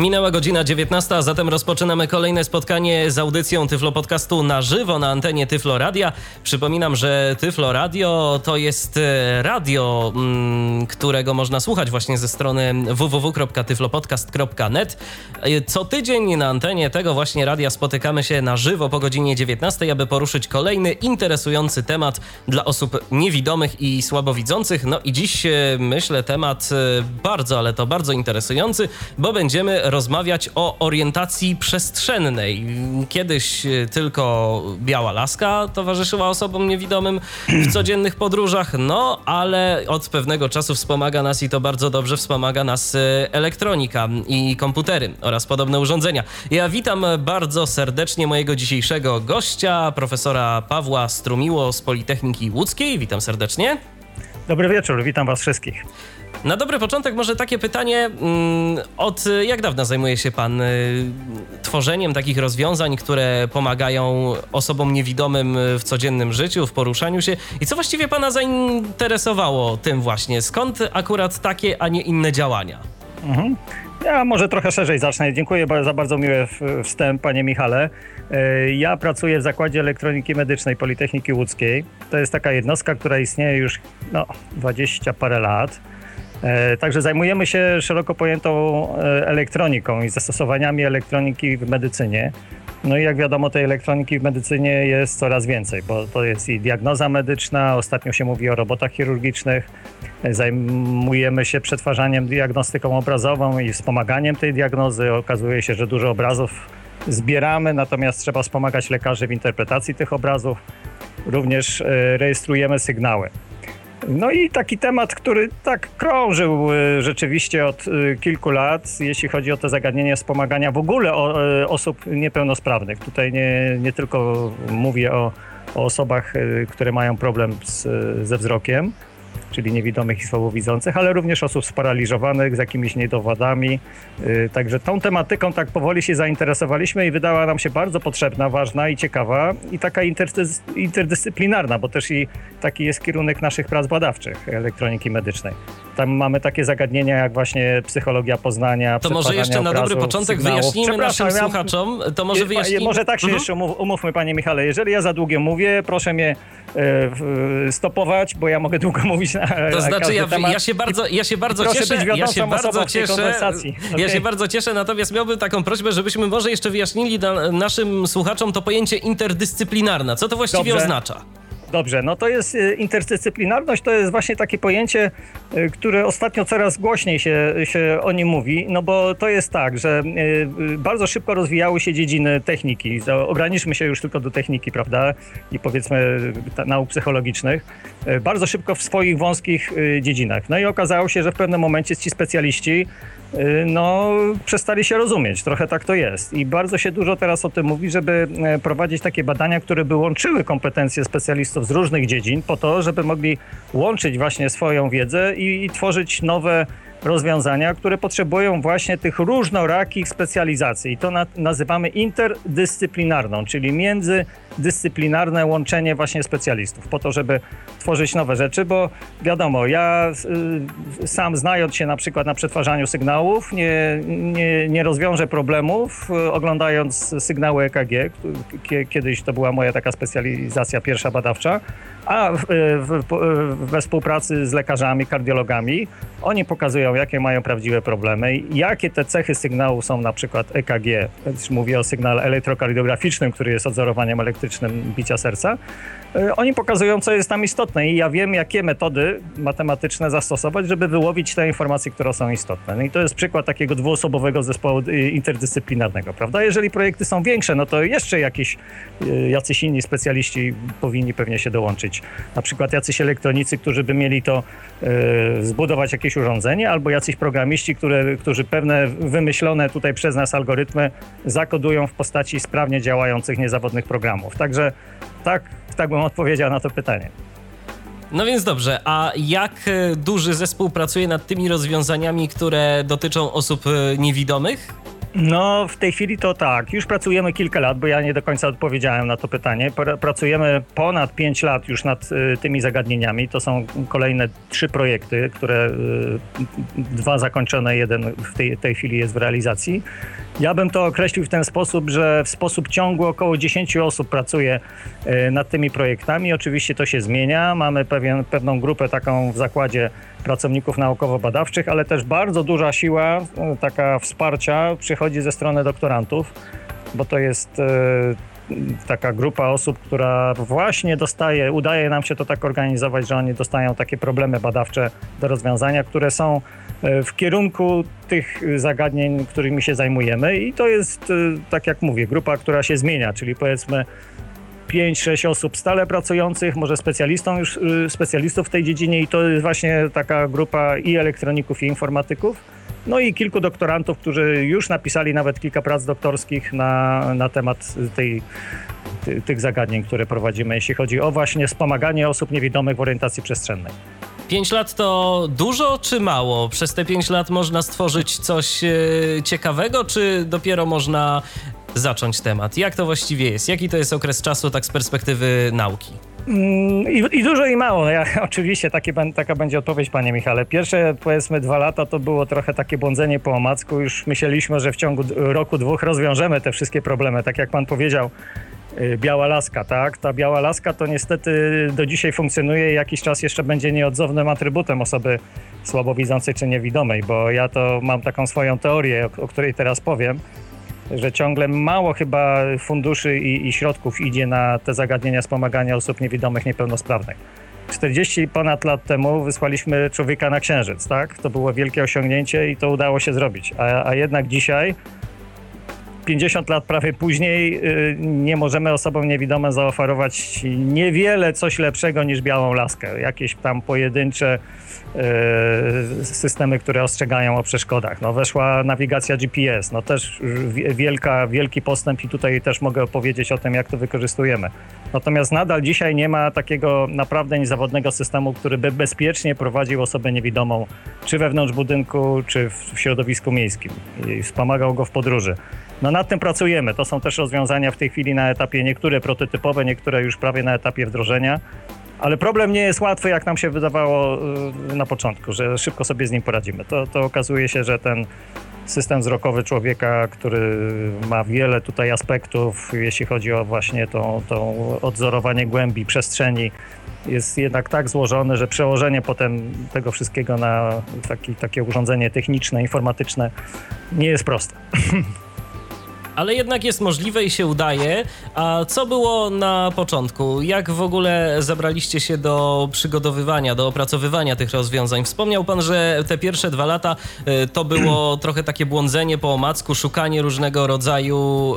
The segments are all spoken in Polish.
Minęła godzina 19, a zatem rozpoczynamy kolejne spotkanie z audycją Tyflo Podcastu na żywo na antenie Tyflo Radia. Przypominam, że Tyflo Radio to jest e, radio, mm, którego można słuchać właśnie ze strony www.tyflopodcast.net. E, co tydzień na antenie tego właśnie radia spotykamy się na żywo po godzinie 19, aby poruszyć kolejny interesujący temat dla osób niewidomych i słabowidzących. No i dziś e, myślę temat bardzo, ale to bardzo interesujący, bo będziemy rozmawiać o orientacji przestrzennej. Kiedyś e, tylko biała laska towarzyszyła osobom niewidomym w codziennych podróżach, no ale od pewnego czasu wspomaga nas i to bardzo dobrze wspomaga nas e, elektronika i komputery oraz podobne urządzenia. Ja witam bardzo serdecznie mojego dzisiejszego gościa, profesora Pawła Strumiło z Politechniki Łódzkiej. Witam serdecznie. Dobry wieczór, witam Was wszystkich. Na dobry początek może takie pytanie, mm, od jak dawna zajmuje się Pan y, tworzeniem takich rozwiązań, które pomagają osobom niewidomym w codziennym życiu, w poruszaniu się i co właściwie Pana zainteresowało tym właśnie? Skąd akurat takie, a nie inne działania? Mhm. Ja może trochę szerzej zacznę. Dziękuję za bardzo miły wstęp, panie Michale. E, ja pracuję w Zakładzie Elektroniki Medycznej Politechniki Łódzkiej. To jest taka jednostka, która istnieje już no, 20 parę lat. E, także zajmujemy się szeroko pojętą e, elektroniką i zastosowaniami elektroniki w medycynie. No i jak wiadomo, tej elektroniki w medycynie jest coraz więcej, bo to jest i diagnoza medyczna, ostatnio się mówi o robotach chirurgicznych, zajmujemy się przetwarzaniem diagnostyką obrazową i wspomaganiem tej diagnozy. Okazuje się, że dużo obrazów zbieramy, natomiast trzeba wspomagać lekarzy w interpretacji tych obrazów. Również e, rejestrujemy sygnały. No i taki temat, który tak krążył y, rzeczywiście od y, kilku lat, jeśli chodzi o to zagadnienie wspomagania w ogóle y, osób niepełnosprawnych. Tutaj nie, nie tylko mówię o, o osobach, które mają problem z, ze wzrokiem, czyli niewidomych i słabowidzących, ale również osób sparaliżowanych z jakimiś niedowodami. Y, także tą tematyką tak powoli się zainteresowaliśmy i wydała nam się bardzo potrzebna, ważna i ciekawa i taka interdyscyplinarna, bo też i taki jest kierunek naszych prac badawczych elektroniki medycznej. Tam mamy takie zagadnienia jak właśnie psychologia poznania, To może jeszcze na dobry początek sygnałów. wyjaśnijmy naszym słuchaczom, to może wyjaśnijmy... Może tak się mhm. jeszcze umów, umówmy, panie Michale, jeżeli ja za długo mówię, proszę mnie e, stopować, bo ja mogę długo mówić na, To znaczy ja, ja, się bardzo, ja się bardzo cieszę, ja się bardzo cieszę, okay. ja się bardzo cieszę, natomiast miałbym taką prośbę, żebyśmy może jeszcze wyjaśnili naszym słuchaczom to pojęcie interdyscyplinarne. Co to właściwie Dobrze. oznacza? Dobrze, no to jest y, interdyscyplinarność, to jest właśnie takie pojęcie, y, które ostatnio coraz głośniej się, się o nim mówi, no bo to jest tak, że y, bardzo szybko rozwijały się dziedziny techniki. Ograniczmy się już tylko do techniki, prawda, i powiedzmy nauk psychologicznych. Bardzo szybko w swoich wąskich dziedzinach. No i okazało się, że w pewnym momencie ci specjaliści no, przestali się rozumieć. Trochę tak to jest. I bardzo się dużo teraz o tym mówi, żeby e, prowadzić takie badania, które by łączyły kompetencje specjalistów z różnych dziedzin, po to, żeby mogli łączyć właśnie swoją wiedzę i, i tworzyć nowe rozwiązania, które potrzebują właśnie tych różnorakich specjalizacji. I to na, nazywamy interdyscyplinarną, czyli międzydyscyplinarne łączenie właśnie specjalistów, po to, żeby tworzyć nowe rzeczy, bo wiadomo, ja y, sam znając się na przykład na przetwarzaniu sygnałów, nie, nie, nie rozwiążę problemów y, oglądając sygnały EKG, kiedyś to była moja taka specjalizacja pierwsza badawcza, a w, w, we współpracy z lekarzami, kardiologami, oni pokazują, jakie mają prawdziwe problemy, jakie te cechy sygnału są na przykład EKG, mówię o sygnale elektrokardiograficznym, który jest odzorowaniem elektrycznym bicia serca, oni pokazują, co jest tam istotne i ja wiem, jakie metody matematyczne zastosować, żeby wyłowić te informacje, które są istotne. No i to jest przykład takiego dwuosobowego zespołu y, interdyscyplinarnego, prawda? Jeżeli projekty są większe, no to jeszcze jakiś, y, jacyś inni specjaliści powinni pewnie się dołączyć. Na przykład jacyś elektronicy, którzy by mieli to y, zbudować jakieś urządzenie, albo jacyś programiści, które, którzy pewne wymyślone tutaj przez nas algorytmy zakodują w postaci sprawnie działających niezawodnych programów. Także tak, tak bym odpowiedział na to pytanie. No więc dobrze, a jak e, duży zespół pracuje nad tymi rozwiązaniami, które dotyczą osób e, niewidomych? No, w tej chwili to tak. Już pracujemy kilka lat, bo ja nie do końca odpowiedziałem na to pytanie. Pracujemy ponad 5 lat już nad y, tymi zagadnieniami. To są kolejne trzy projekty, które dwa zakończone, jeden w tej, tej chwili jest w realizacji. Ja bym to określił w ten sposób, że w sposób ciągły około 10 osób pracuje y, nad tymi projektami. Oczywiście to się zmienia. Mamy pewien, pewną grupę taką w zakładzie pracowników naukowo-badawczych, ale też bardzo duża siła, taka wsparcia przychodzi ze strony doktorantów, bo to jest e, taka grupa osób, która właśnie dostaje, udaje nam się to tak organizować, że oni dostają takie problemy badawcze do rozwiązania, które są e, w kierunku tych zagadnień, którymi się zajmujemy i to jest, e, tak jak mówię, grupa, która się zmienia, czyli powiedzmy 5-6 osób stale pracujących, może specjalistą już, y, specjalistów w tej dziedzinie i to jest właśnie taka grupa i elektroników, i informatyków. No i kilku doktorantów, którzy już napisali nawet kilka prac doktorskich na, na temat tej, ty, tych zagadnień, które prowadzimy, jeśli chodzi o właśnie wspomaganie osób niewidomych w orientacji przestrzennej. 5 lat to dużo czy mało? Przez te 5 lat można stworzyć coś e, ciekawego, czy dopiero można zacząć temat. Jak to właściwie jest? Jaki to jest okres czasu tak z perspektywy nauki? Mm, I, I, dużo i mało. No ja, oczywiście taka będzie odpowiedź, panie Michale. Pierwsze powiedzmy dwa lata to było trochę takie błądzenie po omacku. Już myśleliśmy, że w ciągu roku, dwóch rozwiążemy te wszystkie problemy. Tak jak pan powiedział, biała laska, tak? Ta biała laska to niestety do dzisiaj funkcjonuje i jakiś czas jeszcze będzie nieodzownym atrybutem osoby słabowidzącej czy niewidomej, bo ja to mam taką swoją teorię, o, o której teraz powiem że ciągle mało chyba funduszy i, i środków idzie na te zagadnienia wspomagania osób niewidomych, niepełnosprawnych. 40 ponad lat temu wysłaliśmy człowieka na Księżyc, tak? To było wielkie osiągnięcie i to udało się zrobić. A, a jednak dzisiaj 50 lat prawie później y, nie możemy osobom niewidomym zaoferować niewiele coś lepszego niż białą laskę. Jakieś tam pojedyncze y, systemy, które ostrzegają o przeszkodach. No, weszła nawigacja GPS, no też wielka, wielki postęp i tutaj też mogę opowiedzieć o tym, jak to wykorzystujemy. Natomiast nadal dzisiaj nie ma takiego naprawdę niezawodnego systemu, który by bezpiecznie prowadził osobę niewidomą, czy wewnątrz budynku, czy w środowisku miejskim i wspomagał go w podróży. No nad tym pracujemy. To są też rozwiązania w tej chwili na etapie niektóre prototypowe, niektóre już prawie na etapie wdrożenia. Ale problem nie jest łatwy, jak nam się wydawało y, na początku, że szybko sobie z nim poradzimy. To, to okazuje się, że ten system wzrokowy człowieka, który ma wiele tutaj aspektów, jeśli chodzi o właśnie to, to odzorowanie głębi przestrzeni, jest jednak tak złożony, że przełożenie potem tego wszystkiego na taki, takie urządzenie techniczne, informatyczne nie jest proste. ale jednak jest możliwe i się udaje. A co było na początku? Jak w ogóle zabraliście się do przygotowywania, do opracowywania tych rozwiązań? Wspomniał pan, że te pierwsze dwa lata y, to było trochę takie błądzenie po omacku, szukanie różnego rodzaju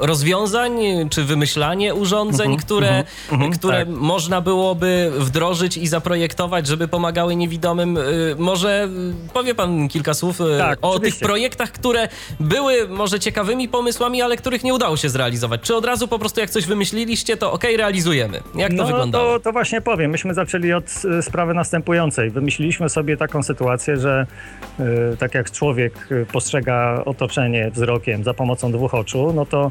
y, rozwiązań, czy wymyślanie urządzeń, mhm, które, mhm, mhm, które tak. można byłoby wdrożyć i zaprojektować, żeby pomagały niewidomym. Y, może powie pan kilka słów tak, o oczywiście. tych projektach, które były może ciekawymi pomysłami, ale których nie udało się zrealizować? Czy od razu po prostu jak coś wymyśliliście, to ok, realizujemy? Jak to no, wyglądało? To, to właśnie powiem. Myśmy zaczęli od e, sprawy następującej. Wymyśliliśmy sobie taką sytuację, że y, tak jak człowiek e, postrzega otoczenie wzrokiem za pomocą dwóch oczu, no to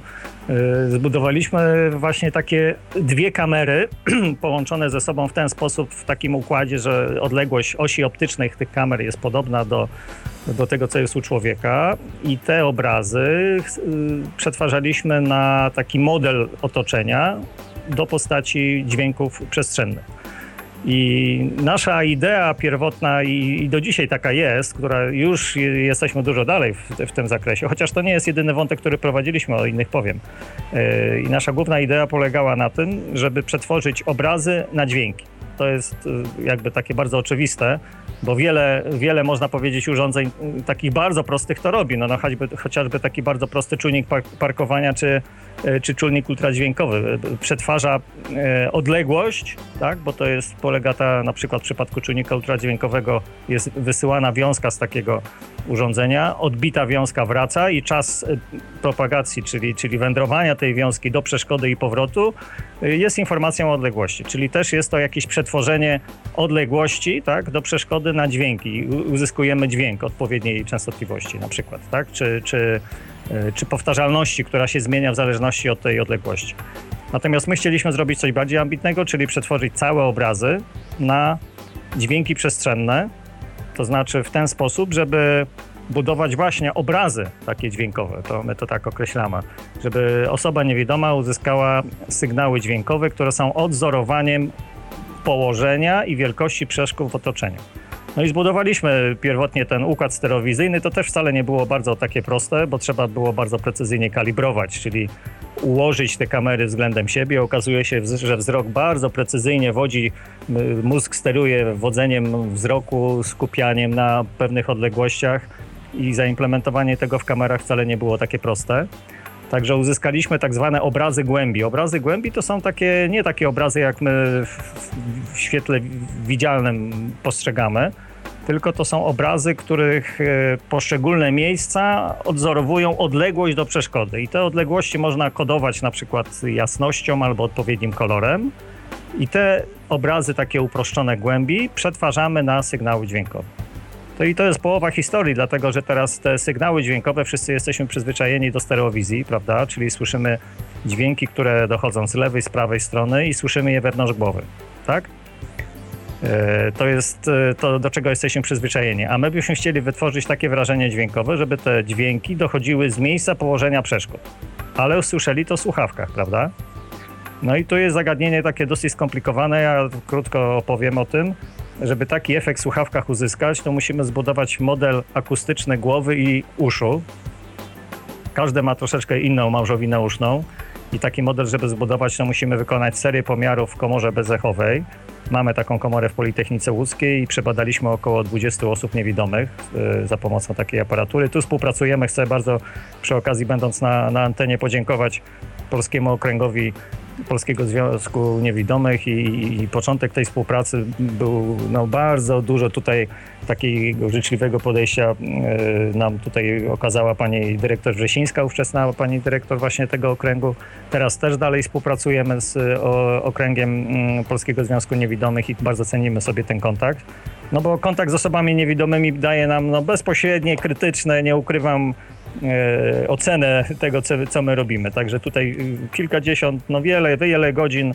zbudowaliśmy właśnie takie dwie kamery połączone ze sobą w ten sposób, w takim układzie, że odległość osi optycznych tych kamer jest podobna do do tego, co jest u człowieka i te obrazy y, przetwarzaliśmy na taki model otoczenia do postaci dźwięków przestrzennych. I nasza idea pierwotna, i, i, do dzisiaj taka jest, która już jesteśmy dużo dalej w, w, tym zakresie, chociaż to nie jest jedyny wątek, który prowadziliśmy, o innych powiem. Yy, I nasza główna idea polegała na tym, żeby przetworzyć obrazy na dźwięki. To jest y, jakby takie bardzo oczywiste, bo wiele, wiele można powiedzieć urządzeń y, takich bardzo prostych to robi. No, no choćby, chociażby taki bardzo prosty czujnik parkowania czy, y, czy czujnik ultradźwiękowy. Przetwarza odległość, tak, bo to jest, polega ta, na przykład w przypadku czujnika ultradźwiękowego jest wysyłana wiązka z takiego urządzenia, odbita wiązka wraca i czas propagacji, czyli, czyli wędrowania tej wiązki do przeszkody i powrotu jest informacją o odległości, czyli też jest to przetwarzanie przetworzenie odległości tak, do przeszkody na dźwięki. Uzyskujemy dźwięk odpowiedniej częstotliwości na przykład, tak? czy, czy, e, czy powtarzalności, która się zmienia w zależności od tej odległości. Natomiast my chcieliśmy zrobić coś bardziej ambitnego, czyli przetworzyć całe obrazy na dźwięki przestrzenne, to znaczy w ten sposób, żeby budować właśnie obrazy takie dźwiękowe, to my to tak określamy, żeby osoba niewidoma uzyskała sygnały dźwiękowe, które są odzorowaniem położenia i wielkości przeszkód w otoczeniu. No i zbudowaliśmy pierwotnie ten układ stereowizyjny. To też wcale nie było bardzo takie proste, bo trzeba było bardzo precyzyjnie kalibrować, czyli ułożyć te kamery względem siebie. Okazuje się, że wzrok bardzo precyzyjnie wodzi, mózg steruje wodzeniem wzroku, skupianiem na pewnych odległościach i zaimplementowanie tego w kamerach wcale nie było takie proste. Także uzyskaliśmy tak zwane obrazy głębi. Obrazy głębi to są takie, nie takie obrazy, jak my w świetle widzialnym postrzegamy, tylko to są obrazy, których e, poszczególne miejsca odzorowują odległość do przeszkody. I te odległości można kodować na przykład jasnością albo odpowiednim kolorem. I te obrazy, takie uproszczone głębi, przetwarzamy na sygnały dźwiękowe. To i to jest połowa historii, dlatego że teraz te sygnały dźwiękowe, wszyscy jesteśmy przyzwyczajeni do stereowizji, prawda? Czyli słyszymy dźwięki, które dochodzą z lewej, z prawej strony i słyszymy je wewnątrz głowy, tak? E, to jest e, to, do czego jesteśmy przyzwyczajeni. A my byśmy chcieli wytworzyć takie wrażenie dźwiękowe, żeby te dźwięki dochodziły z miejsca położenia przeszkód. Ale usłyszeli to w słuchawkach, prawda? No i tu jest zagadnienie takie dosyć skomplikowane. Ja krótko opowiem o tym. Żeby taki efekt w słuchawkach uzyskać, to musimy zbudować model akustyczny głowy i uszu. Każde ma troszeczkę inną małżowinę uszną. I taki model, żeby zbudować, to musimy wykonać serię pomiarów w komorze bezechowej. Mamy taką komorę w Politechnice Łódzkiej i przebadaliśmy około 20 osób niewidomych y, za pomocą takiej aparatury. Tu współpracujemy. Chcę bardzo przy okazji, będąc na, na antenie, podziękować Polskiemu Okręgowi Polskiego Związku Niewidomych i, i, początek tej współpracy był no, bardzo dużo tutaj takiego życzliwego podejścia y, nam tutaj okazała pani dyrektor Wrzesińska, ówczesna pani dyrektor właśnie tego okręgu. Teraz też dalej współpracujemy z okręgiem y, Polskiego Związku Niewidomych i bardzo cenimy sobie ten kontakt. No bo kontakt z osobami niewidomymi daje nam no, bezpośrednie, krytyczne, nie ukrywam, e, ocenę tego, co, co my robimy. Także tutaj y, kilkadziesiąt, no wiele, wiele godzin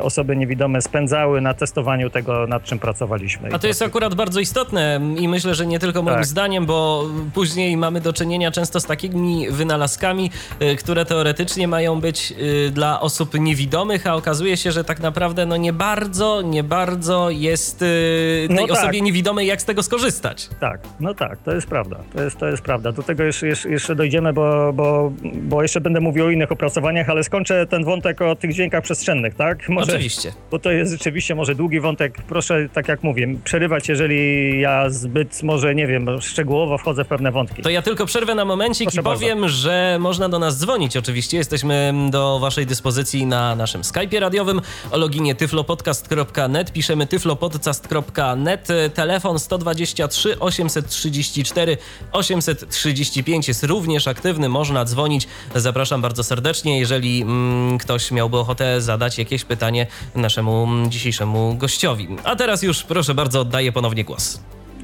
osoby niewidome spędzały na testowaniu tego, nad czym pracowaliśmy. A to jest akurat bardzo istotne i myślę, że nie tylko moim tak. zdaniem, bo później mamy do czynienia często z takimi wynalazkami, y, które teoretycznie mają być y, dla osób niewidomych, a okazuje się, że tak naprawdę no nie bardzo, nie bardzo jest tej no tak. osobie niewidomej jak z tego skorzystać. Tak, no tak, to jest prawda. To jest, to jest prawda. Do tego jeszcze, jeszcze dojdziemy, bo, bo, bo jeszcze będę mówił o innych opracowaniach, ale skończę ten wątek o tych dźwiękach przestrzennych, tak? Może, Oczywiście. Bo to jest rzeczywiście może długi wątek. Proszę, tak jak mówię, przerywać, jeżeli ja zbyt może, nie wiem, szczegółowo wchodzę w pewne wątki. To ja tylko przerwę na momencik Proszę i powiem, bardzo. że można do nas dzwonić. Oczywiście jesteśmy do waszej dyspozycji na naszym Skype'ie radiowym o loginie tyflopodcast.net. Piszemy tyflopodcast.net. Telefon 123 834 835 jest również aktywny. Można dzwonić. Zapraszam bardzo serdecznie. Jeżeli mm, ktoś miałby ochotę zadać jakieś jakieś pytanie naszemu dzisiejszemu gościowi. A teraz już proszę bardzo, oddaję ponownie głos.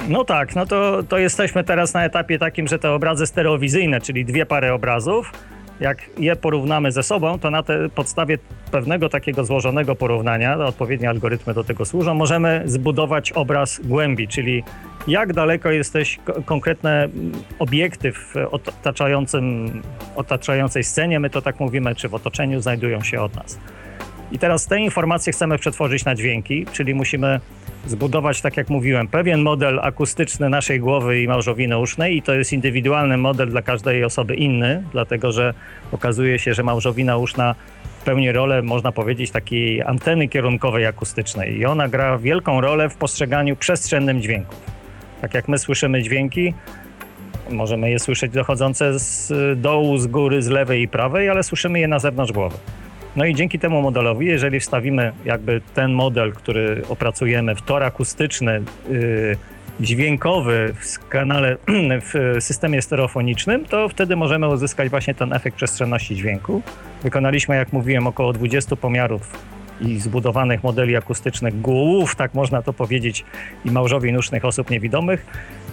No tak, no to, to jesteśmy teraz na etapie takim, że te obrazy stereowizyjne, czyli dwie pary obrazów, jak je porównamy ze sobą, to na te podstawie pewnego takiego złożonego porównania, odpowiednie algorytmy do tego służą, możemy zbudować obraz głębi, czyli jak daleko jesteś konkretne obiekty w otaczającym, otaczającej scenie, my to tak mówimy, czy w otoczeniu znajdują się od nas. I teraz te informacje chcemy przetworzyć na dźwięki, czyli musimy zbudować, tak jak mówiłem, pewien model akustyczny naszej głowy i małżowiny usznej i to jest indywidualny model dla każdej osoby inny, dlatego że okazuje się, że małżowina uszna pełni rolę, można powiedzieć, takiej anteny kierunkowej akustycznej i ona gra wielką rolę w postrzeganiu przestrzennym dźwięków. Tak jak my słyszymy dźwięki, możemy je słyszeć dochodzące z dołu, z góry, z lewej i prawej, ale słyszymy je na zewnątrz głowy. No i dzięki temu modelowi, jeżeli wstawimy jakby ten model, który opracujemy w tor akustyczny, yy, dźwiękowy w kanale, w systemie stereofonicznym, to wtedy możemy uzyskać właśnie ten efekt przestrzenności dźwięku. Wykonaliśmy, jak mówiłem, około 20 pomiarów i zbudowanych modeli akustycznych głów, tak można to powiedzieć, i małżowi nóżnych osób niewidomych.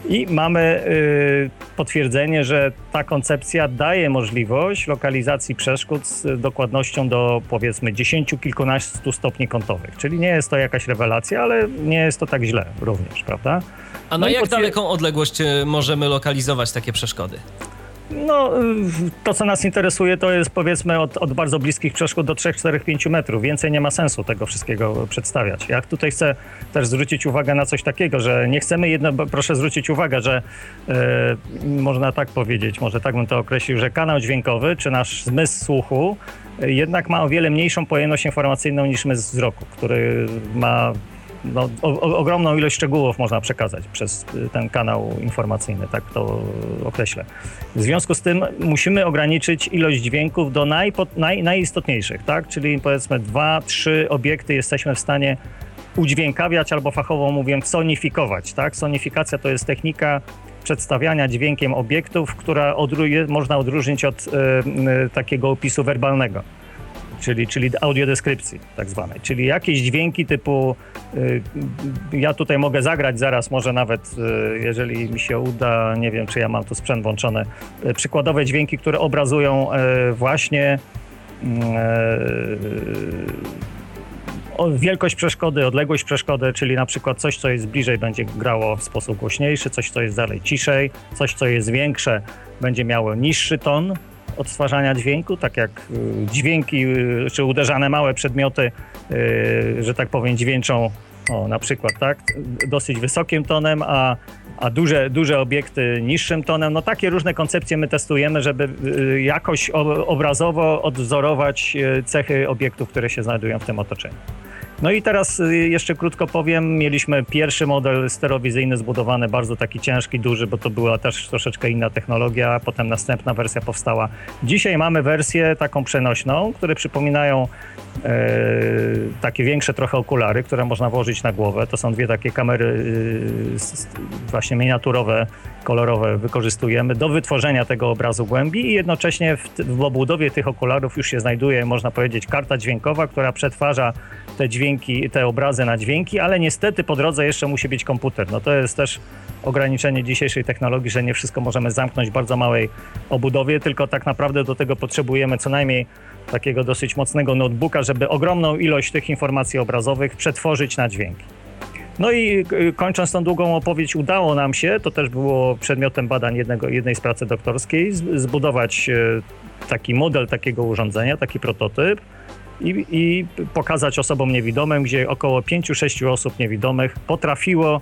I mamy y, potwierdzenie, że ta koncepcja daje możliwość lokalizacji przeszkód z dokładnością do powiedzmy 10 kilkunastu stopni kątowych. Czyli nie jest to jakaś rewelacja, ale nie jest to tak źle również, prawda? A na no jak potwier- daleką odległość y, możemy lokalizować takie przeszkody? No, to co nas interesuje to jest powiedzmy od, od bardzo bliskich przeszkód do 3, 4, 5 metrów. Więcej nie ma sensu tego wszystkiego przedstawiać. Jak tutaj chcę też zwrócić uwagę na coś takiego, że nie chcemy jedno, proszę zwrócić uwagę, że e, można tak powiedzieć, może tak bym to określił, że kanał dźwiękowy czy nasz zmysł słuchu e, jednak ma o wiele mniejszą pojemność informacyjną niż zmysł wzroku, który ma no, o, ogromną ilość szczegółów można przekazać przez y, ten kanał informacyjny, tak to określę. W związku z tym musimy ograniczyć ilość dźwięków do najpo, naj, najistotniejszych, tak? Czyli powiedzmy dwa, trzy obiekty jesteśmy w stanie udźwiękawiać albo fachowo mówiąc sonifikować, tak? Sonifikacja to jest technika przedstawiania dźwiękiem obiektów, która odruje, można odróżnić od y, y, takiego opisu werbalnego czyli, czyli audiodeskrypcji tak zwanej, czyli jakieś dźwięki typu y, ja tutaj mogę zagrać zaraz, może nawet y, jeżeli mi się uda, nie wiem czy ja mam tu sprzęt włączony, y, przykładowe dźwięki, które obrazują właśnie wielkość przeszkody, odległość przeszkody, czyli na przykład coś, co jest bliżej, będzie grało w sposób głośniejszy, coś, co jest dalej ciszej, coś, co jest większe, będzie miało niższy ton, odtwarzania dźwięku, tak jak y, dźwięki y, czy uderzane małe przedmioty, y, że tak powiem, dźwięczą o, na przykład, tak, dosyć wysokim tonem, a, a duże, duże obiekty niższym tonem. No takie różne koncepcje my testujemy, żeby jakoś obrazowo odwzorować cechy obiektów, które się znajdują w tym otoczeniu. No i teraz y, jeszcze krótko powiem, mieliśmy pierwszy model sterowizyjny zbudowany, bardzo taki ciężki, duży, bo to była też troszeczkę inna technologia, potem następna wersja powstała. Dzisiaj mamy wersję taką przenośną, które przypominają takie większe trochę okulary, które można włożyć na głowę. To są dwie takie kamery e, właśnie miniaturowe, kolorowe wykorzystujemy do wytworzenia tego obrazu głębi i jednocześnie w, w obudowie tych okularów już się znajduje, można powiedzieć, karta dźwiękowa, która przetwarza te dźwięki, te obrazy na dźwięki, ale niestety po drodze jeszcze musi być komputer. No to jest też ograniczenie dzisiejszej technologii, że nie wszystko możemy zamknąć w bardzo małej obudowie, tylko tak naprawdę do tego potrzebujemy co najmniej takiego dosyć mocnego notebooka, żeby ogromną ilość tych informacji obrazowych przetworzyć na dźwięki. No i y, kończąc tą długą opowieść, udało nam się, to też było przedmiotem badań jednego, jednej z pracy doktorskiej, zbudować y, taki model takiego urządzenia, taki prototyp, i, i pokazać osobom niewidomym, gdzie około 5-6 osób niewidomych potrafiło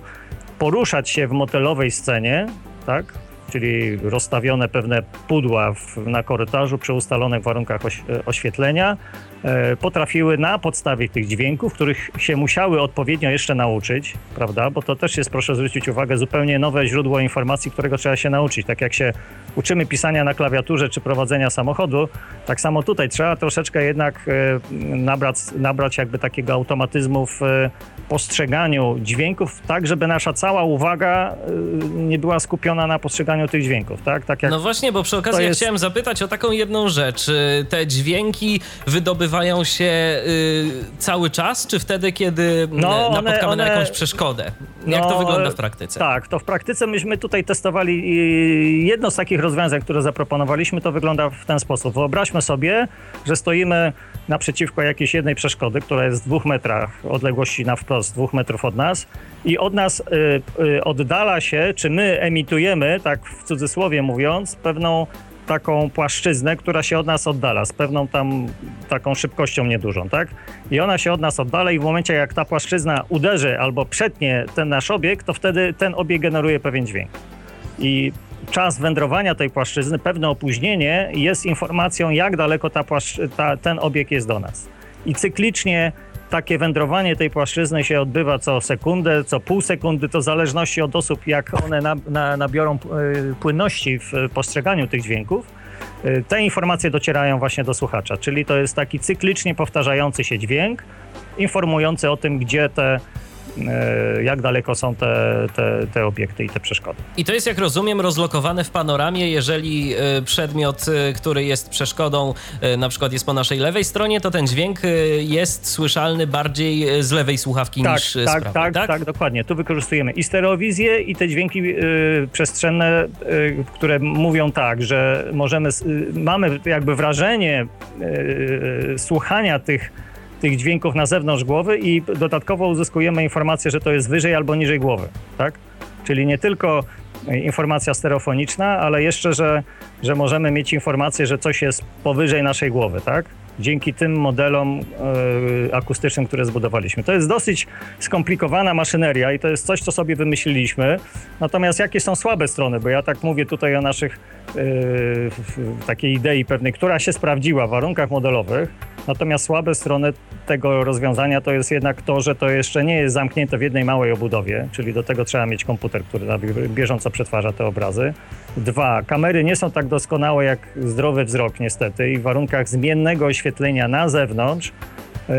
poruszać się w motelowej scenie, tak? Czyli rozstawione pewne pudła w, na korytarzu przy ustalonych warunkach oś, oświetlenia, e, potrafiły na podstawie tych dźwięków, których się musiały odpowiednio jeszcze nauczyć, prawda? Bo to też jest, proszę zwrócić uwagę, zupełnie nowe źródło informacji, którego trzeba się nauczyć. Tak jak się uczymy pisania na klawiaturze czy prowadzenia samochodu, tak samo tutaj trzeba troszeczkę jednak e, nabrać, nabrać jakby takiego automatyzmu w e, postrzeganiu dźwięków, tak żeby nasza cała uwaga nie była skupiona na postrzeganiu tych dźwięków, tak? tak jak no właśnie, bo przy okazji jest... chciałem zapytać o taką jedną rzecz. Te dźwięki wydobywają się y, cały czas, czy wtedy, kiedy no, napotkamy one, na jakąś przeszkodę? Jak no, to wygląda w praktyce? Tak, to w praktyce myśmy tutaj testowali jedno z takich rozwiązań, które zaproponowaliśmy, to wygląda w ten sposób. Wyobraźmy sobie, że stoimy naprzeciwko jakiejś jednej przeszkody, która jest w dwóch metrach odległości na wprost, dwóch metrów od nas i od nas y, y, oddala się, czy my emitujemy, tak w cudzysłowie mówiąc, pewną taką płaszczyznę, która się od nas oddala z pewną tam taką szybkością niedużą, tak? I ona się od nas oddala i w momencie jak ta płaszczyzna uderzy albo przetnie ten nasz obiekt, to wtedy ten obiekt generuje pewien dźwięk. I czas wędrowania tej płaszczyzny, pewne opóźnienie jest informacją, jak daleko ta ta, ten obiekt jest do nas. I cyklicznie takie wędrowanie tej płaszczyzny się odbywa co sekundę, co pół sekundy, to w zależności od osób, jak one na, na, nabiorą e, płynności w postrzeganiu tych dźwięków. E, te informacje docierają właśnie do słuchacza, czyli to jest taki cyklicznie powtarzający się dźwięk, informujący o tym, gdzie te jak daleko są te, te, te obiekty i te przeszkody. I to jest, jak rozumiem, rozlokowane w panoramie. Jeżeli przedmiot, który jest przeszkodą, na przykład jest po naszej lewej stronie, to ten dźwięk jest słyszalny bardziej z lewej słuchawki tak, niż tak, z prawej, tak, tak? Tak, dokładnie. Tu wykorzystujemy i stereowizję, i te dźwięki przestrzenne, które mówią tak, że możemy, mamy jakby wrażenie słuchania tych tych dźwięków na zewnątrz głowy i dodatkowo uzyskujemy informację, że to jest wyżej albo niżej głowy, tak? Czyli nie tylko informacja stereofoniczna, ale jeszcze, że, że możemy mieć informację, że coś jest powyżej naszej głowy, tak? Dzięki tym modelom y, akustycznym, które zbudowaliśmy. To jest dosyć skomplikowana maszyneria i to jest coś, co sobie wymyśliliśmy. Natomiast jakie są słabe strony? Bo ja tak mówię tutaj o naszych y, takiej idei pewnej, która się sprawdziła w warunkach modelowych, Natomiast słabe strony tego rozwiązania to jest jednak to, że to jeszcze nie jest zamknięte w jednej małej obudowie, czyli do tego trzeba mieć komputer, który bieżąco przetwarza te obrazy. Dwa, kamery nie są tak doskonałe jak zdrowy wzrok niestety i w warunkach zmiennego oświetlenia na zewnątrz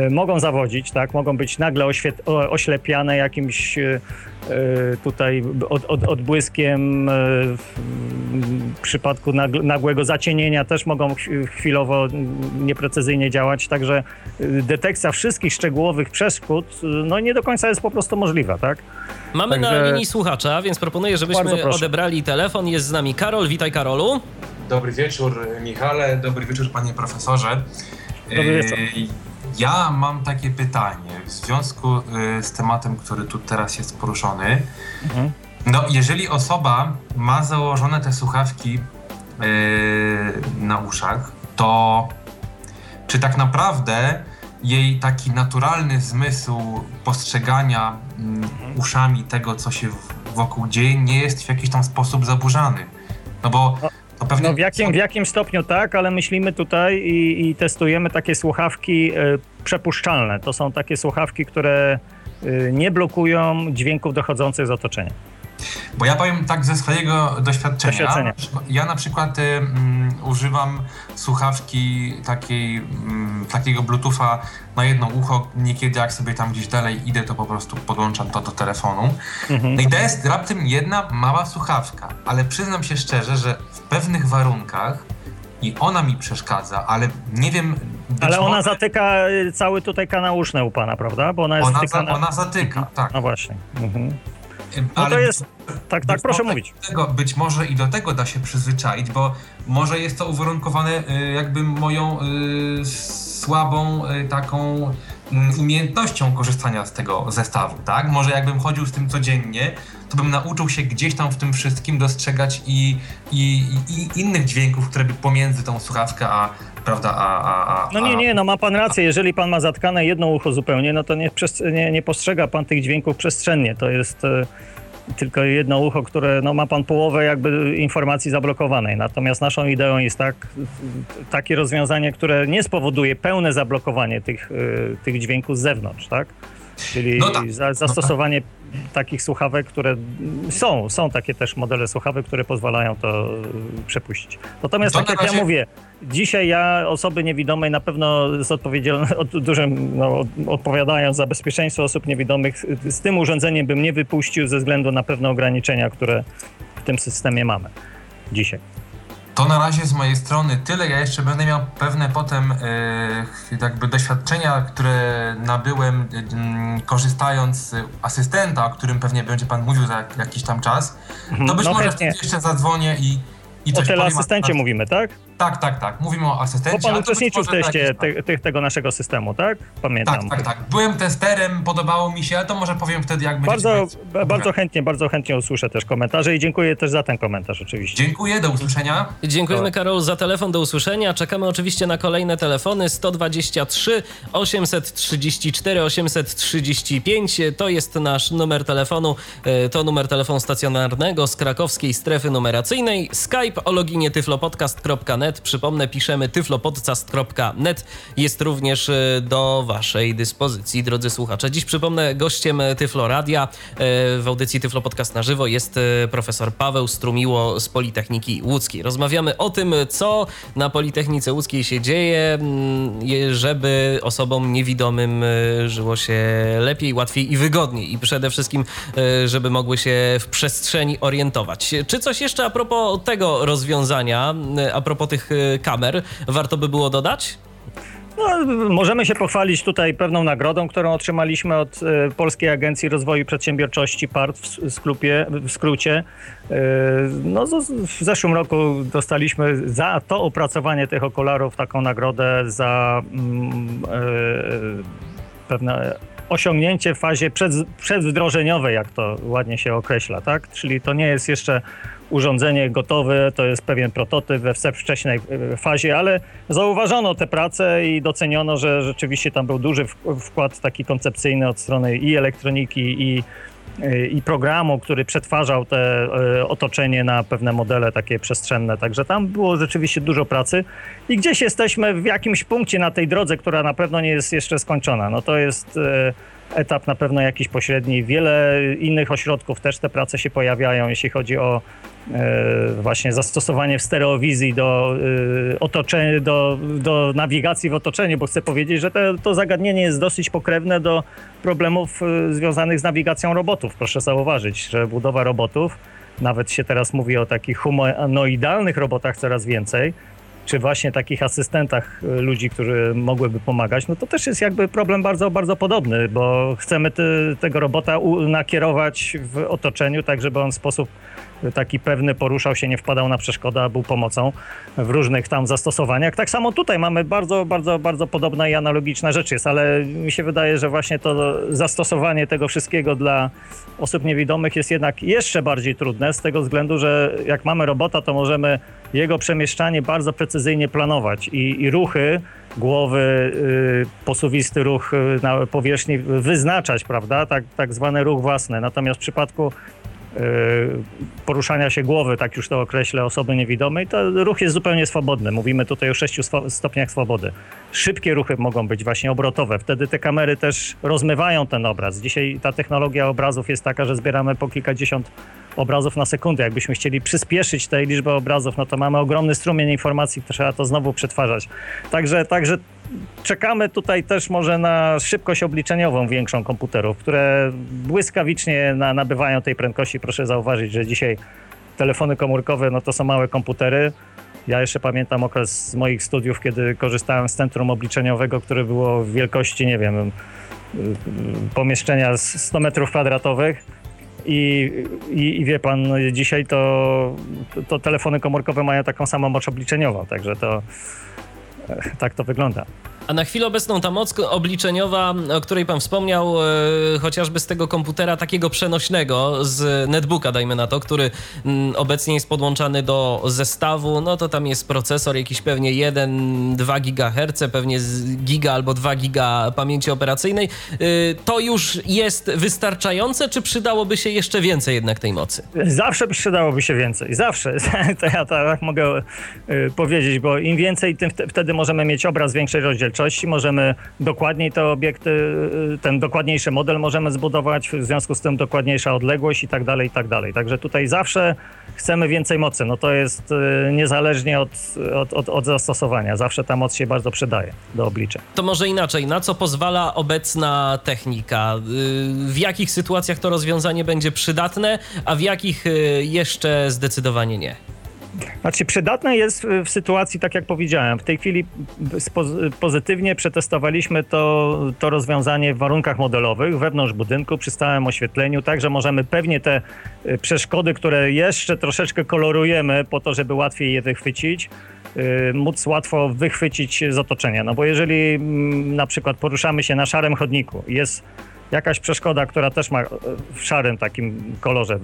mogą zawodzić, tak? Mogą być nagle oślepiane jakimś e, e, tutaj od, od, odbłyskiem. W przypadku nagłego zacienienia też mogą chwilowo nieprecyzyjnie działać, także detekcja wszystkich szczegółowych przeszkód no nie do końca jest po prostu możliwa, tak? Mamy także... na linii słuchacza, więc proponuję, żebyśmy odebrali telefon. Jest z nami Karol. Witaj Karolu. Dobry wieczór Michale, dobry wieczór panie profesorze. Dobry wieczór. Ja mam takie pytanie w związku y, z tematem, który tu teraz jest poruszony. Mhm. No, jeżeli osoba ma założone te słuchawki yy, na uszach, to czy tak naprawdę jej taki naturalny zmysł postrzegania mm, uszami tego, co się wokół dzieje, nie jest w jakiś tam sposób zaburzany? No bo no, w, jakim, w jakim stopniu tak, ale myślimy tutaj i, i testujemy takie słuchawki y, przepuszczalne. To są takie słuchawki, które y, nie blokują dźwięków dochodzących z otoczenia. Bo ja powiem tak ze swojego doświadczenia. doświadczenia. Ja na przykład y, mm, używam słuchawki takiej, mm, takiego Bluetootha na jedno ucho. Niekiedy jak sobie tam gdzieś dalej idę, to po prostu podłączam to do telefonu. Mhm. No i to jest raptem jedna mała słuchawka, ale przyznam się szczerze, że w pewnych warunkach i ona mi przeszkadza, ale nie wiem. Ale ona może... zatyka y, cały tutaj kanał uszny u pana, prawda? Bo ona jest ona, za, ona zatyka, mhm. tak. No właśnie. Mhm. No to jest. Tak, tak, proszę mówić. Tego, być może i do tego da się przyzwyczaić, bo może jest to uwarunkowane y, jakby moją y, słabą y, taką umiejętnością korzystania z tego zestawu, tak? Może jakbym chodził z tym codziennie, to bym nauczył się gdzieś tam w tym wszystkim dostrzegać i, i, i innych dźwięków, które by pomiędzy tą słuchawkę a prawda, a, a, a, No nie, nie, no ma pan rację, jeżeli pan ma zatkane jedno ucho zupełnie, no to nie, nie, nie postrzega pan tych dźwięków przestrzennie, to jest tylko jedno ucho, które no, ma pan połowę jakby informacji zablokowanej. Natomiast naszą ideą jest tak, takie rozwiązanie, które nie spowoduje pełne zablokowanie tych, y, tych dźwięków z zewnątrz, tak? Czyli no tak. za, zastosowanie no tak. Takich słuchawek, które są, są takie też modele słuchawek, które pozwalają to przepuścić. Natomiast tak jak razie... ja mówię, dzisiaj ja osoby niewidomej na pewno z odpowiedzialnością, dużym, no, odpowiadając za bezpieczeństwo osób niewidomych, z tym urządzeniem bym nie wypuścił ze względu na pewne ograniczenia, które w tym systemie mamy dzisiaj. To na razie z mojej strony tyle. Ja jeszcze będę miał pewne potem e, jakby doświadczenia, które nabyłem e, korzystając z asystenta, o którym pewnie będzie pan mówił za jakiś tam czas. To być no może jeszcze zadzwonię i i o teleasystencie mówimy, tak? Tak, tak, tak. Mówimy o asystencie. Bo pan uczestniczył w teście te, te, tego naszego systemu, tak? Pamiętam. Tak, tak, tak. Byłem testerem, podobało mi się, ale to może powiem wtedy, jak bardzo, Bardzo chętnie, bardzo chętnie usłyszę też komentarze i dziękuję też za ten komentarz oczywiście. Dziękuję, do usłyszenia. Dziękujemy Karol za telefon, do usłyszenia. Czekamy oczywiście na kolejne telefony 123 834 835. To jest nasz numer telefonu, e, to numer telefonu stacjonarnego z krakowskiej strefy numeracyjnej. Skype o loginie tyflopodcast.net tyflopodcast.net. Przypomnę, piszemy tyflopodcast.net. Jest również do Waszej dyspozycji, drodzy słuchacze. Dziś przypomnę, gościem Tyflo Radia w audycji Tyflo Podcast na żywo jest profesor Paweł Strumiło z Politechniki Łódzkiej. Rozmawiamy o tym, co na Politechnice Łódzkiej się dzieje, mm, żeby osobom niewidomym żyło się lepiej, łatwiej i wygodniej i przede wszystkim, żeby mogły się w przestrzeni orientować. Czy coś jeszcze a propos tego rozwiązania, a propos tych kamer, warto by było dodać? No, możemy się pochwalić tutaj pewną nagrodą, którą otrzymaliśmy od e, Polskiej Agencji Rozwoju Przedsiębiorczości PART w, sklupie, w skrócie. E, no, w zeszłym roku dostaliśmy za to opracowanie tych okularów taką nagrodę za mm, e, pewne osiągnięcie w fazie przed, przedwdrożeniowej, jak to ładnie się określa, tak? Czyli to nie jest jeszcze urządzenie gotowe, to jest pewien prototyp we wczesnej e, fazie, ale zauważono te prace i doceniono, że rzeczywiście tam był duży wkład taki koncepcyjny od strony i elektroniki, i, e, i programu, który przetwarzał te e, otoczenie na pewne modele takie przestrzenne. Także tam było rzeczywiście dużo pracy i gdzieś jesteśmy w jakimś punkcie na tej drodze, która na pewno nie jest jeszcze skończona. No to jest etap na pewno jakiś pośredni. Wiele innych ośrodków też te prace się pojawiają, jeśli chodzi o E, właśnie zastosowanie w stereowizji do e, otoczenia, do, do nawigacji w otoczeniu, bo chcę powiedzieć, że to, to zagadnienie jest dosyć pokrewne do problemów e, związanych z nawigacją robotów. Proszę zauważyć, że budowa robotów, nawet się teraz mówi o takich humanoidalnych robotach coraz więcej, czy właśnie takich asystentach ludzi, którzy mogłyby pomagać, no to też jest jakby problem bardzo, bardzo podobny, bo chcemy te, tego robota nakierować w otoczeniu, tak żeby on w sposób taki pewny poruszał się, nie wpadał na przeszkodę, a był pomocą w różnych tam zastosowaniach. Tak samo tutaj mamy bardzo, bardzo, bardzo podobna i analogiczna rzecz jest, ale mi się wydaje, że właśnie to zastosowanie tego wszystkiego dla osób niewidomych jest jednak jeszcze bardziej trudne z tego względu, że jak mamy robota, to możemy jego przemieszczanie bardzo precyzyjnie planować i, i ruchy głowy, y, posuwisty ruch y, na powierzchni wyznaczać, prawda? Tak, tak zwany ruch własny. Natomiast w przypadku poruszania się głowy, tak już to określę, osoby niewidomej, to ruch jest zupełnie swobodny. Mówimy tutaj o sześciu stopniach swobody. Szybkie ruchy mogą być właśnie obrotowe. Wtedy te kamery też rozmywają ten obraz. Dzisiaj ta technologia obrazów jest taka, że zbieramy po kilkadziesiąt obrazów na sekundę. Jakbyśmy chcieli przyspieszyć tej liczby obrazów, no to mamy ogromny strumień informacji, trzeba to znowu przetwarzać. Także, także czekamy tutaj też może na szybkość obliczeniową większą komputerów, które błyskawicznie na, nabywają tej prędkości. Proszę zauważyć, że dzisiaj telefony komórkowe no to są małe komputery. Ja jeszcze pamiętam okres z moich studiów, kiedy korzystałem z centrum obliczeniowego, które było w wielkości, nie wiem, pomieszczenia 100 metrów kwadratowych. I, i, I, wie pan, dzisiaj to, to telefony komórkowe mają taką samą moc obliczeniową, także to tak to wygląda. A na chwilę obecną ta moc obliczeniowa, o której pan wspomniał, e, chociażby z tego komputera takiego przenośnego, z netbooka dajmy na to, który mm, obecnie jest podłączany do zestawu, no to tam jest procesor jakiś pewnie 1-2 GHz, pewnie giga albo 2 giga pamięci operacyjnej. E, to już jest wystarczające, czy przydałoby się jeszcze więcej jednak tej mocy? Zawsze przydałoby się więcej, zawsze. To ja tak mogę e, powiedzieć, bo im więcej, tym wtedy możemy mieć obraz większej rozdzielczości rozdzielczości, możemy dokładniej te obiekty, y, ten dokładniejszy model możemy zbudować, w związku z tym dokładniejsza odległość i tak dalej, i tak dalej. Także tutaj zawsze chcemy więcej mocy. No to jest y, niezależnie od, od, od, od zastosowania. Zawsze ta moc się bardzo przydaje do obliczeń. To może inaczej. Na co pozwala obecna technika? Y, w jakich sytuacjach to rozwiązanie będzie przydatne, a w jakich jeszcze zdecydowanie nie? Znaczy, przydatne jest w sytuacji, tak jak powiedziałem, w tej chwili pozytywnie przetestowaliśmy to, to rozwiązanie w warunkach modelowych, wewnątrz budynku, przy stałym oświetleniu, tak, że możemy pewnie te y, przeszkody, które jeszcze troszeczkę kolorujemy po to, żeby łatwiej je wychwycić, y, móc łatwo wychwycić z otoczenia. No bo jeżeli mm, na przykład poruszamy się na szarym chodniku, jest jakaś przeszkoda, która też ma w szarym takim kolorze,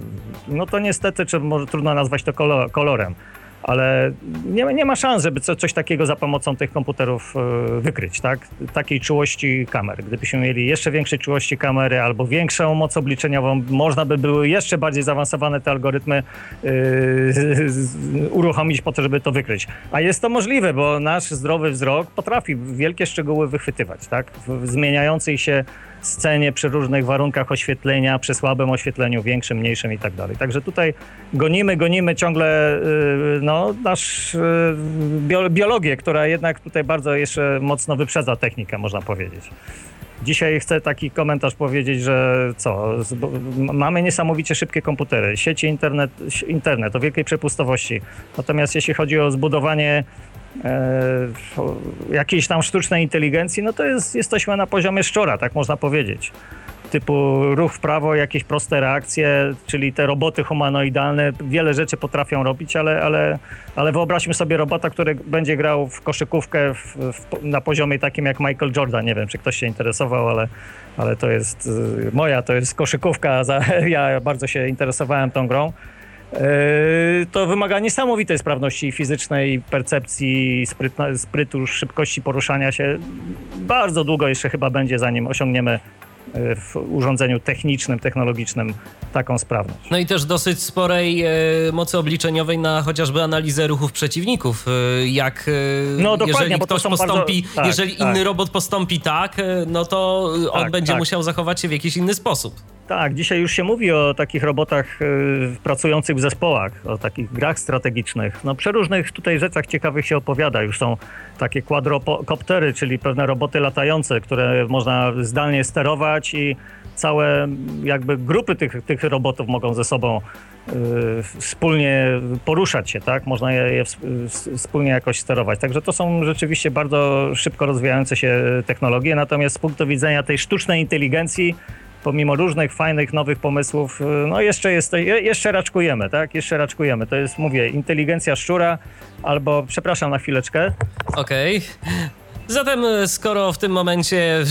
no to niestety, czy może trudno nazwać to kolorem. ale nie, nie ma szans, żeby co, coś takiego za pomocą tych komputerów e, wykryć, tak? Takiej czułości kamer. Gdybyśmy mieli jeszcze większej czułości kamery albo większą moc obliczeniową, można by były jeszcze bardziej zaawansowane te algorytmy yy, uruchomić po to, żeby to wykryć. A jest to możliwe, bo nasz zdrowy wzrok potrafi wielkie szczegóły wychwytywać, tak? W zmieniającej się scenie przy różnych warunkach oświetlenia, przy słabym oświetleniu, większym, mniejszym i tak dalej. Także tutaj gonimy, gonimy ciągle y, no, nasz y, biologię, która jednak tutaj bardzo jeszcze mocno wyprzedza technikę, można powiedzieć. Dzisiaj chcę taki komentarz powiedzieć, że co, mamy niesamowicie szybkie komputery, sieci internet, internet o wielkiej przepustowości. Natomiast jeśli chodzi o zbudowanie jakiejś tam sztucznej inteligencji, no to jest, jesteśmy na poziomie szczura, tak można powiedzieć. Typu ruch w prawo, jakieś proste reakcje, czyli te roboty humanoidalne wiele rzeczy potrafią robić, ale, ale, ale wyobraźmy sobie robota, który będzie grał w koszykówkę w, w, na poziomie takim jak Michael Jordan. Nie wiem, czy ktoś się interesował, ale, ale to jest y, moja, to jest koszykówka. Ja bardzo się interesowałem tą grą. Yy, to wymaga niesamowitej sprawności fizycznej, percepcji, sprytna, sprytu, szybkości poruszania się. Bardzo długo jeszcze chyba będzie, zanim osiągniemy yy, w urządzeniu technicznym, technologicznym taką sprawność. No i też dosyć sporej e, mocy obliczeniowej na chociażby analizę ruchów przeciwników. E, jak e, no, jeżeli ktoś postąpi, bardzo, tak, jeżeli tak. inny robot postąpi tak, e, no to on tak, będzie tak. musiał zachować się w jakiś inny sposób. Tak, dzisiaj już się mówi o takich robotach y, pracujących w zespołach, o takich grach strategicznych. No przeróżnych tutaj rzeczach ciekawych się opowiada. Już są takie quadrocoptery, czyli pewne roboty latające, które można zdalnie sterować i całe jakby grupy tych, tych robotów mogą ze sobą y, wspólnie poruszać się, tak? Można je, je wspólnie jakoś sterować. Także to są rzeczywiście bardzo szybko rozwijające się technologie, natomiast z punktu widzenia tej sztucznej inteligencji pomimo różnych fajnych, nowych pomysłów, y, no jeszcze, jest, jeszcze raczkujemy, tak? Jeszcze raczkujemy. To jest, mówię, inteligencja szczura albo, przepraszam na chwileczkę. Okej. Okay. Zatem, e, skoro w tym momencie e,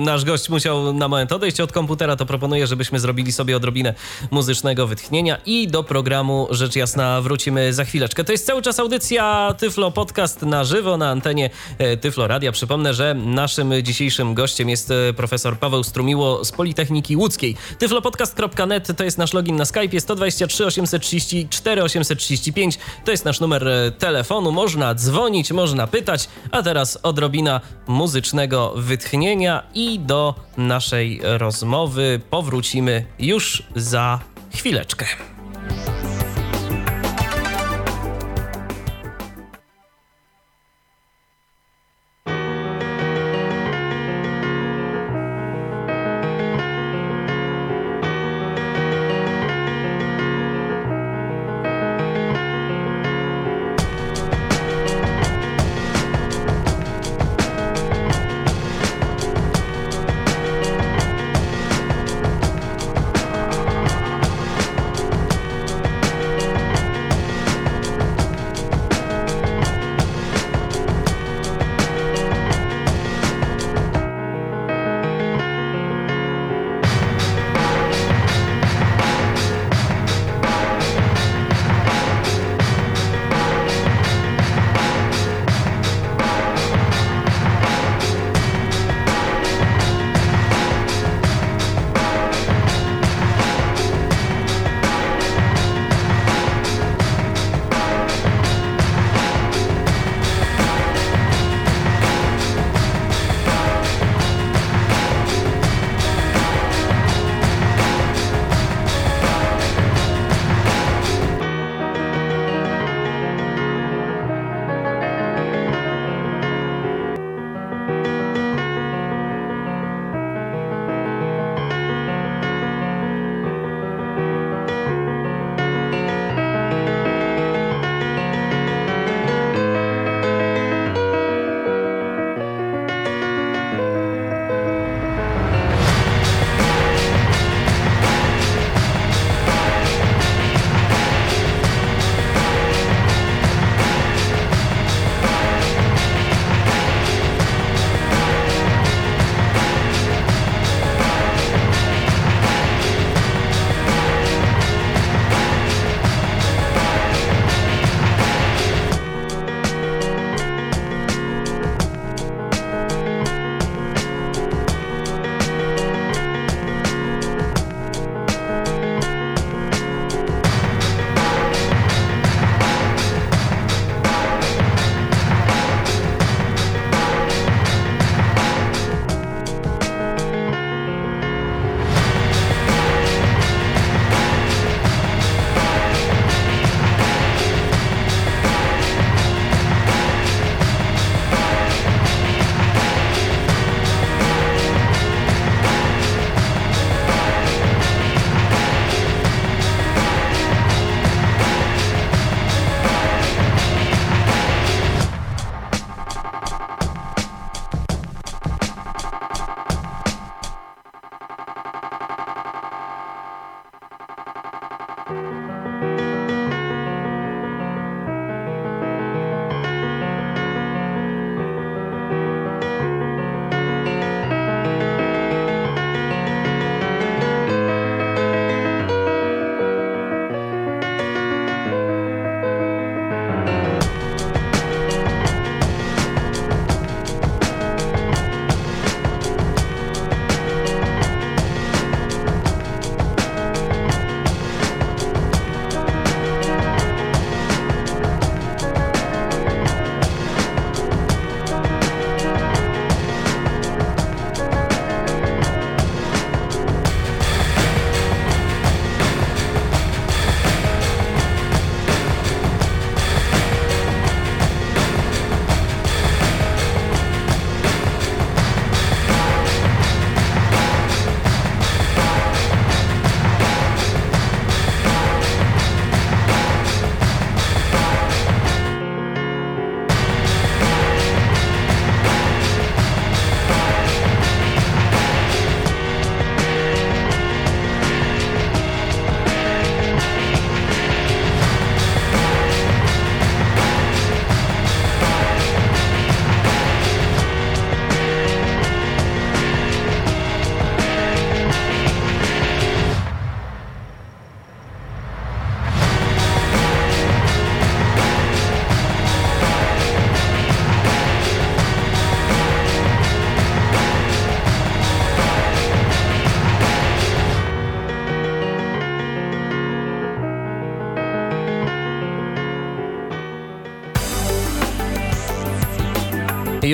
nasz gość musiał na moment odejść od komputera, to proponuję, żebyśmy zrobili sobie odrobinę muzycznego wytchnienia i do programu rzecz jasna wrócimy za chwileczkę. To jest cały czas audycja Tyflo Podcast na żywo na antenie e, Tyflo Radia. Przypomnę, że naszym dzisiejszym gościem jest profesor Paweł Strumiło z Politechniki Łódzkiej. tyflopodcast.net to jest nasz login na Skype, 123 834 835 to jest nasz numer telefonu. Można dzwonić, można pytać, a teraz odrobinę odrobina muzycznego wytchnienia i do naszej rozmowy powrócimy już za chwileczkę.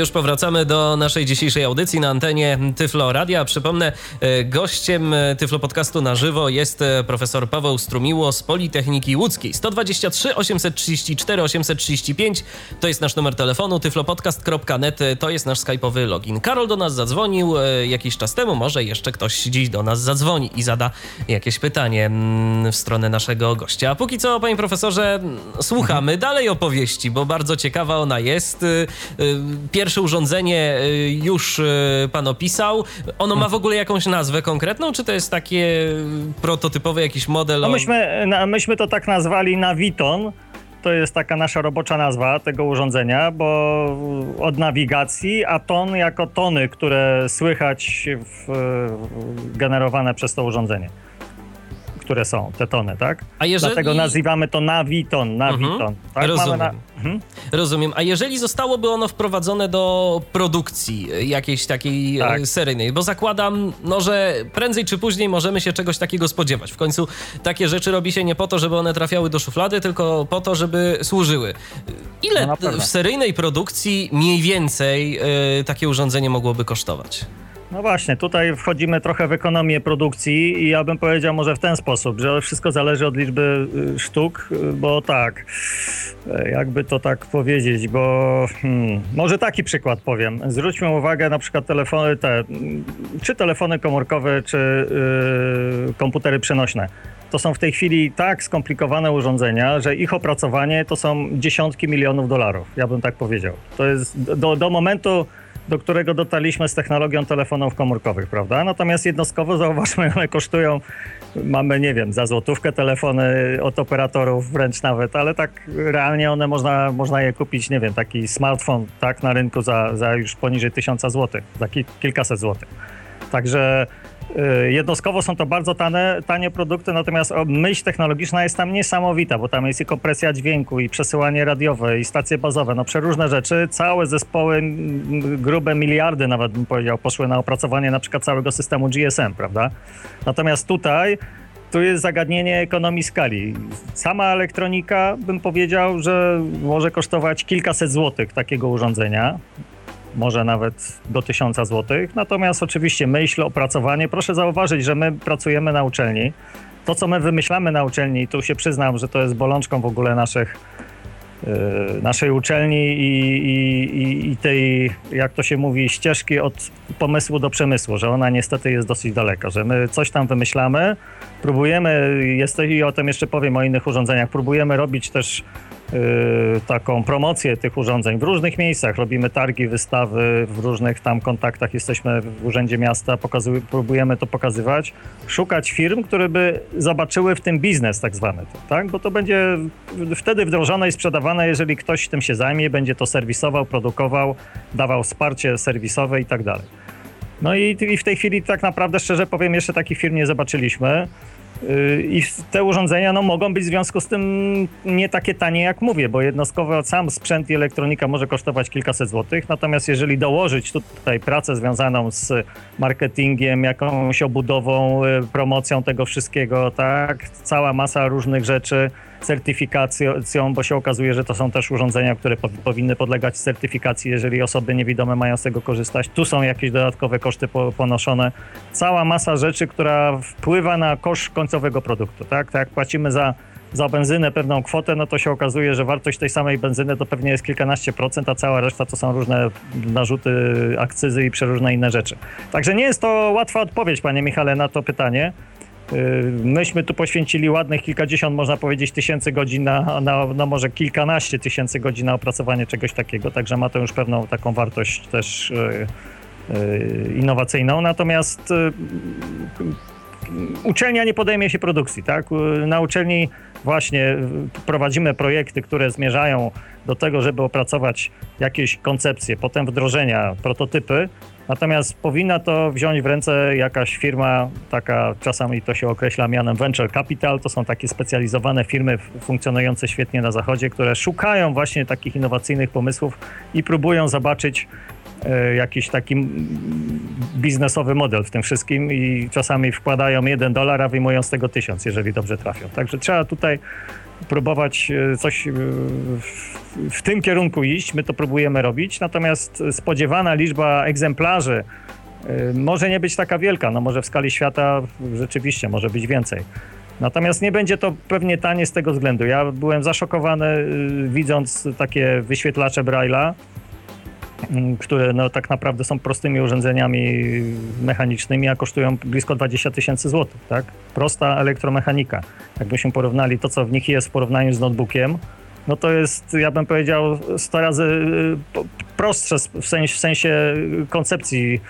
Już powracamy do naszej dzisiejszej audycji na antenie Tyflo Radia. Przypomnę, e, gościem e, Tyflo Podcastu na żywo jest e, profesor Paweł Strumiło z Politechniki Łódzkiej. 123 834 835 to jest nasz numer telefonu, tyflopodcast.net to jest nasz skype'owy login. Karol do nas zadzwonił jakiś czas temu, może jeszcze ktoś dziś do nas zadzwoni i zada jakieś pytanie mm, w stronę naszego gościa. A póki co, panie profesorze, słuchamy dalej opowieści, bo bardzo ciekawa ona jest pierwsze urządzenie y, już y, pan opisał. Ono ma w ogóle jakąś nazwę konkretną, czy to jest takie prototypowy jakiś model? No myśmy, myśmy to tak nazwali Naviton. To jest taka nasza robocza nazwa tego urządzenia, bo od nawigacji, a ton jako tony, które słychać w, generowane przez to urządzenie które są, te tony, tak? A jeżeli... Dlatego nazywamy to nawiton, nawiton. Mhm. Tak? Rozumiem. Na... Mhm. Rozumiem. A jeżeli zostałoby ono wprowadzone do produkcji jakiejś takiej e, tak. seryjnej, bo zakładam, no, że prędzej czy później możemy się czegoś takiego spodziewać. W końcu takie rzeczy robi się nie po to, żeby one trafiały do szuflady, tylko po to, żeby służyły. Ile no w seryjnej produkcji mniej więcej y, takie urządzenie mogłoby kosztować? No właśnie, tutaj wchodzimy trochę w ekonomię produkcji i ja bym powiedział może w ten sposób, że wszystko zależy od liczby y, sztuk, y, bo tak, e, jakby to tak powiedzieć, bo hmm, może taki przykład powiem. Zwróćmy uwagę na przykład telefony te, czy telefony komórkowe, czy yy, komputery przenośne. To są w tej chwili tak skomplikowane urządzenia, że ich opracowanie to są dziesiątki milionów dolarów, ja bym tak powiedział. To jest do, do momentu do którego dotarliśmy z technologią telefonów komórkowych, prawda? Natomiast jednostkowo zauważmy, one kosztują, mamy, nie wiem, za złotówkę telefony od operatorów wręcz nawet, ale tak realnie one można, można je kupić, nie wiem, taki smartfon tak na rynku za, za już poniżej tysiąca złotych, za kilkaset złotych. Także jednostkowo są to bardzo tane, tanie produkty, natomiast myśl technologiczna jest tam niesamowita, bo tam jest i kompresja dźwięku, i przesyłanie radiowe, i stacje bazowe, no przeróżne rzeczy. Całe zespoły, grube miliardy nawet bym powiedział, poszły na opracowanie na przykład całego systemu GSM, prawda? Natomiast tutaj tu jest zagadnienie ekonomii skali. Sama elektronika, bym powiedział, że może kosztować kilkaset złotych takiego urządzenia może nawet do 1000 zł. Natomiast oczywiście myśl, opracowanie, proszę zauważyć, że my pracujemy na uczelni. To, co my wymyślamy na uczelni, tu się przyznam, że to jest bolączką w ogóle naszych, yy, naszej uczelni i, i, i, tej, jak to się mówi, ścieżki od pomysłu do przemysłu, że ona niestety jest dosyć daleka, że my coś tam wymyślamy, próbujemy, jest, i o tym jeszcze powiem o innych urządzeniach, próbujemy robić też taką promocję tych urządzeń w różnych miejscach. Robimy targi, wystawy, w różnych tam kontaktach jesteśmy w Urzędzie Miasta, próbujemy to pokazywać. Szukać firm, które by zobaczyły w tym biznes tak zwany, tak? Bo to będzie wtedy wdrożone i sprzedawane, jeżeli ktoś tym się zajmie, będzie to serwisował, produkował, dawał wsparcie serwisowe i tak dalej. No i, i w tej chwili tak naprawdę, szczerze powiem, jeszcze takich firm nie zobaczyliśmy. I te urządzenia no, mogą być w związku z tym nie takie tanie, jak mówię, bo jednostkowo sam sprzęt i elektronika może kosztować kilkaset złotych. Natomiast jeżeli dołożyć tutaj pracę związaną z marketingiem, jakąś obudową, y, promocją tego wszystkiego, tak, cała masa różnych rzeczy, certyfikacją, bo się okazuje, że to są też urządzenia, które po, powinny podlegać certyfikacji, jeżeli osoby niewidome mają z tego korzystać. Tu są jakieś dodatkowe koszty po, ponoszone. Cała masa rzeczy, która wpływa na koszt końcowego produktu. Tak, tak jak płacimy za za benzynę pewną kwotę, no to się okazuje, że wartość tej samej benzyny to pewnie jest kilkanaście procent, a cała reszta to są różne narzuty, akcyzy i przeróżne inne rzeczy. Także nie jest to łatwa odpowiedź, panie Michale, na to pytanie. Y, myśmy tu poświęcili ładnych kilkadziesiąt, można powiedzieć, tysięcy godzin na, na może kilkanaście tysięcy godzin na opracowanie czegoś takiego, także ma to już pewną taką wartość też y, y, innowacyjną. Natomiast uczelnia nie podejmie się produkcji, tak? Na uczelni właśnie prowadzimy projekty, które zmierzają do tego, żeby opracować jakieś koncepcje, potem wdrożenia, prototypy, Natomiast powinna to wziąć w ręce jakaś firma, taka czasami to się określa mianem venture capital. To są takie specjalizowane firmy funkcjonujące świetnie na zachodzie, które szukają właśnie takich innowacyjnych pomysłów i próbują zobaczyć e, jakiś taki biznesowy model w tym wszystkim i czasami wkładają jeden dolar, a wyjmują z tego tysiąc, jeżeli dobrze trafią. Także trzeba tutaj próbować coś w tym kierunku iść. My to próbujemy robić, natomiast spodziewana liczba egzemplarzy może nie być taka wielka. No może w skali świata rzeczywiście może być więcej. Natomiast nie będzie to pewnie tanie z tego względu. Ja byłem zaszokowany widząc takie wyświetlacze Braille'a, mm, które no, tak naprawdę są prostymi urządzeniami mechanicznymi, a kosztują blisko 20 tysięcy złotych. Tak? Prosta elektromechanika. Jakbyśmy porównali to, co w nich jest w porównaniu z notebookiem, no to jest, ja bym powiedział, 100 razy y, prostsze w sensie, w sensie koncepcji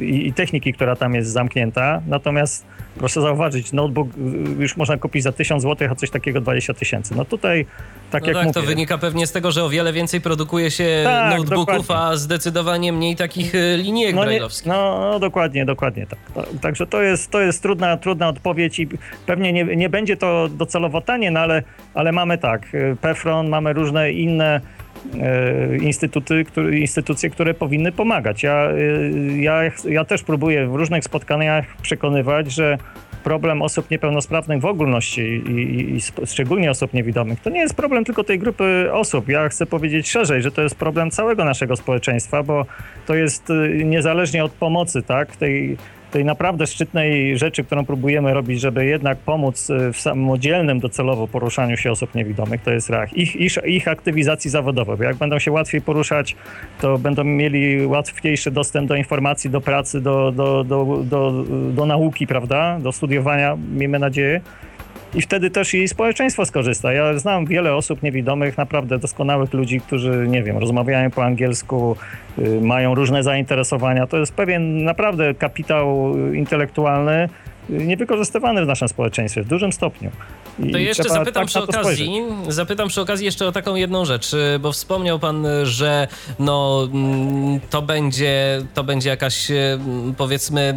i, i techniki, która tam jest zamknięta. Natomiast proszę zauważyć, notebook y, już można kupić za 1000 zł, a coś takiego 20 tysięcy. No tutaj, tak no jak tak, mówię... to wynika pewnie z tego, że o wiele więcej produkuje się Tak, notebooków, dokładnie. a zdecydowanie mniej takich y, linijek No, nie, no, no dokładnie, dokładnie tak. Także to jest, to jest trudna, trudna odpowiedź i pewnie nie, nie będzie to docelowo tanie, no ale, ale mamy tak, y, PEFRON, mamy różne inne instytuty, które, instytucje, które powinny pomagać. Ja, y, ja, ja też próbuję w różnych spotkaniach przekonywać, że problem osób niepełnosprawnych w ogólności i, i, i szczególnie osób niewidomych, to nie jest problem tylko tej grupy osób. Ja chcę powiedzieć szerzej, że to jest problem całego naszego społeczeństwa, bo to jest y, niezależnie od pomocy, tak, tej, tej naprawdę szczytnej rzeczy, którą próbujemy robić, żeby jednak pomóc y, w samodzielnym docelowo poruszaniu się osób niewidomych, to jest rach. Ich, ich, ich aktywizacji zawodowej. Bo jak będą się łatwiej poruszać, to będą mieli łatwiejszy dostęp do informacji, do pracy, do, do, do, do, do nauki, prawda? Do studiowania, miejmy nadzieję. I wtedy też i społeczeństwo skorzysta. Ja znam wiele osób niewidomych, naprawdę doskonałych ludzi, którzy, nie wiem, rozmawiają po angielsku, y, mają różne zainteresowania. To jest pewien naprawdę kapitał y, intelektualny, niewykorzystywany w naszym społeczeństwie w dużym stopniu. I To jeszcze zapytam tak przy to spojrzeć. okazji, zapytam przy okazji jeszcze o taką jedną rzecz, bo wspomniał pan, że no, mm, to, będzie, to będzie jakaś mm, powiedzmy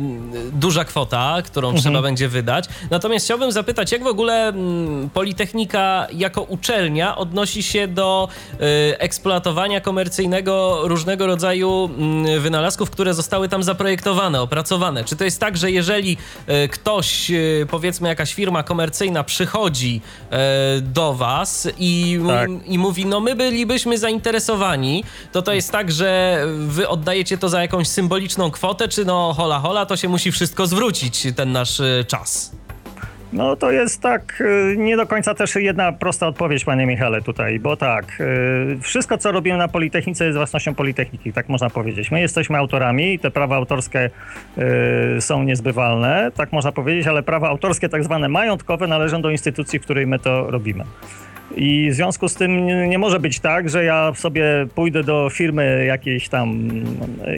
duża kwota, którą Mhm. trzeba będzie wydać. Natomiast chciałbym zapytać, jak w ogóle mm, Politechnika jako uczelnia odnosi się do y, eksploatowania komercyjnego różnego rodzaju mm, wynalazków, które zostały tam zaprojektowane, opracowane. Czy to jest tak, że jeżeli y, ktoś, y, powiedzmy jakaś firma komercyjna przychodzi e, do was i, Tak. i mówi, no my bylibyśmy zainteresowani, to to jest tak, że wy oddajecie to za jakąś symboliczną kwotę, czy no hola hola, to się musi wszystko zwrócić, ten nasz y, czas. No to jest tak, y, nie do końca też jedna prosta odpowiedź, panie Michale, tutaj, bo tak, y, wszystko co robimy na Politechnice jest własnością Politechniki, tak można powiedzieć. My jesteśmy autorami i te prawa autorskie y, są niezbywalne, tak można powiedzieć, ale prawa autorskie tak zwane majątkowe należą do instytucji, w której my to robimy. I w związku z tym nie, może być tak, że ja sobie pójdę do firmy jakiejś tam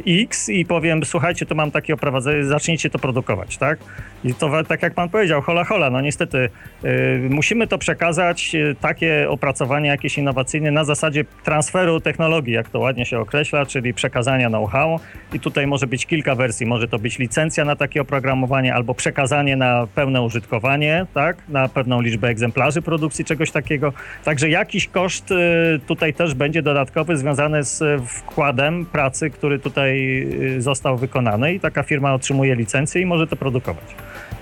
X i powiem, słuchajcie, tu mam takie oprowadzenie, zacznijcie to produkować, tak? I to tak jak pan powiedział, hola hola, no niestety y, musimy to przekazać, y, takie opracowanie jakieś innowacyjne na zasadzie transferu technologii, jak to ładnie się określa, czyli przekazania know-how i tutaj może być kilka wersji, może to być licencja na takie oprogramowanie albo przekazanie na pełne użytkowanie, tak? Na pewną liczbę egzemplarzy produkcji czegoś takiego. Także jakiś koszt y, tutaj też będzie dodatkowy związany z wkładem pracy, który tutaj został wykonany i taka firma otrzymuje licencję i może to produkować.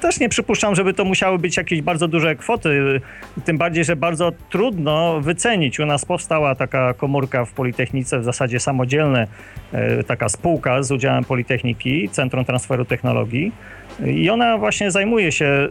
Też nie przypuszczam, żeby to musiały być jakieś bardzo duże kwoty, tym bardziej, że bardzo trudno wycenić. U nas powstała taka komórka w Politechnice, w zasadzie samodzielna e, taka spółka z udziałem Politechniki, Centrum Transferu Technologii i ona właśnie zajmuje się y,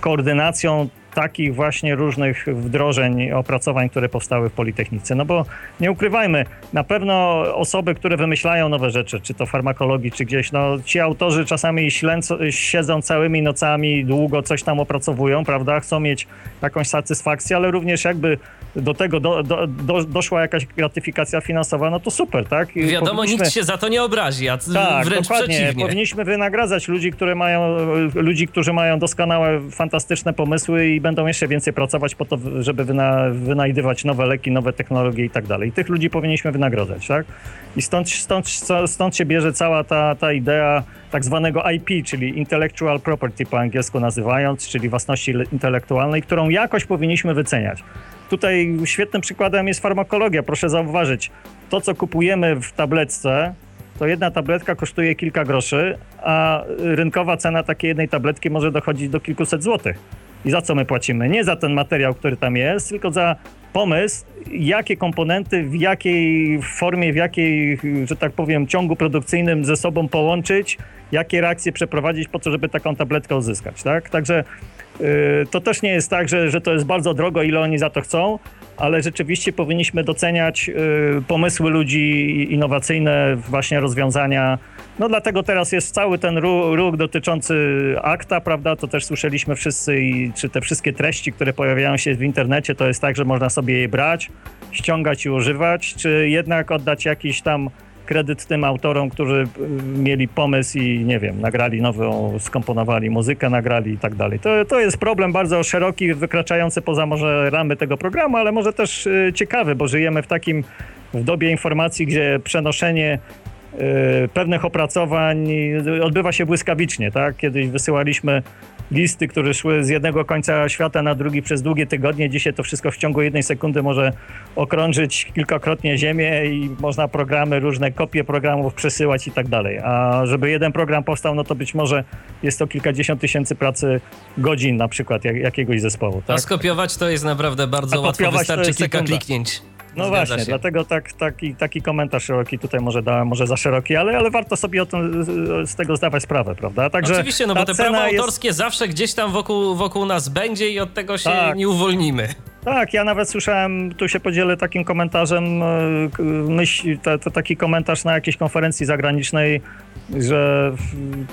koordynacją takich właśnie różnych wdrożeń, opracowań, które powstały w Politechnice. No bo nie ukrywajmy, na pewno osoby, które wymyślają nowe rzeczy, czy to farmakologii, czy gdzieś, no ci autorzy czasami ślęco, siedzą całymi nocami, długo coś tam opracowują, prawda, chcą mieć jakąś satysfakcję, ale również jakby do tego do, do, do, doszła jakaś gratyfikacja finansowa, no to super, tak? I Wiadomo, powinniśmy- nikt się za to nie obrazi, a tak, wręcz dokładnie. przeciwnie. Powinniśmy wynagradzać ludzi, które mają, ludzi, którzy mają doskonałe, fantastyczne pomysły i będą jeszcze więcej pracować po to, żeby wyna, wynajdywać nowe leki, nowe technologie i tak dalej. I tych ludzi powinniśmy wynagradzać, tak? I stąd, stąd, stąd się bierze cała ta, ta idea tak zwanego IP, czyli Intellectual Property po angielsku nazywając, czyli własności le- intelektualnej, którą jakoś powinniśmy wyceniać. Tutaj świetnym przykładem jest farmakologia. Proszę zauważyć, to co kupujemy w tabletce, to jedna tabletka kosztuje kilka groszy, a rynkowa cena takiej jednej tabletki może dochodzić do kilkuset złotych. I za co my płacimy? Nie za ten materiał, który tam jest, tylko za pomysł, jakie komponenty, w jakiej formie, w jakiej, że tak powiem, ciągu produkcyjnym ze sobą połączyć, jakie reakcje przeprowadzić po to, żeby taką tabletkę uzyskać, tak? Także to też nie jest tak, że, że to jest bardzo drogo, ile oni za to chcą, ale rzeczywiście powinniśmy doceniać yy, pomysły ludzi, innowacyjne właśnie rozwiązania. No dlatego teraz jest cały ten ruch dotyczący akta, prawda? To też słyszeliśmy wszyscy i czy te wszystkie treści, które pojawiają się w internecie, to jest tak, że można sobie je brać, ściągać i używać, czy jednak oddać jakiś tam kredyt tym autorom, którzy mieli pomysł i nie wiem, nagrali nową, skomponowali muzykę, nagrali i tak dalej. To, to jest problem bardzo szeroki, wykraczający poza może ramy tego programu, ale może też y, ciekawy, bo żyjemy w takim, w dobie informacji, gdzie przenoszenie y, pewnych opracowań odbywa się błyskawicznie, tak? Kiedyś wysyłaliśmy listy, które szły z jednego końca świata na drugi przez długie tygodnie. Dzisiaj to wszystko w ciągu jednej sekundy może okrążyć kilkakrotnie Ziemię i można programy, różne kopie programów przesyłać i tak dalej. A żeby jeden program powstał, no to być może jest to kilkadziesiąt tysięcy pracy godzin na przykład jak, jakiegoś zespołu. Tak? A skopiować to jest naprawdę bardzo łatwo, wystarczy kilka sekunda. kliknięć. No Zgadza właśnie, się. dlatego tak, taki, taki komentarz szeroki tutaj może dałem, może za szeroki, ale, ale warto sobie o tym, z tego zdawać sprawę, prawda? Także Oczywiście, no bo te prawa autorskie jest... zawsze gdzieś tam wokół, wokół nas będzie i od tego się tak. nie uwolnimy. Tak, ja nawet słyszałem, tu się podzielę takim komentarzem, e, myśl, to, to taki komentarz na jakiejś konferencji zagranicznej, że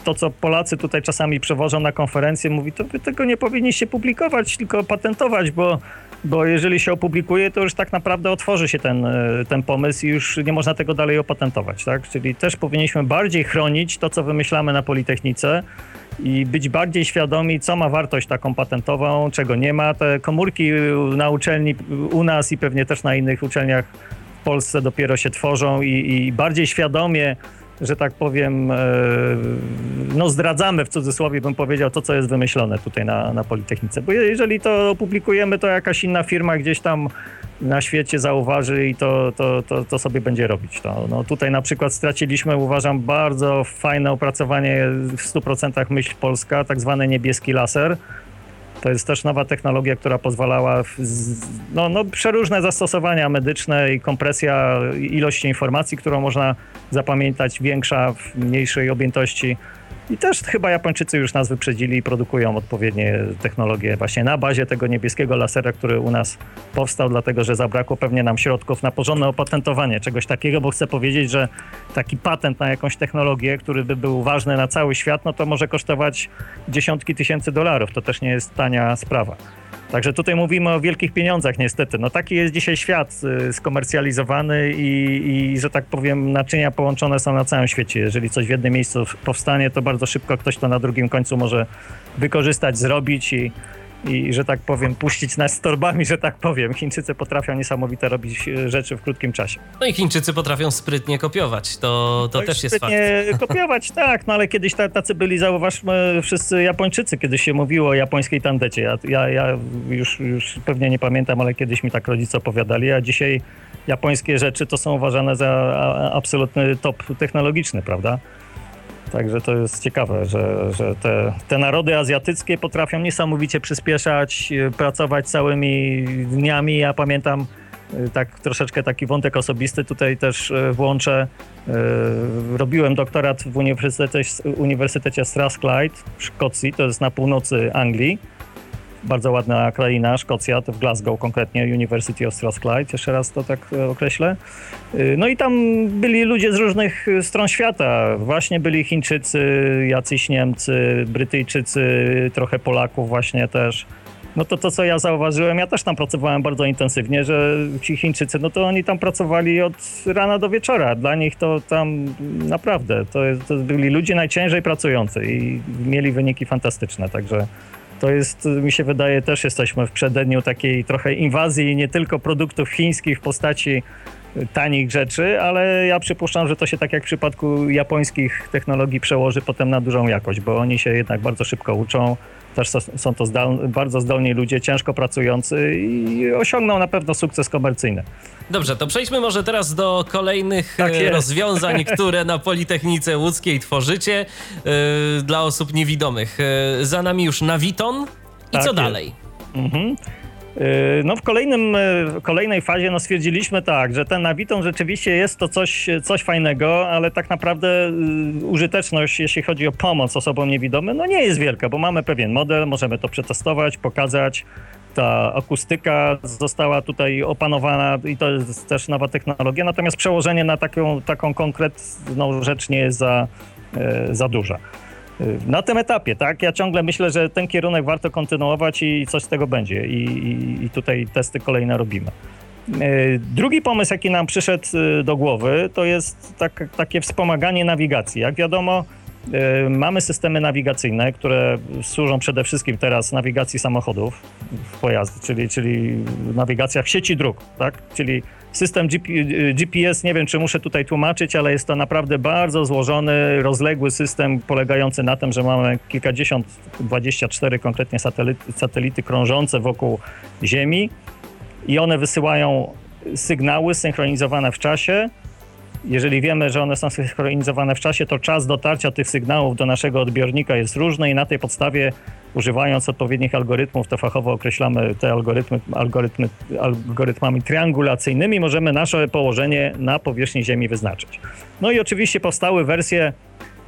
to, co Polacy tutaj czasami przewożą na konferencję, mówi, to wy tego nie powinniście publikować, tylko patentować, bo bo jeżeli się opublikuje, to już tak naprawdę otworzy się ten, e, ten pomysł i już nie można tego dalej opatentować, tak? Czyli też powinniśmy bardziej chronić to, co wymyślamy na Politechnice i być bardziej świadomi, co ma wartość taką patentową, czego nie ma. Te komórki na uczelni u nas i pewnie też na innych uczelniach w Polsce dopiero się tworzą i, i bardziej świadomie że tak powiem, e, no zdradzamy w cudzysłowie, bym powiedział, to, co jest wymyślone tutaj na, na Politechnice. Bo jeżeli to opublikujemy, to jakaś inna firma gdzieś tam na świecie zauważy i to, to, to, to sobie będzie robić. To, no tutaj na przykład straciliśmy, uważam, bardzo fajne opracowanie w 100% myśl polska, tak zwany niebieski laser, to jest też nowa technologia, która pozwalała w, no, no, przeróżne zastosowania medyczne i kompresja ilości informacji, którą można zapamiętać, większa w mniejszej objętości i też chyba Japończycy już nas wyprzedzili i produkują odpowiednie technologie właśnie na bazie tego niebieskiego lasera, który u nas powstał, dlatego że zabrakło pewnie nam środków na porządne opatentowanie czegoś takiego, bo chcę powiedzieć, że taki patent na jakąś technologię, który by był ważny na cały świat, no to może kosztować dziesiątki tysięcy dolarów. To też nie jest tania sprawa. Także tutaj mówimy o wielkich pieniądzach niestety. No taki jest dzisiaj świat y, skomercjalizowany i, i, że tak powiem naczynia połączone są na całym świecie. Jeżeli coś w jednym miejscu powstanie, to bardzo szybko ktoś to na drugim końcu może wykorzystać, zrobić i, i, że tak powiem, puścić nas z torbami, że tak powiem. Chińczycy potrafią niesamowite robić e, rzeczy w krótkim czasie. No i Chińczycy potrafią sprytnie kopiować, to, to no też jest fakt. kopiować, tak, no ale kiedyś tacy byli, zauważmy, wszyscy Japończycy, kiedyś się mówiło o japońskiej tandecie. Ja, ja, ja już, już pewnie nie pamiętam, ale kiedyś mi tak rodzice opowiadali, a dzisiaj japońskie rzeczy to są uważane za absolutny top technologiczny, prawda? Także to jest ciekawe, że, że te, te narody azjatyckie potrafią niesamowicie przyspieszać, y, pracować całymi dniami. Ja pamiętam y, tak troszeczkę taki wątek osobisty tutaj też y, włączę. Robiłem doktorat w Uniwersytecie, Uniwersytecie Strathclyde w Szkocji, to jest na północy Anglii bardzo ładna kraina, Szkocja, to w Glasgow konkretnie, University of Strathclyde, jeszcze raz to tak e, określę. E, no i tam byli ludzie z różnych stron świata. Właśnie byli Chińczycy, jacyś Niemcy, Brytyjczycy, trochę Polaków właśnie też. No to to, co ja zauważyłem, ja też tam pracowałem bardzo intensywnie, że ci Chińczycy, no to oni tam pracowali od rana do wieczora. Dla nich to tam naprawdę, to, to byli ludzie najciężej pracujący i mieli wyniki fantastyczne, także to jest, mi się wydaje, też jesteśmy w przededniu takiej trochę inwazji nie tylko produktów chińskich w postaci tanich rzeczy, ale ja przypuszczam, że to się tak jak w przypadku japońskich technologii przełoży potem na dużą jakość, bo oni się jednak bardzo szybko uczą. Też są to zdal, bardzo zdolni ludzie, ciężko pracujący i osiągną na pewno sukces komercyjny. Dobrze, to przejdźmy może teraz do kolejnych tak e, rozwiązań, które na Politechnice Łódzkiej tworzycie yy, dla osób niewidomych. Yy, za nami już Naviton, I tak co dalej? Mhm. Y, no w kolejnym, y, kolejnej fazie no stwierdziliśmy tak, że ten Naviton rzeczywiście jest to coś, coś fajnego, ale tak naprawdę y, użyteczność, jeśli chodzi o pomoc osobom niewidomym, no nie jest wielka, bo mamy pewien model, możemy to przetestować, pokazać. Ta akustyka została tutaj opanowana i to jest też nowa technologia, natomiast przełożenie na taką, taką konkretną rzecz nie jest za, za duża na tym etapie, tak? Ja ciągle myślę, że ten kierunek warto kontynuować i coś z tego będzie. I, i, i tutaj testy kolejne robimy. E, drugi pomysł, jaki nam przyszedł e, do głowy, to jest tak, takie wspomaganie nawigacji. Jak wiadomo, e, mamy systemy nawigacyjne, które służą przede wszystkim teraz nawigacji samochodów w pojazdy, czyli, czyli nawigacja w sieci dróg, tak? Czyli System GPS, nie wiem czy muszę tutaj tłumaczyć, ale jest to naprawdę bardzo złożony, rozległy system polegający na tym, że mamy kilkadziesiąt, 24 konkretnie satelity, satelity krążące wokół Ziemi i one wysyłają sygnały synchronizowane w czasie. Jeżeli wiemy, że one są synchronizowane w czasie, to czas dotarcia tych sygnałów do naszego odbiornika jest różny i na tej podstawie używając odpowiednich algorytmów, to fachowo określamy te algorytmy, algorytmy algorytmami triangulacyjnymi, możemy nasze położenie na powierzchni Ziemi wyznaczyć. No i oczywiście powstały wersje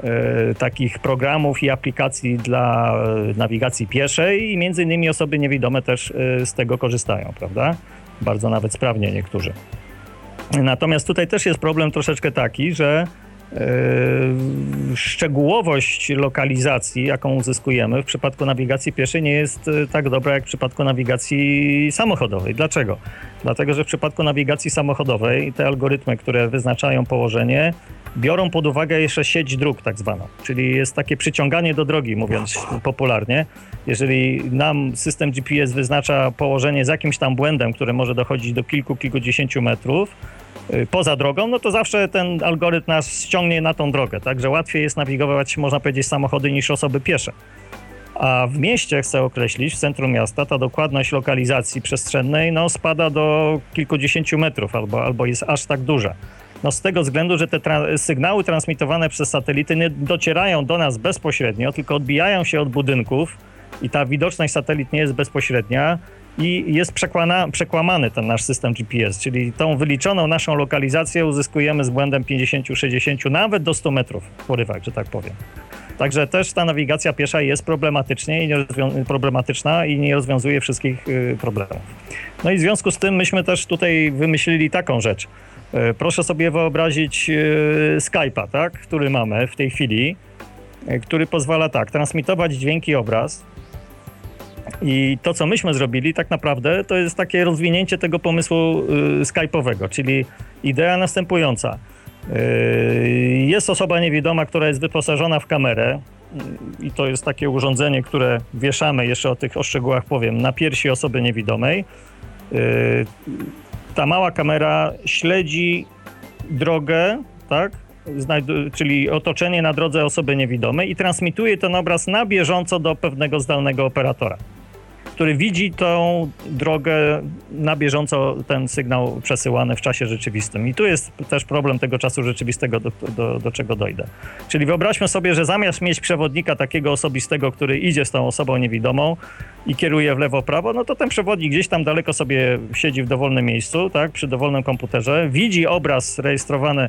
e, takich programów i aplikacji dla e, nawigacji pieszej i między innymi osoby niewidome też e, z tego korzystają, prawda? Bardzo nawet sprawnie niektórzy. Natomiast tutaj też jest problem troszeczkę taki, że Yy, szczegółowość lokalizacji, jaką uzyskujemy w przypadku nawigacji pieszej, nie jest yy, tak dobra jak w przypadku nawigacji samochodowej. Dlaczego? Dlatego, że w przypadku nawigacji samochodowej te algorytmy, które wyznaczają położenie, biorą pod uwagę jeszcze sieć dróg, tak zwaną. Czyli jest takie przyciąganie do drogi, mówiąc popularnie. Jeżeli nam system GPS wyznacza położenie z jakimś tam błędem, które może dochodzić do kilku, kilkudziesięciu metrów, Y, poza drogą, no to zawsze ten algorytm nas ściągnie na tą drogę, także łatwiej jest nawigować, można powiedzieć, samochody niż osoby piesze. A w mieście, chcę określić, w centrum miasta, ta dokładność lokalizacji przestrzennej no, spada do kilkudziesięciu metrów albo, albo jest aż tak duża. No, z tego względu, że te tra sygnały transmitowane przez satelity nie docierają do nas bezpośrednio, tylko odbijają się od budynków i ta widoczność satelit nie jest bezpośrednia i jest przekłana, przekłamany ten nasz system GPS, czyli tą wyliczoną naszą lokalizację uzyskujemy z błędem 50-60, nawet do 100 metrów w porywach, że tak powiem. Także też ta nawigacja piesza jest problematycznie i problematyczna i nie rozwiązuje wszystkich y, problemów. No i w związku z tym myśmy też tutaj wymyślili taką rzecz. Y, proszę sobie wyobrazić y, Skype'a, tak, który mamy w tej chwili, który pozwala tak, transmitować dźwięk i obraz, i to, co myśmy zrobili, tak naprawdę, to jest takie rozwinięcie tego pomysłu Skype'owego, czyli idea następująca. Jest osoba niewidoma, która jest wyposażona w kamerę, i to jest takie urządzenie, które wieszamy, jeszcze o tych oszczegółach powiem, na piersi osoby niewidomej. Ta mała kamera śledzi drogę, tak? czyli otoczenie na drodze osoby niewidomej i transmituje ten obraz na bieżąco do pewnego zdalnego operatora który widzi tą drogę na bieżąco, ten sygnał przesyłany w czasie rzeczywistym. I tu jest też problem tego czasu rzeczywistego, do, do, do czego dojdę. Czyli wyobraźmy sobie, że zamiast mieć przewodnika takiego osobistego, który idzie z tą osobą niewidomą i kieruje w lewo, prawo, no to ten przewodnik gdzieś tam daleko sobie siedzi w dowolnym miejscu, tak, przy dowolnym komputerze, widzi obraz rejestrowany,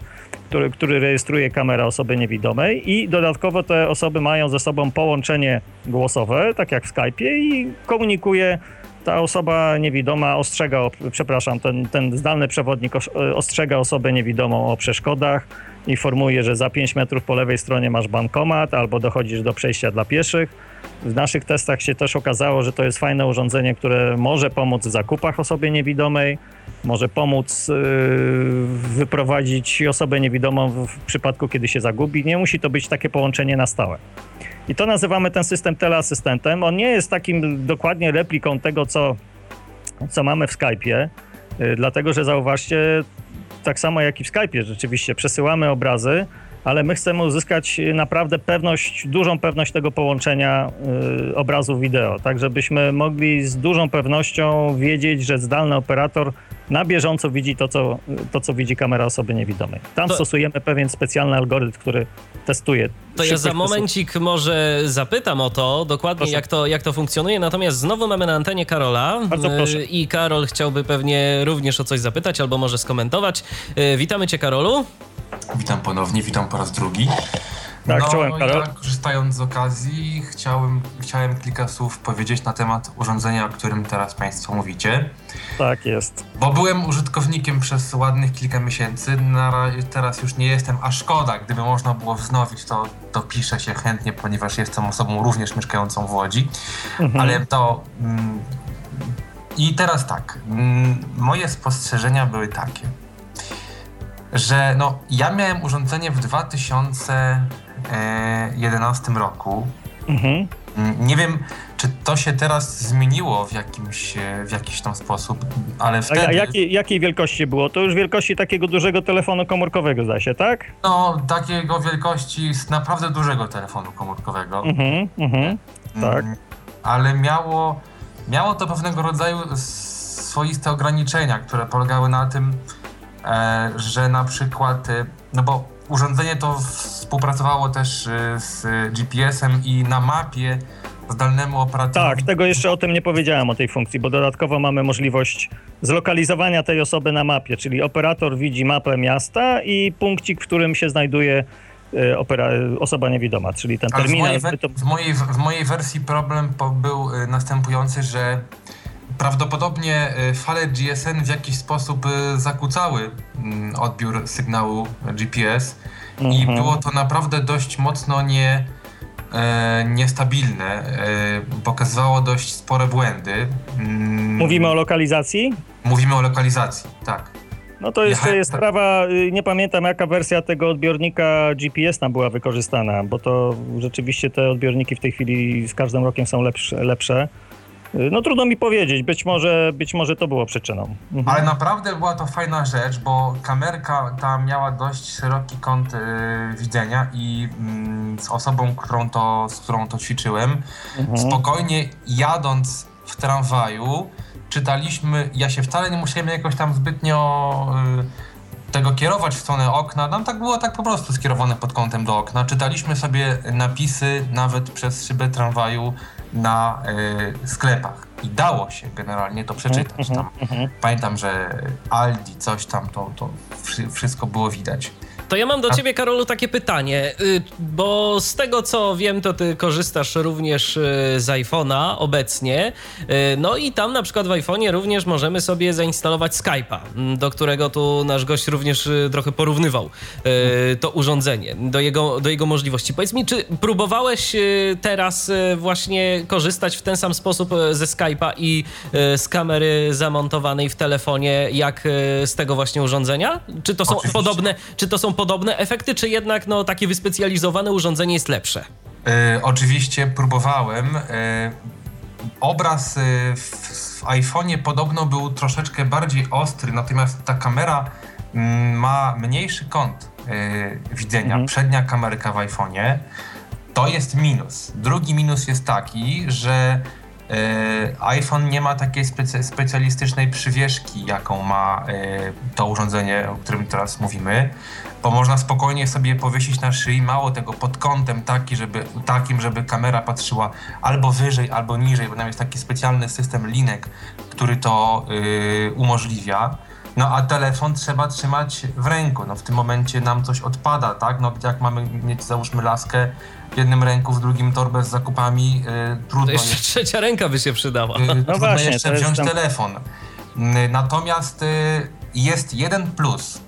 który, który rejestruje kamera osoby niewidomej i dodatkowo te osoby mają ze sobą połączenie głosowe, tak jak w Skype'ie i komunikuje, ta osoba niewidoma ostrzega, przepraszam, ten, ten zdalny przewodnik ostrzega osobę niewidomą o przeszkodach, informuje, że za 5 metrów po lewej stronie masz bankomat albo dochodzisz do przejścia dla pieszych. W naszych testach się też okazało, że to jest fajne urządzenie, które może pomóc w zakupach osobie niewidomej, może pomóc yy, wyprowadzić osobę niewidomą w przypadku, kiedy się zagubi. Nie musi to być takie połączenie na stałe. I to nazywamy ten system teleasystentem. On nie jest takim dokładnie repliką tego, co, co mamy w Skype'ie, yy, dlatego że zauważcie, tak samo jak i w Skype'ie rzeczywiście. Przesyłamy obrazy, ale my chcemy uzyskać naprawdę pewność, dużą pewność tego połączenia yy, obrazu wideo, tak żebyśmy mogli z dużą pewnością wiedzieć, że zdalny operator na bieżąco widzi to, co, to, co widzi kamera osoby niewidomej. Tam to... stosujemy pewien specjalny algorytm, który testuje. To ja za momencik może zapytam o to dokładnie, jak to, jak to funkcjonuje. Natomiast znowu mamy na antenie Karola. Bardzo proszę. I Karol chciałby pewnie również o coś zapytać albo może skomentować. Witamy Cię, Karolu. Witam ponownie, witam po raz drugi. Tak, no, czołem, Karol. Ja, korzystając z okazji, chciałem, chciałem kilka słów powiedzieć na temat urządzenia, o którym teraz Państwo mówicie. Tak jest. Bo byłem użytkownikiem przez ładnych kilka miesięcy, na, teraz już nie jestem, a szkoda, gdyby można było wznowić, to, to piszę się chętnie, ponieważ jestem osobą również mieszkającą w Łodzi. Mhm. Ale to... Mm, I teraz tak, mm, moje spostrzeżenia były takie, że no, ja miałem urządzenie w 2000 2011 roku. Mhm. Mm, nie wiem, czy to się teraz zmieniło w jakimś, w jakiś tam sposób, ale wtedy... A jakiej, jakiej wielkości było? To już wielkości takiego dużego telefonu komórkowego, zda się, tak? No, takiego wielkości naprawdę dużego telefonu komórkowego. Mhm, mhm, tak. Mm, ale miało, miało to pewnego rodzaju swoiste ograniczenia, które polegały na tym, e, że na przykład, e, no bo urządzenie to współpracowało też y, z GPS-em i na mapie zdalnemu operatorowi. Tak, tego jeszcze o tym nie powiedziałem, o tej funkcji, bo dodatkowo mamy możliwość zlokalizowania tej osoby na mapie, czyli operator widzi mapę miasta i punkcik, w którym się znajduje osoba niewidoma, czyli ten terminal. W mojej, to... w mojej, w mojej wersji problem był następujący, że Prawdopodobnie y, fale GSN w jakiś sposób y, zakłócały mm, odbiór sygnału GPS mhm. i było to naprawdę dość mocno nie, e, niestabilne. E, pokazywało dość spore błędy. Mm. Mówimy o lokalizacji? Mówimy o lokalizacji, tak. No to jeszcze ja, jest tak. sprawa, y, nie pamiętam jaka wersja tego odbiornika GPS tam była wykorzystana, bo to rzeczywiście te odbiorniki w tej chwili z każdym rokiem są lepsze. lepsze. No trudno mi powiedzieć, być może, być może to było przyczyną. Mhm. Ale naprawdę była to fajna rzecz, bo kamerka ta miała dość szeroki kąt y, widzenia i y, z osobą, którą to, z którą to ćwiczyłem, mhm. spokojnie jadąc w tramwaju, czytaliśmy, ja się wcale nie musiałem jakoś tam zbytnio y, tego kierować w stronę okna, nam tak było tak po prostu skierowane pod kątem do okna. Czytaliśmy sobie napisy nawet przez szybę tramwaju na y, sklepach. I dało się generalnie to przeczytać mhm, tam. Mhm. Pamiętam, że Aldi, coś tam, to, to wszystko było widać. To ja mam do ciebie, Karolu, takie pytanie, y, bo z tego co wiem, to ty korzystasz również y, z iPhone'a obecnie. Y, no i tam na przykład w iPhone'ie również możemy sobie zainstalować Skype'a, mm, do którego tu nasz gość również trochę porównywał to urządzenie, do jego, do jego możliwości. Powiedz mi, czy próbowałeś teraz właśnie korzystać w ten sam sposób ze Skype'a i z kamery zamontowanej w telefonie, jak z tego właśnie urządzenia? Czy to są Oczywiście. podobne, czy to są podobne efekty, czy jednak no, takie wyspecjalizowane urządzenie jest lepsze? E, oczywiście próbowałem. E, obraz e, w, w iPhone'ie podobno był troszeczkę bardziej ostry, natomiast ta kamera m, mm, ma mniejszy kąt e, widzenia. Mhm. Przednia kamerka w iPhone'ie to jest minus. Drugi minus jest taki, że iPhone nie ma takiej specy specjalistycznej przywieszki, jaką ma to urządzenie, o którym teraz mówimy bo można spokojnie sobie powiesić na szyi, mało tego pod kątem taki, żeby, takim, żeby kamera patrzyła albo wyżej, albo niżej, bo tam jest taki specjalny system linek, który to yy, umożliwia. No a telefon trzeba trzymać w ręku. No w tym momencie nam coś odpada, tak? No jak mamy mieć załóżmy laskę w jednym ręku, w drugim torbę z zakupami, yy, trudno. To jeszcze jest, trzecia ręka by się przydała. Yy, no trudno właśnie, jeszcze wziąć tam... telefon. Yy, natomiast y, jest jeden plus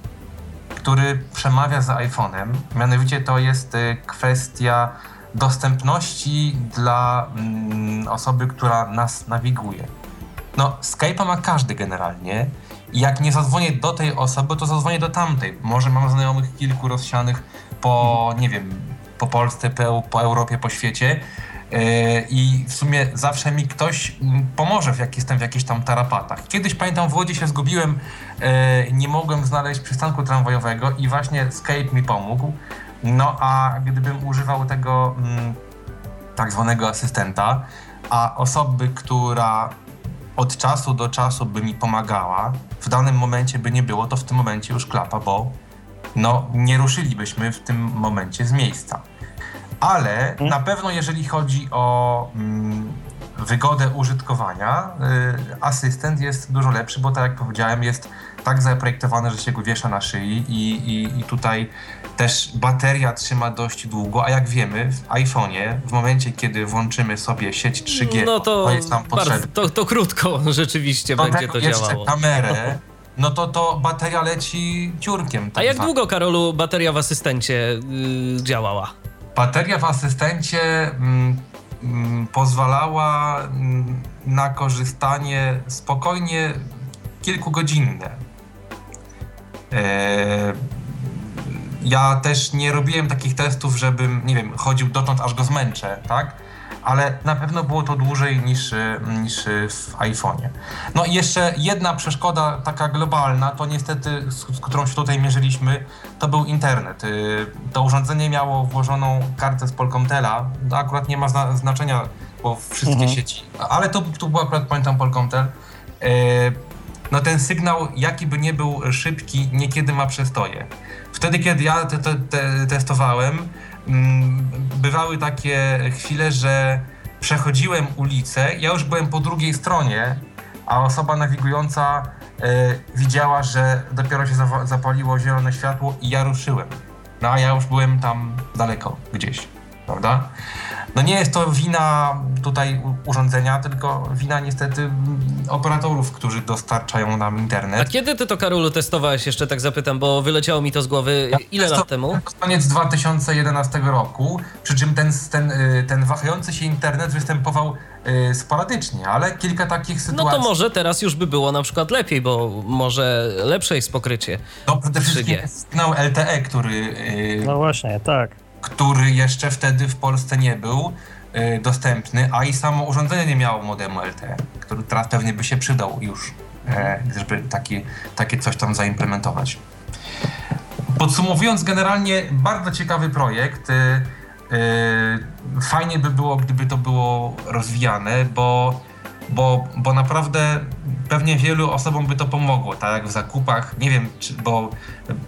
który przemawia za iPhone'em. Mianowicie to jest y, kwestia dostępności dla mm, osoby, która nas nawiguje. No, Skype'a ma każdy generalnie. Jak nie zadzwonię do tej osoby, to zadzwonię do tamtej. Może mam znajomych kilku rozsianych po, nie wiem, po Polsce, po, po Europie, po świecie. E, i w sumie zawsze mi ktoś pomoże, jak jestem w jakichś tam tarapatach. Kiedyś pamiętam w Łodzi się zgubiłem, e, nie mogłem znaleźć przystanku tramwajowego i właśnie Skype mi pomógł. No a gdybym używał tego tak zwanego asystenta, a osoby, która od czasu do czasu by mi pomagała, w danym momencie by nie było, to w tym momencie już klapa, bo no, nie ruszylibyśmy w tym momencie z miejsca. Ale mhm. na pewno jeżeli chodzi o mm, wygodę użytkowania, y, asystent jest dużo lepszy, bo tak jak powiedziałem, jest tak zaprojektowany, że się go wiesza na szyi i, i, i tutaj też bateria trzyma dość długo, a jak wiemy, w iPhone'ie w momencie, kiedy włączymy sobie sieć 3G, no to, to jest nam potrzebne. To, to krótko rzeczywiście Do będzie to działało. kamerę, no to to bateria leci ciurkiem. Tak a jak długo, Karolu, bateria w asystencie yy, działała? Bateria w asystencie mm, mm, pozwalała mm, na korzystanie spokojnie kilkugodzinne. E, ja też nie robiłem takich testów, żebym, nie wiem, chodził dotąd, aż go zmęczę, tak? Ale na pewno było to dłużej niż, niż w iPhone'ie. No i jeszcze jedna przeszkoda taka globalna, to niestety, z, z którą się tutaj mierzyliśmy, to był internet. Y, to urządzenie miało włożoną kartę z Polkomtela. To akurat nie ma zna znaczenia, bo wszystkie mhm. sieci, ale to, to był akurat, pamiętam, Polkomtel. Y, no ten sygnał, jaki by nie był szybki, niekiedy ma przestoje. Wtedy, kiedy ja te, te, te testowałem, bywały takie chwile, że przechodziłem ulicę, ja już byłem po drugiej stronie, a osoba nawigująca y, widziała, że dopiero się zapaliło zielone światło i ja ruszyłem. No a ja już byłem tam daleko gdzieś, prawda? No nie jest to wina tutaj urządzenia, tylko wina niestety operatorów, którzy dostarczają nam internet. A kiedy ty to, Karolu, testowałeś? Jeszcze tak zapytam, bo wyleciało mi to z głowy. Ile lat temu? Koniec 2011 roku, przy czym ten, ten, y, ten wahający się internet występował y, sporadycznie, ale kilka takich sytuacji. No to może teraz już by było na przykład lepiej, bo może lepsze jest pokrycie. No przede wszystkim sygnał LTE, który. Y, no właśnie, tak który jeszcze wtedy w Polsce nie był y, dostępny, a i samo urządzenie nie miało modemu LTE, który teraz pewnie by się przydał już, e, żeby taki, takie coś tam zaimplementować. Podsumowując, generalnie bardzo ciekawy projekt. Y, y, fajnie by było, gdyby to było rozwijane, bo bo, bo naprawdę pewnie wielu osobom by to pomogło, tak jak w zakupach, nie wiem, czy, bo,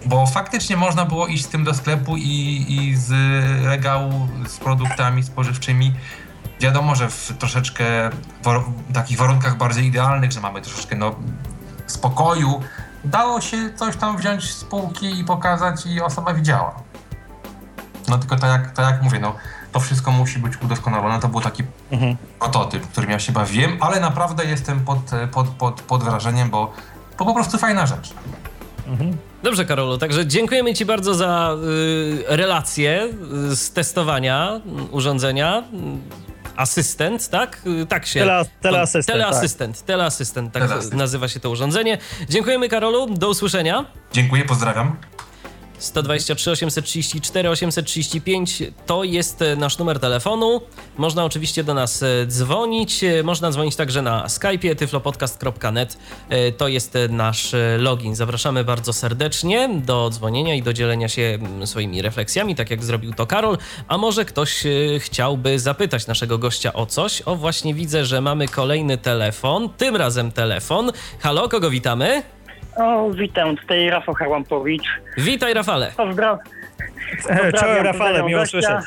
bo faktycznie można było iść z tym do sklepu i, i z regału z produktami spożywczymi. Wiadomo, że w troszeczkę w takich warunkach bardziej idealnych, że mamy troszeczkę no, spokoju, dało się coś tam wziąć z półki i pokazać i osoba widziała. No tylko tak jak, tak jak mówię, no to wszystko musi być udoskonalone. To był taki mhm. prototyp, którym ja się bawiłem, ale naprawdę jestem pod, pod, pod, pod wrażeniem, bo to po prostu fajna rzecz. Mhm. Dobrze, Karolu, także dziękujemy Ci bardzo za y, relację y, z testowania urządzenia. Asystent, tak? Y, tak się. Tele, teleasystent. Teleasystent, tak. teleasystent, tak teleasystent. nazywa się to urządzenie. Dziękujemy, Karolu. Do usłyszenia. Dziękuję, pozdrawiam. 123 834 835 to jest e, nasz numer telefonu. Można oczywiście do nas e, dzwonić. E, można dzwonić także na Skype tyflopodcast.net. To jest nasz login. Zapraszamy bardzo serdecznie do dzwonienia i do dzielenia się swoimi refleksjami, tak jak zrobił to Karol. A może ktoś chciałby zapytać naszego gościa o coś? O, właśnie widzę, że mamy kolejny telefon. Tym razem telefon. Halo, kogo witamy? O, witam, tutaj Rafał Harłampowicz. Witaj Rafale. Pozdraw... Cześć Rafale, miło słyszeć.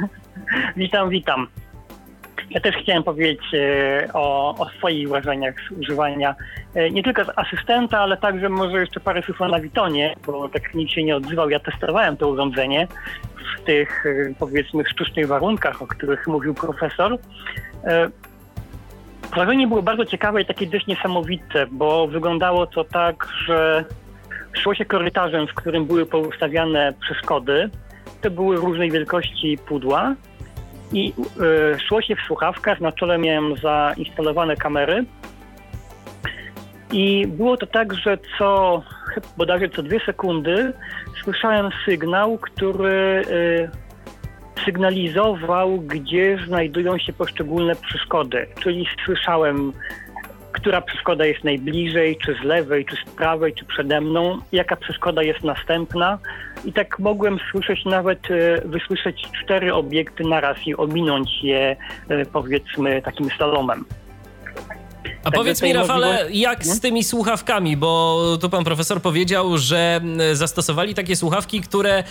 witam, witam. Ja też chciałem powiedzieć e, o, o, swoich wrażeniach z używania e, nie tylko z asystenta, ale także może jeszcze parę słów o Nawitonie, bo tak nikt się nie odzywał. Ja testowałem to urządzenie w tych e, powiedzmy sztucznych warunkach, o których mówił profesor. Wrażenie było bardzo ciekawe i takie dość niesamowite, bo wyglądało to tak, że szło się korytarzem, w którym były poustawiane przeszkody. To były różnej wielkości pudła i y, szło się w słuchawkach. Na czole miałem zainstalowane kamery. I było to tak, że co bodajże co dwie sekundy słyszałem sygnał, który y, sygnalizował, gdzie znajdują się poszczególne przeszkody. Czyli słyszałem, która przeszkoda jest najbliżej, czy z lewej, czy z prawej, czy przede mną, jaka przeszkoda jest następna. I tak mogłem słyszeć nawet, e, wysłyszeć cztery obiekty naraz i ominąć je, e, powiedzmy, takim slalomem. A powiedz mi, Rafale, możliwości... jak z tymi słuchawkami, bo tu pan profesor powiedział, że zastosowali takie słuchawki, które y,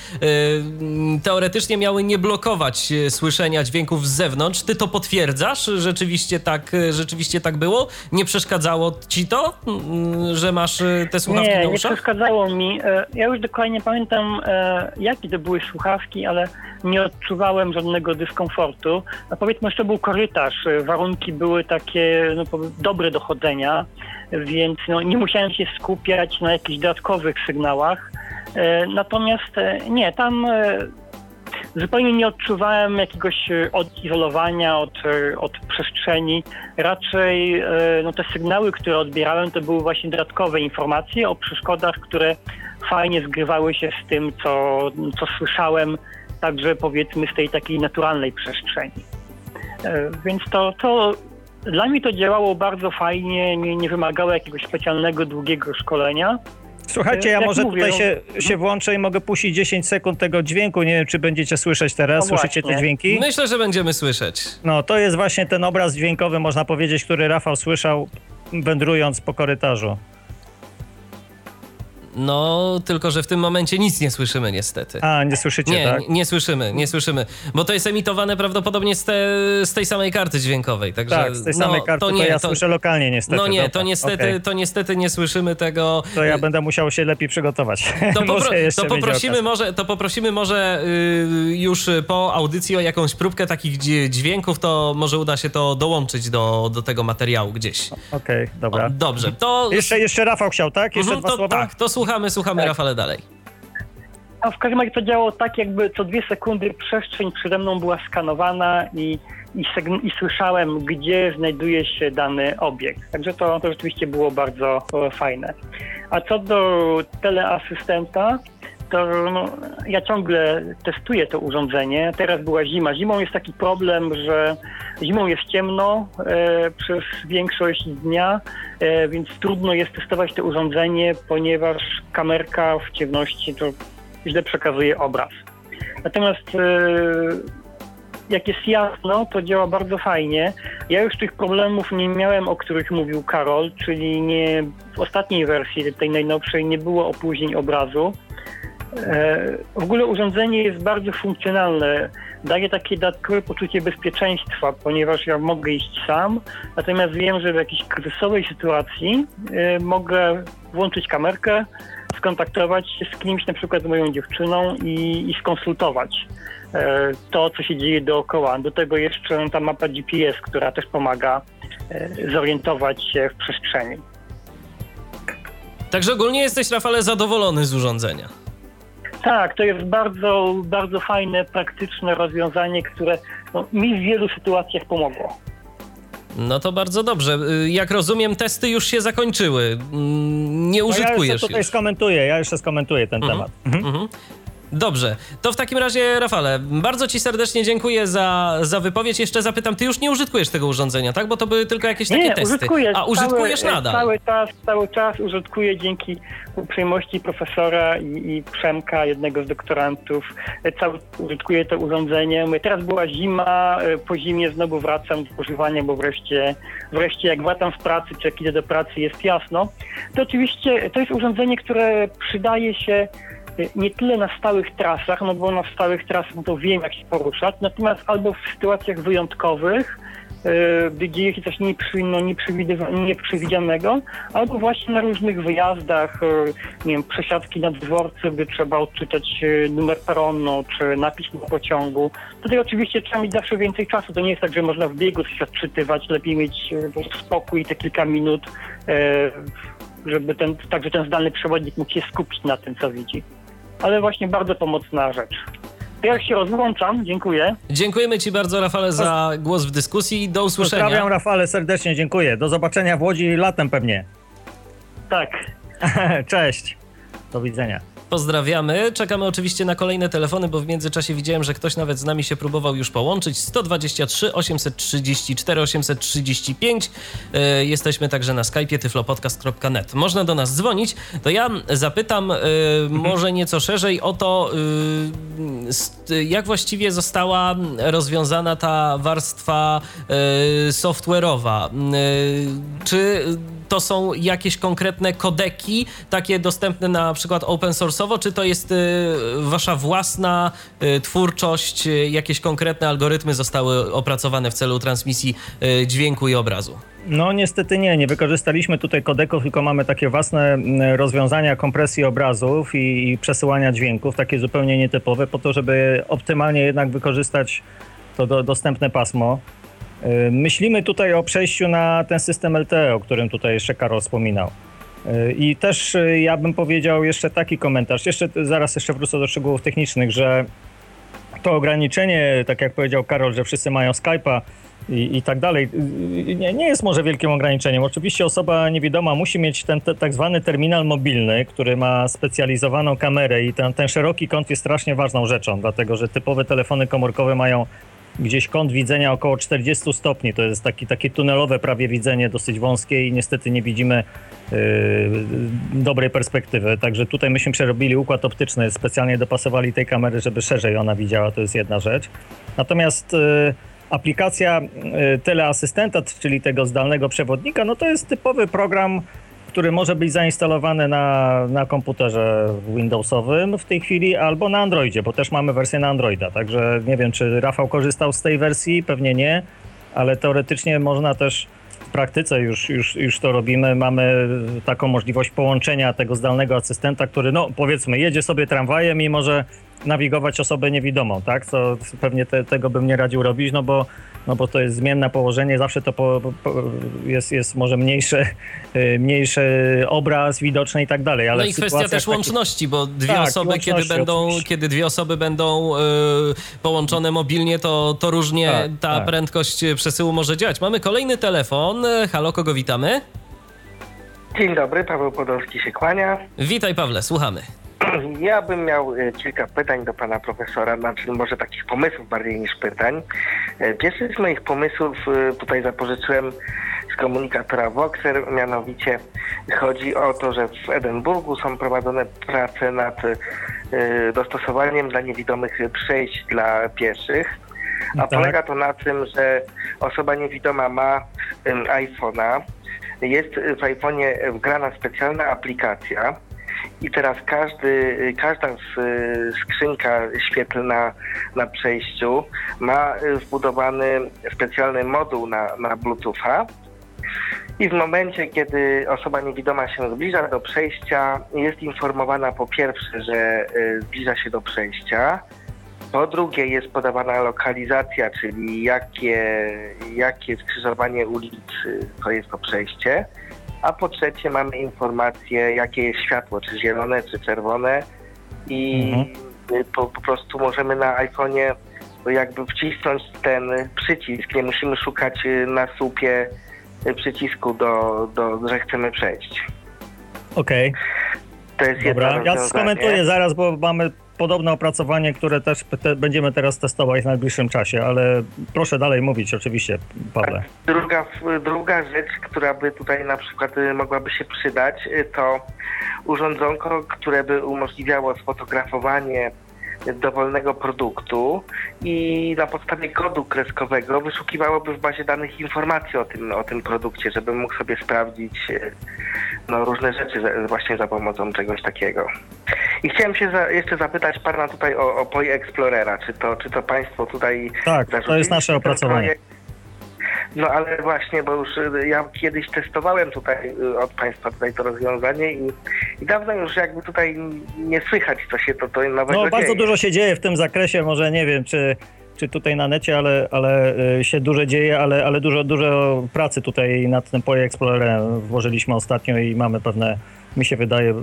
teoretycznie miały nie blokować e, słyszenia dźwięków z zewnątrz. Ty to potwierdzasz? Rzeczywiście tak, e, rzeczywiście tak było? Nie przeszkadzało ci to, że masz te słuchawki nie, na uszach? Nie, przeszkadzało mi. Ja już dokładnie pamiętam, jakie to były słuchawki, ale nie odczuwałem żadnego dyskomfortu. A powiedzmy, że to był korytarz. Warunki były takie no, dobre do chodzenia, więc no, nie musiałem się skupiać na jakichś dodatkowych sygnałach. E, natomiast e, nie, tam e, zupełnie nie odczuwałem jakiegoś odizolowania od, od przestrzeni. Raczej no, te sygnały, które odbierałem, to były właśnie dodatkowe informacje o przeszkodach, które fajnie zgrywały się z tym, co, co słyszałem, także powiedzmy z tej takiej naturalnej przestrzeni. Więc to, to dla mnie to działało bardzo fajnie, nie, nie wymagało jakiegoś specjalnego, długiego szkolenia. Słuchajcie, ja Jak może mówię, tutaj no, się, no, się włączę i mogę puścić 10 sekund tego dźwięku. Nie wiem, czy będziecie słyszeć teraz. No Słyszycie te dźwięki? Myślę, że będziemy słyszeć. No, to jest właśnie ten obraz dźwiękowy, można powiedzieć, który Rafał słyszał wędrując po korytarzu. No, tylko że w tym momencie nic nie słyszymy niestety. A, nie słyszycie, nie, tak? Nie, nie słyszymy, nie słyszymy, bo to jest emitowane prawdopodobnie z, te, z tej samej karty dźwiękowej, także... Tak, z tej samej no, karty, to, nie, to ja to, słyszę lokalnie niestety. No nie, to niestety, okay. to niestety nie słyszymy tego... To ja będę musiał się lepiej przygotować. To, popro to poprosimy, może, to poprosimy może yy, już po audycji o jakąś próbkę takich dźwięków, to może uda się to dołączyć do, do tego materiału gdzieś. Okej, okay, dobra. O, dobrze, to... Jeszcze, jeszcze Rafał chciał, tak? Jeszcze mhm, dwa to, słowa? Tak, to słuchamy, słuchamy tak. Rafale dalej. A w każdym razie to działało tak, jakby co dwie sekundy przestrzeń przede mną była skanowana i, i, i słyszałem, gdzie znajduje się dany obiekt. Także to, to rzeczywiście było bardzo fajne. A co do teleasystenta, to no, ja ciągle testuję to urządzenie. Teraz była zima. Zimą jest taki problem, że zimą jest ciemno e, przez większość dnia, e, więc trudno jest testować to urządzenie, ponieważ kamerka w ciemności to źle przekazuje obraz. Natomiast e, jak jest jasno, to działa bardzo fajnie. Ja już tych problemów nie miałem, o których mówił Karol, czyli nie, w ostatniej wersji, tej najnowszej, nie było opóźnień obrazu. E, w ogóle urządzenie jest bardzo funkcjonalne. Daje takie dodatkowe poczucie bezpieczeństwa, ponieważ ja mogę iść sam, natomiast wiem, że w jakiejś kryzysowej sytuacji e, mogę włączyć kamerkę, skontaktować się z kimś, na przykład z moją dziewczyną i, i skonsultować e, to, co się dzieje dookoła. Do tego jeszcze ta mapa GPS, która też pomaga zorientować się w przestrzeni. Także ogólnie jesteś, Rafale, zadowolony z urządzenia. Tak, to jest bardzo, bardzo fajne, praktyczne rozwiązanie, które no, mi w wielu sytuacjach pomogło. No to bardzo dobrze. Y, jak rozumiem, testy już się zakończyły. Mm, nie użytkujesz no ja jeszcze tutaj już. skomentuję, ja jeszcze skomentuję ten mhm. temat. Mhm. Mhm. Dobrze, to w takim razie, Rafale, bardzo Ci serdecznie dziękuję za, za wypowiedź. Jeszcze zapytam, Ty już nie użytkujesz tego urządzenia, tak? Bo to były tylko jakieś takie nie, testy. Użytkuję, A użytkujesz cały, nadal? Cały czas, cały czas użytkuję dzięki uprzejmości profesora i, i Przemka, jednego z doktorantów. Cały użytkuję to urządzenie. Teraz była zima, po zimie znowu wracam do używania, bo wreszcie, wreszcie jak wracam z pracy, czy jak idę do pracy, jest jasno. To oczywiście to jest urządzenie, które przydaje się nie tyle na stałych trasach, no bo na stałych trasach no to wiem, jak się poruszać, natomiast albo w sytuacjach wyjątkowych, gdy dzieje się coś no, nieprzewidzianego, albo właśnie na różnych wyjazdach, e, nie wiem, przesiadki na dworcu, gdy trzeba odczytać e, numer peronu, czy napis na pociągu. Tutaj oczywiście trzeba mieć zawsze więcej czasu. To nie jest tak, że można w biegu coś odczytywać. Lepiej mieć spokój te kilka minut, żeby ten, także ten zdalny przewodnik mógł się skupić na tym, co widzi ale właśnie bardzo pomocna rzecz. Ja się rozłączam, dziękuję. Dziękujemy Ci bardzo, Rafale, za głos w dyskusji. Do usłyszenia. Pozdrawiam, Rafale, serdecznie dziękuję. Do zobaczenia w Łodzi latem pewnie. Tak. Cześć. Do widzenia. Pozdrawiamy. Czekamy oczywiście na kolejne telefony, bo w międzyczasie widziałem, że ktoś nawet z nami się próbował już połączyć. 123 834 835. Jesteśmy także na Skype'ie tyflopodcast.net. Można do nas dzwonić. To ja zapytam y, może nieco szerzej o to, y, jak właściwie została rozwiązana ta warstwa y, software'owa. Czy to są jakieś konkretne kodeki, takie dostępne na przykład open source'owo, czy to jest wasza własna twórczość, jakieś konkretne algorytmy zostały opracowane w celu transmisji dźwięku i obrazu? No niestety nie, nie wykorzystaliśmy tutaj kodeków, tylko mamy takie własne rozwiązania kompresji obrazów i, i, przesyłania dźwięków, takie zupełnie nietypowe, po to, żeby optymalnie jednak wykorzystać to do, dostępne pasmo. Myślimy tutaj o przejściu na ten system LTE, o którym tutaj jeszcze Karol wspominał. I też ja bym powiedział jeszcze taki komentarz, jeszcze zaraz jeszcze wrócę do szczegółów technicznych, że to ograniczenie, tak jak powiedział Karol, że wszyscy mają Skype'a, i, i tak dalej. Nie, nie, jest może wielkim ograniczeniem. Oczywiście osoba niewidoma musi mieć ten te, tak zwany terminal mobilny, który ma specjalizowaną kamerę i ten, ten szeroki kąt jest strasznie ważną rzeczą, dlatego że typowe telefony komórkowe mają gdzieś kąt widzenia około 40 stopni. To jest taki, takie tunelowe prawie widzenie, dosyć wąskie i niestety nie widzimy yy, dobrej perspektywy. Także tutaj myśmy przerobili układ optyczny, specjalnie dopasowali tej kamery, żeby szerzej ona widziała, to jest jedna rzecz. Natomiast yy, aplikacja y, teleasystenta, czyli tego zdalnego przewodnika, no to jest typowy program, który może być zainstalowany na, na komputerze Windowsowym w tej chwili albo na Androidzie, bo też mamy wersję na Androida. Także nie wiem, czy Rafał korzystał z tej wersji, pewnie nie, ale teoretycznie można też w praktyce już, już, już to robimy. Mamy taką możliwość połączenia tego zdalnego asystenta, który, no powiedzmy, jedzie sobie tramwajem i może nawigować osobę niewidomą, tak? Co pewnie te, tego bym nie radził robić, no bo, no bo to jest zmienne położenie, zawsze to po, po, jest, jest może mniejszy, y, mniejszy obraz widoczny i tak dalej. Ale no i kwestia też łączności, bo dwie tak, osoby, kiedy będą, kiedy dwie osoby będą y, połączone mobilnie, to, to różnie tak, ta tak. prędkość przesyłu może działać. Mamy kolejny telefon. Halo, kogo witamy? Dzień dobry, Paweł Podolski się kłania. Witaj Pawle, słuchamy. Ja bym miał e, kilka pytań do pana profesora, znaczy może takich pomysłów bardziej niż pytań. E, pierwszy z moich pomysłów e, tutaj zapożyczyłem z komunikatora Voxer, mianowicie chodzi o to, że w Edynburgu są prowadzone prace nad dostosowaniem dla niewidomych przejść dla pieszych. A tak. polega to na tym, że osoba niewidoma ma iPhone'a, jest w iPhone'ie wgrana specjalna aplikacja, i teraz każdy, każda skrzynka świetlna na przejściu ma wbudowany specjalny moduł na, na Bluetootha. I w momencie, kiedy osoba niewidoma się zbliża do przejścia, jest informowana po pierwsze, że y, zbliża się do przejścia, po drugie jest podawana lokalizacja, czyli jakie, jakie skrzyżowanie ulicy to jest to przejście a po trzecie mamy informację, jakie jest światło, czy zielone, czy czerwone i mhm. po, po prostu możemy na iPhone'ie jakby wcisnąć ten przycisk, nie musimy szukać y, na słupie y, przycisku, do, do, że chcemy przejść. Okej. Okay. To jest Dobra, ja skomentuję zaraz, bo mamy podobne opracowanie, które też te, będziemy teraz testować w najbliższym czasie, ale proszę dalej mówić oczywiście, Pawle. Druga, druga rzecz, która by tutaj na przykład y, mogłaby się przydać, y, to urządzonko, które by umożliwiało sfotografowanie dowolnego produktu i na podstawie kodu kreskowego wyszukiwałoby w bazie danych informacje o tym, o tym produkcie, żeby mógł sobie sprawdzić y, no, różne rzeczy właśnie za pomocą czegoś takiego. I chciałem się za, jeszcze zapytać pana tutaj o, o POI Explorera. Czy to, czy to państwo tutaj... Tak, to jest nasze opracowanie. No ale właśnie, bo już y, ja kiedyś testowałem tutaj y, od Państwa tutaj to rozwiązanie i, i dawno już jakby tutaj nie słychać, co się to, to nowego No bardzo dzieje. dużo się dzieje w tym zakresie, może nie wiem, czy, czy tutaj na necie, ale, ale y, się dużo dzieje, ale, ale dużo, dużo pracy tutaj nad tym POI Explorerem włożyliśmy ostatnio i mamy pewne mi się wydaje,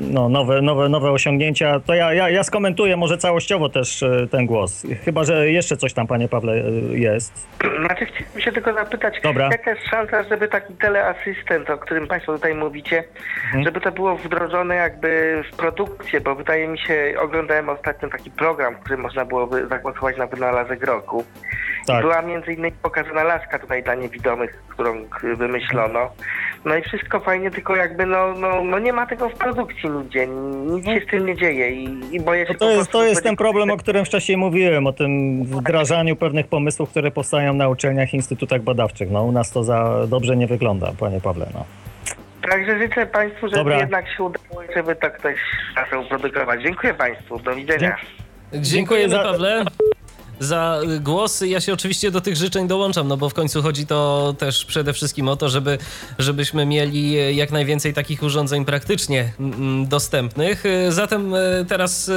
no, nowe, nowe, nowe osiągnięcia. To ja, ja, ja skomentuję może całościowo też e, ten głos. Chyba, że jeszcze coś tam, panie Pawle, e, jest. Znaczy chciałbym się tylko zapytać, Dobra. jaka jest szansa, żeby taki teleasystent, o którym państwo tutaj mówicie, Mhm. żeby to było wdrożone jakby w produkcję, bo wydaje mi się, oglądałem ostatnio taki program, w którym można było by zagłosować na wynalazek roku. Tak. Była między innymi pokazana laska tutaj dla niewidomych, którą k- wymyślono. No i wszystko fajnie, tylko jakby no, no, no nie ma tego w produkcji nigdzie, nic się z tym nie dzieje i, i boję się No to po jest, prostu, to jest ten problem, o którym wcześniej mówiłem, o tym wdrażaniu pewnych pomysłów, które powstają na uczelniach i instytutach badawczych. No u nas to za dobrze nie wygląda, panie Pawle. No. Także życzę Państwu, żeby Dobra. jednak się udało i żeby to ktoś zaczął produkować. Dziękuję Państwu, do widzenia. Dziękujemy, za- Pawle. Za głosy. Ja się oczywiście do tych życzeń dołączam, no bo w końcu chodzi to też przede wszystkim o to, żeby, żebyśmy mieli y, jak najwięcej takich urządzeń praktycznie dostępnych. Y, Zatem y, teraz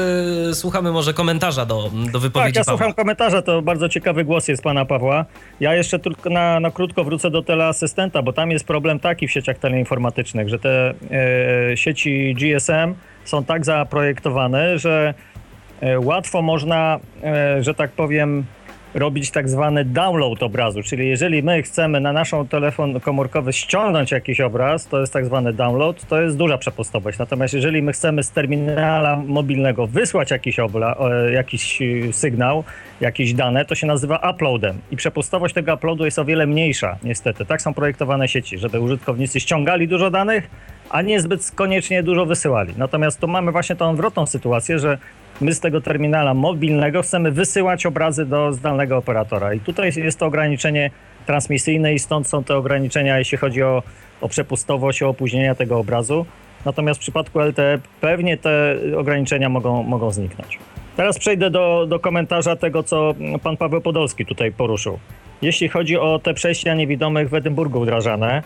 słuchamy może komentarza do, do wypowiedzi Tak, ja Pawła. słucham komentarza, to bardzo ciekawy głos jest pana Pawła. Ja jeszcze tylko na, na krótko wrócę do teleasystenta, bo tam jest problem taki w sieciach teleinformatycznych, że te e, sieci GSM są tak zaprojektowane, że e, łatwo można, e, że tak powiem, robić tak zwany download obrazu, czyli jeżeli my chcemy na naszą telefon komórkowy ściągnąć jakiś obraz, to jest tak zwany download, to jest duża przepustowość. Natomiast jeżeli my chcemy z terminala mobilnego wysłać jakiś, obla, e, jakiś e, sygnał, jakieś dane, to się nazywa uploadem i przepustowość tego uploadu jest o wiele mniejsza, niestety. Tak są projektowane sieci, żeby użytkownicy ściągali dużo danych, a nie zbyt koniecznie dużo wysyłali. Natomiast tu mamy właśnie tą odwrotną sytuację, że my z tego terminala mobilnego chcemy wysyłać obrazy do zdalnego operatora. I tutaj jest to ograniczenie transmisyjne i stąd są te ograniczenia, jeśli chodzi o, o przepustowość, o opóźnienia tego obrazu. Natomiast w przypadku LTE pewnie te ograniczenia mogą, mogą zniknąć. Teraz przejdę do, do komentarza tego, co pan Paweł Podolski tutaj poruszył. Jeśli chodzi o te przejścia niewidomych w Edynburgu wdrażane,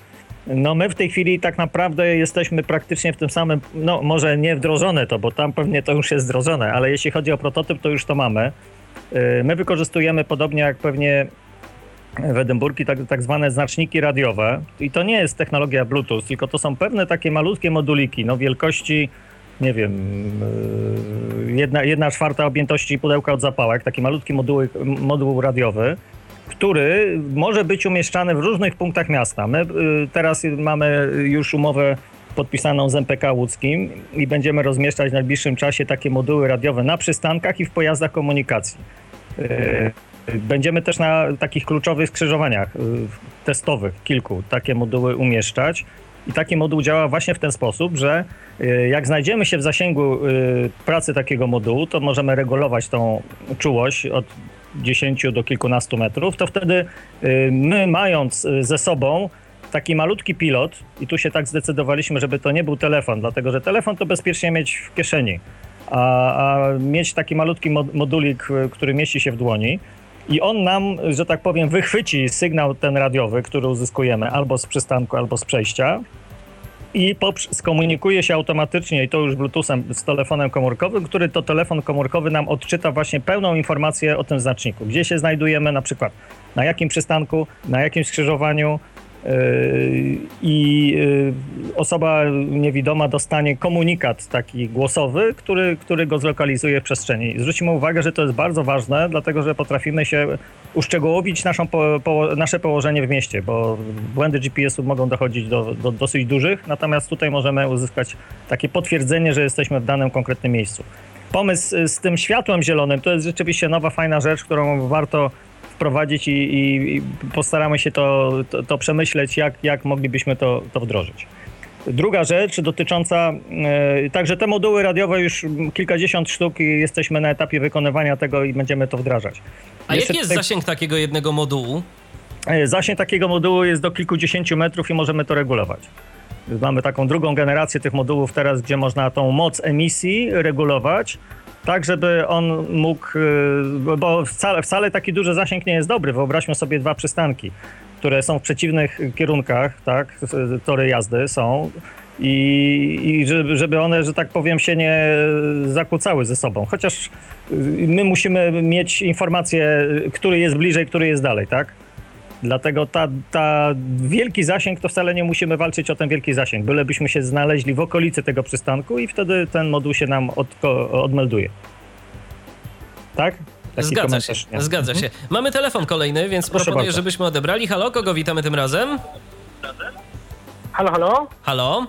no my w tej chwili tak naprawdę jesteśmy praktycznie w tym samym, no może nie wdrożone to, bo tam pewnie to już jest wdrożone, ale jeśli chodzi o prototyp, to już to mamy. Yy, My wykorzystujemy podobnie jak pewnie w Edynburgu tak, tak zwane znaczniki radiowe i to nie jest technologia Bluetooth, tylko to są pewne takie malutkie moduliki, no wielkości, nie wiem, yy, jedna, jedna czwarta objętości pudełka od zapałek, taki malutki moduł, moduł radiowy, który może być umieszczany w różnych punktach miasta. My y, teraz mamy już umowę podpisaną z MPK łódzkim i będziemy rozmieszczać w najbliższym czasie takie moduły radiowe na przystankach i w pojazdach komunikacji. Y, Będziemy też na takich kluczowych skrzyżowaniach y, testowych, kilku, takie moduły umieszczać. I taki moduł działa właśnie w ten sposób, że jak znajdziemy się w zasięgu pracy takiego modułu, to możemy regulować tą czułość od 10 do kilkunastu metrów, to wtedy y, my mając y, ze sobą taki malutki pilot, i tu się tak zdecydowaliśmy, żeby to nie był telefon, dlatego że telefon to bezpiecznie mieć w kieszeni, a, a mieć taki malutki mod- modulik, y, który mieści się w dłoni, i on nam, że tak powiem, wychwyci sygnał ten radiowy, który uzyskujemy albo z przystanku, albo z przejścia i skomunikuje się automatycznie, i to już Bluetoothem, z telefonem komórkowym, który to telefon komórkowy nam odczyta właśnie pełną informację o tym znaczniku. Gdzie się znajdujemy, na przykład na jakim przystanku, na jakim skrzyżowaniu, i yy, osoba niewidoma dostanie komunikat taki głosowy, który, który go zlokalizuje w przestrzeni. Zwróćmy uwagę, że to jest bardzo ważne, dlatego że potrafimy się uszczegółowić naszą po, po, nasze położenie w mieście, bo błędy GPS-u mogą dochodzić do, do dosyć dużych, natomiast tutaj możemy uzyskać takie potwierdzenie, że jesteśmy w danym konkretnym miejscu. Pomysł z tym światłem zielonym to jest rzeczywiście nowa, fajna rzecz, którą warto wprowadzić i, i, postaramy się to, to, to przemyśleć, jak, jak moglibyśmy to, to wdrożyć. Druga rzecz dotycząca, e, także te moduły radiowe już kilkadziesiąt sztuk i jesteśmy na etapie wykonywania tego i będziemy to wdrażać. A Jeszcze jaki jest tutaj- zasięg takiego jednego modułu? E, Zasięg takiego modułu jest do kilkudziesięciu metrów i możemy to regulować. Mamy taką drugą generację tych modułów teraz, gdzie można tą moc emisji regulować, tak żeby on mógł, e, bo wcale, wcale taki duży zasięg nie jest dobry. Wyobraźmy sobie dwa przystanki, które są w przeciwnych kierunkach, tak, tory jazdy są i, i żeby, żeby one, że tak powiem, się nie zakłócały ze sobą. Chociaż y, my musimy mieć informację, który jest bliżej, który jest dalej, tak? Dlatego ta, ta wielki zasięg to wcale nie musimy walczyć o ten wielki zasięg. Bylebyśmy się znaleźli w okolicy tego przystanku i wtedy ten moduł się nam od, odmelduje. Tak? Taki zgadza się, nie? zgadza mhm. się. Mamy telefon kolejny, więc Proszę proponuję, bardzo. żebyśmy odebrali. Halo, kogo witamy tym razem? Halo, halo. Halo.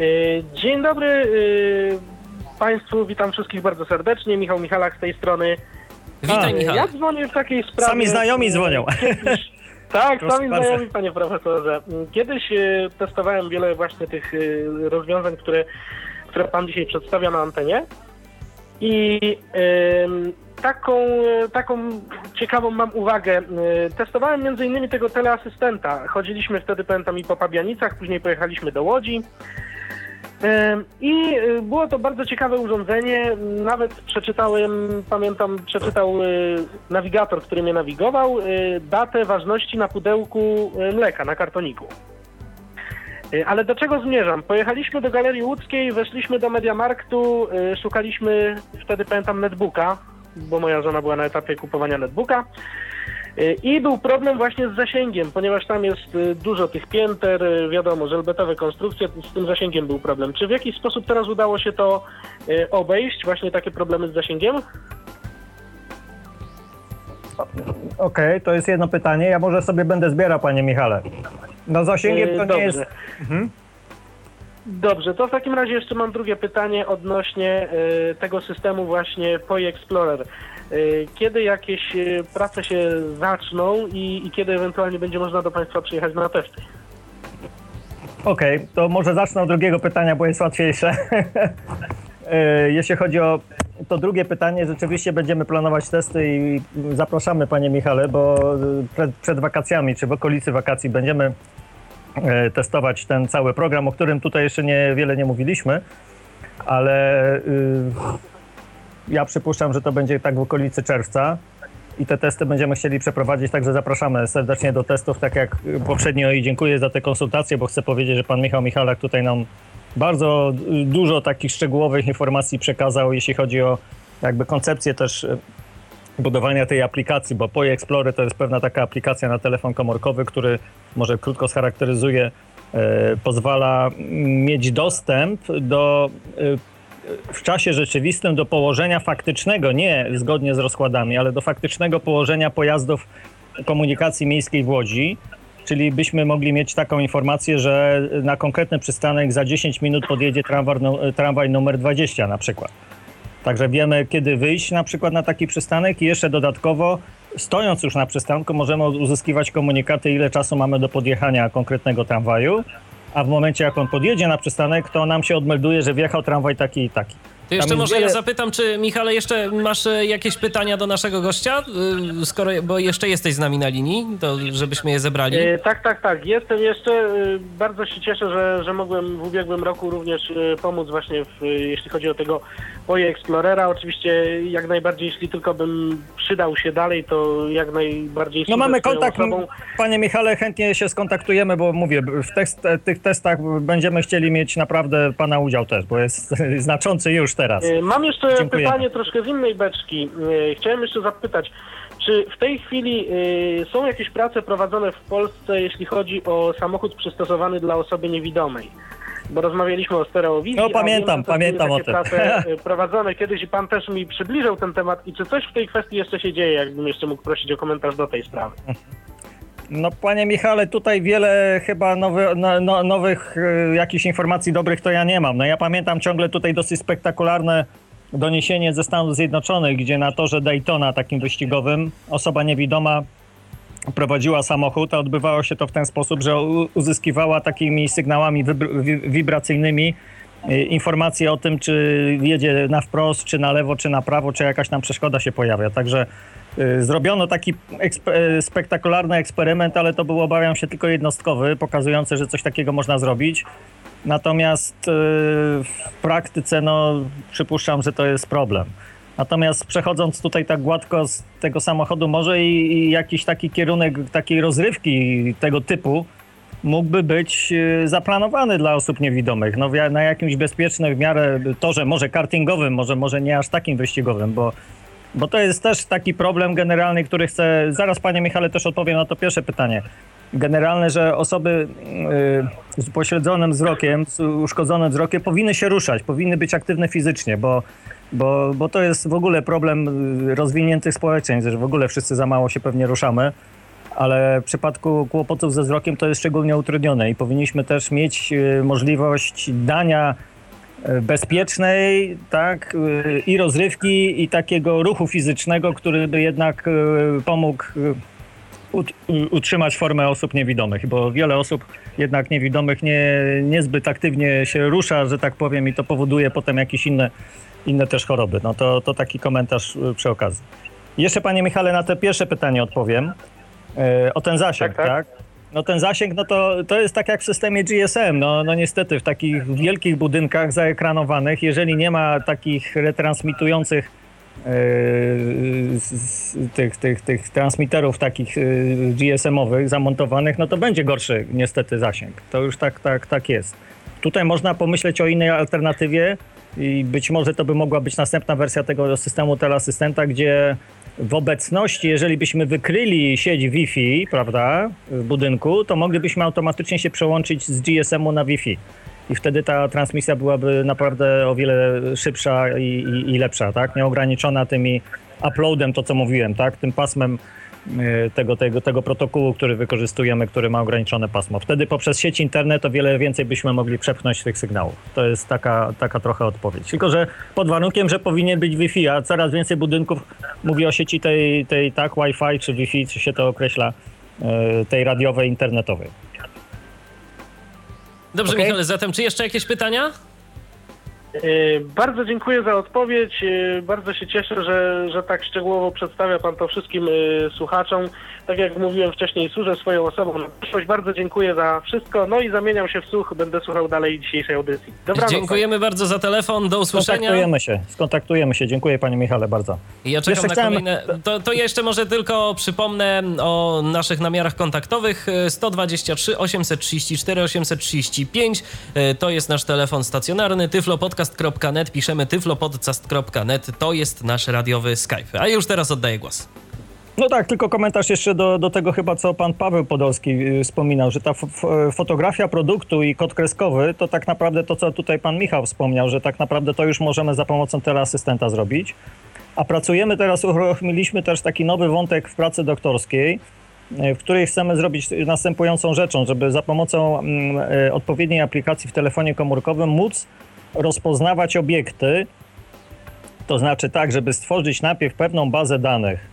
Y, dzień dobry y, Państwu, witam wszystkich bardzo serdecznie. Michał Michalak z tej strony. Witaj, Michał. Ja dzwonię w takiej sprawie... Sami znajomi dzwonią. tak, Proszę sami bardzo. znajomi, panie profesorze. Kiedyś y, testowałem wiele właśnie tych rozwiązań, które, które pan dzisiaj przedstawia na antenie. I taką, taką ciekawą mam uwagę. Testowałem między innymi tego teleasystenta. Chodziliśmy wtedy, pamiętam, i po Pabianicach, później pojechaliśmy do Łodzi. I y, było to bardzo ciekawe urządzenie. Nawet przeczytałem, pamiętam, przeczytał y, nawigator, który mnie nawigował, y, datę ważności na pudełku mleka, na kartoniku. Ale do czego zmierzam? Pojechaliśmy do Galerii Łódzkiej, weszliśmy do Mediamarktu, szukaliśmy wtedy, pamiętam, netbooka, bo moja żona była na etapie kupowania netbooka. Y, I był problem właśnie z zasięgiem, ponieważ tam jest y, dużo tych pięter, y, wiadomo, żelbetowe konstrukcje, z tym zasięgiem był problem. Czy w jakiś sposób teraz udało się to obejść, właśnie takie problemy z zasięgiem? Okej, okay, to jest jedno pytanie. Ja może sobie będę zbierał, panie Michale. No zasięgiem to Dobrze. nie jest... Mhm. Dobrze, to w takim razie jeszcze mam drugie pytanie odnośnie tego systemu właśnie POI Explorer. Y, kiedy jakieś y, prace się zaczną i, i, kiedy ewentualnie będzie można do Państwa przyjechać na testy? Okej, okay, to może zacznę od drugiego pytania, bo jest łatwiejsze. Jeśli chodzi o to drugie pytanie, rzeczywiście będziemy planować testy i zapraszamy Panie Michale, bo przed, przed wakacjami czy w okolicy wakacji będziemy E, testować ten cały program, o którym tutaj jeszcze niewiele nie mówiliśmy, ale ja przypuszczam, że to będzie tak w okolicy czerwca i te testy będziemy chcieli przeprowadzić, także zapraszamy serdecznie do testów, tak jak poprzednio i dziękuję za te konsultacje, bo chcę powiedzieć, że pan Michał Michalak tutaj nam bardzo dużo takich szczegółowych informacji przekazał, jeśli chodzi o jakby koncepcję też budowania tej aplikacji, bo Poi Explorer to jest pewna taka aplikacja na telefon komórkowy, który może krótko scharakteryzuje, e, pozwala mieć dostęp do e, w czasie rzeczywistym do położenia faktycznego, nie zgodnie z rozkładami, ale do faktycznego położenia pojazdów komunikacji miejskiej w Łodzi. Czyli byśmy mogli mieć taką informację, że na konkretny przystanek za 10 minut podjedzie tramwaj, tramwaj numer 20 na przykład. Także wiemy, kiedy wyjść na przykład na taki przystanek i jeszcze dodatkowo, stojąc już na przystanku, możemy uzyskiwać komunikaty, ile czasu mamy do podjechania konkretnego tramwaju, a w momencie, jak on podjedzie na przystanek, to nam się odmelduje, że wjechał tramwaj taki i taki. To jeszcze może wiele... ja zapytam, czy Michale, jeszcze masz e, jakieś pytania do naszego gościa? E, skoro, bo jeszcze jesteś z nami na linii, to żebyśmy je zebrali. E, tak, tak, tak. Jestem jeszcze. E, bardzo się cieszę, że, że mogłem w ubiegłym roku również pomóc właśnie, w, jeśli chodzi o tego Oje Explorera. Oczywiście jak najbardziej, jeśli tylko bym przydał się dalej, to jak najbardziej... No mamy kontakt, osobą. panie Michale, chętnie się skontaktujemy, bo mówię, w tych testach będziemy chcieli mieć naprawdę pana udział też, bo jest znaczący już teraz. E, mam jeszcze Dziękuję. pytanie troszkę z innej beczki. E, chciałem jeszcze zapytać, czy w tej chwili e, są jakieś prace prowadzone w Polsce, jeśli chodzi o samochód przystosowany dla osoby niewidomej? Bo rozmawialiśmy o stereowizji. No pamiętam, pamiętam o tym. Prace prowadzone kiedyś i pan też mi przybliżył ten temat. I czy coś w tej kwestii jeszcze się dzieje? Jakbym jeszcze mógł prosić o komentarz do tej sprawy. No panie Michale, tutaj wiele chyba nowy, no, no, nowych y, jakichś informacji dobrych to ja nie mam. No ja pamiętam ciągle tutaj dosyć spektakularne doniesienie ze Stanów Zjednoczonych, gdzie na torze Daytona takim wyścigowym osoba niewidoma prowadziła samochód, a odbywało się to w ten sposób, że uzyskiwała takimi sygnałami wibracyjnymi y, informacje o tym, czy jedzie na wprost, czy na lewo, czy na prawo, czy jakaś tam przeszkoda się pojawia. Także zrobiono taki ekspe spektakularny eksperyment, ale to był, obawiam się, tylko jednostkowy, pokazujący, że coś takiego można zrobić. Natomiast y, w praktyce, no, przypuszczam, że to jest problem. Natomiast przechodząc tutaj tak gładko z tego samochodu, może i, i jakiś taki kierunek takiej rozrywki tego typu mógłby być y, zaplanowany dla osób niewidomych. No, na jakimś bezpiecznym w miarę torze, może kartingowym, może, może nie aż takim wyścigowym, bo Bo to jest też taki problem generalny, który chcę. Zaraz, panie Michale, też odpowiem na to pierwsze pytanie. Generalne, że osoby y, z pośledzonym wzrokiem, z uszkodzonym wzrokiem powinny się ruszać, powinny być aktywne fizycznie, bo, bo, bo to jest w ogóle problem y, rozwiniętych społeczeństw, że w ogóle wszyscy za mało się pewnie ruszamy ale w przypadku kłopotów ze wzrokiem to jest szczególnie utrudnione i powinniśmy też mieć y, możliwość dania bezpiecznej, tak, i rozrywki, i takiego ruchu fizycznego, który by jednak pomógł utrzymać formę osób niewidomych, bo wiele osób jednak niewidomych nie, niezbyt aktywnie się rusza, że tak powiem, i to powoduje potem jakieś inne, inne też choroby. No to, to taki komentarz przy okazji. Jeszcze panie Michale na te pierwsze pytanie odpowiem. E, o ten zasięg, tak, tak? tak? No ten zasięg, no to, to jest tak jak w systemie GSM. No, no niestety w takich wielkich budynkach zaekranowanych, jeżeli nie ma takich retransmitujących Yy, tych, tych, tych transmiterów takich yy, GSM-owych zamontowanych, no to będzie gorszy niestety zasięg. To już tak, tak, tak jest. Tutaj można pomyśleć o innej alternatywie i być może to by mogła być następna wersja tego systemu teleasystenta, gdzie w obecności, jeżeli byśmy wykryli sieć Wi-Fi, prawda, w budynku, to moglibyśmy automatycznie się przełączyć z GSM-u na Wi-Fi. I wtedy ta transmisja byłaby naprawdę o wiele szybsza i, i, i lepsza, tak? Nieograniczona tymi uploadem, to co mówiłem, tak? Tym pasmem tego, tego, tego protokołu, który wykorzystujemy, który ma ograniczone pasmo. Wtedy poprzez sieć internet o wiele więcej byśmy mogli przepchnąć tych sygnałów. To jest taka, taka trochę odpowiedź. Tylko, że pod warunkiem, że powinien być Wi-Fi, a coraz więcej budynków mówi o sieci tej, tej tak, Wi-Fi czy Wi-Fi, czy się to określa, y, tej radiowej, internetowej. Dobrze, okay. Michale, zatem czy jeszcze jakieś pytania? E, bardzo dziękuję za odpowiedź. E, bardzo się cieszę, że, że tak szczegółowo przedstawia Pan to wszystkim e, słuchaczom tak jak mówiłem wcześniej, służę swoją osobą na przyszłość. Bardzo dziękuję za wszystko. No i zamieniam się w słuch. Będę słuchał dalej dzisiejszej audycji. Dobranoc. Dziękujemy bardzo za telefon. Do usłyszenia. Skontaktujemy się. Skontaktujemy się. Dziękuję Panie Michale bardzo. Ja czekam jeszcze na chciałem... kolejne... To, to jeszcze może tylko przypomnę o naszych namiarach kontaktowych. 123 834 835 to jest nasz telefon stacjonarny. tyflopodcast.net. Piszemy tyflopodcast.net. To jest nasz radiowy Skype. A już teraz oddaję głos. No tak, tylko komentarz jeszcze do, do tego chyba, co pan Paweł Podolski y, wspominał, że ta fotografia produktu i kod kreskowy to tak naprawdę to, co tutaj pan Michał wspomniał, że tak naprawdę to już możemy za pomocą teleasystenta zrobić. A pracujemy teraz, uruchomiliśmy też taki nowy wątek w pracy doktorskiej, y, w której chcemy zrobić następującą rzeczą, żeby za pomocą mm, y, odpowiedniej aplikacji w telefonie komórkowym móc rozpoznawać obiekty, to znaczy tak, żeby stworzyć najpierw pewną bazę danych,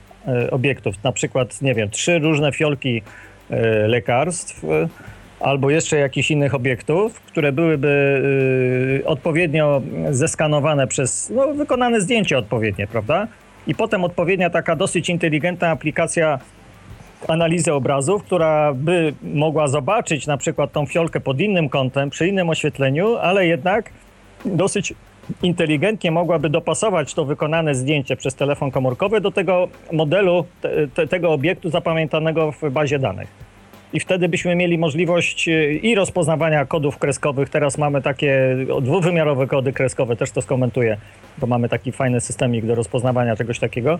obiektów, na przykład, nie wiem, trzy różne fiolki e, lekarstw e, albo jeszcze jakichś innych obiektów, które byłyby odpowiednio zeskanowane przez, no, wykonane zdjęcie odpowiednie, prawda? I potem odpowiednia taka dosyć inteligentna aplikacja analizy obrazów, która by mogła zobaczyć na przykład tą fiolkę pod innym kątem, przy innym oświetleniu, ale jednak dosyć inteligentnie mogłaby dopasować to wykonane zdjęcie przez telefon komórkowy do tego modelu, te, te, tego obiektu zapamiętanego w bazie danych. I wtedy byśmy mieli możliwość e, i rozpoznawania kodów kreskowych. Teraz mamy takie dwuwymiarowe kody kreskowe, też to skomentuję, bo mamy taki fajny systemik do rozpoznawania czegoś takiego.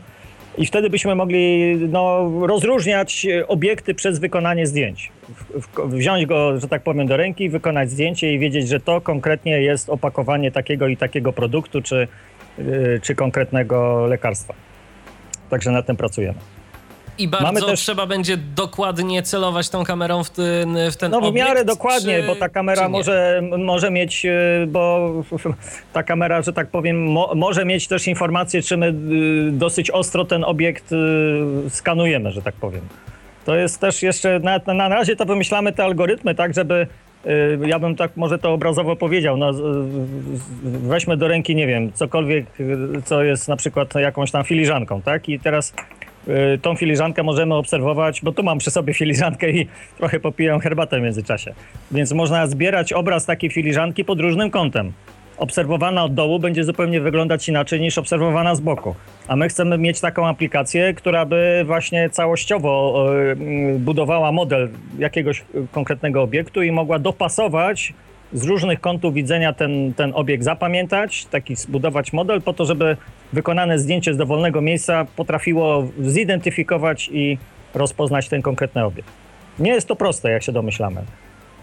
I wtedy byśmy mogli no, rozróżniać obiekty przez wykonanie zdjęć. Wziąć go, że tak powiem, do ręki, wykonać zdjęcie i wiedzieć, że to konkretnie jest opakowanie takiego i takiego produktu, czy, y, czy konkretnego lekarstwa. Także nad tym pracujemy. I bardzo też... trzeba będzie dokładnie celować tą kamerą w ten, w ten No w miarę dokładnie, czy... bo ta kamera może, może mieć, y, bo ta kamera, że tak powiem, mo, może mieć też informację, czy my y, dosyć ostro ten obiekt y, skanujemy, że tak powiem. To jest też jeszcze, na, na razie to wymyślamy te algorytmy, tak, żeby ja bym tak może to obrazowo powiedział, no, weźmy do ręki, nie wiem, cokolwiek, co jest na przykład jakąś tam filiżanką, tak? I teraz tą filiżankę możemy obserwować, bo tu mam przy sobie filiżankę i trochę popiję herbatę w międzyczasie. Więc można zbierać obraz takiej filiżanki pod różnym kątem. Obserwowana od dołu będzie zupełnie wyglądać inaczej niż obserwowana z boku. A my chcemy mieć taką aplikację, która by właśnie całościowo y, budowała model jakiegoś konkretnego obiektu i mogła dopasować z różnych kątów widzenia ten, ten obiekt zapamiętać, taki zbudować model po to, żeby wykonane zdjęcie z dowolnego miejsca potrafiło zidentyfikować i rozpoznać ten konkretny obiekt. Nie jest to proste, jak się domyślamy,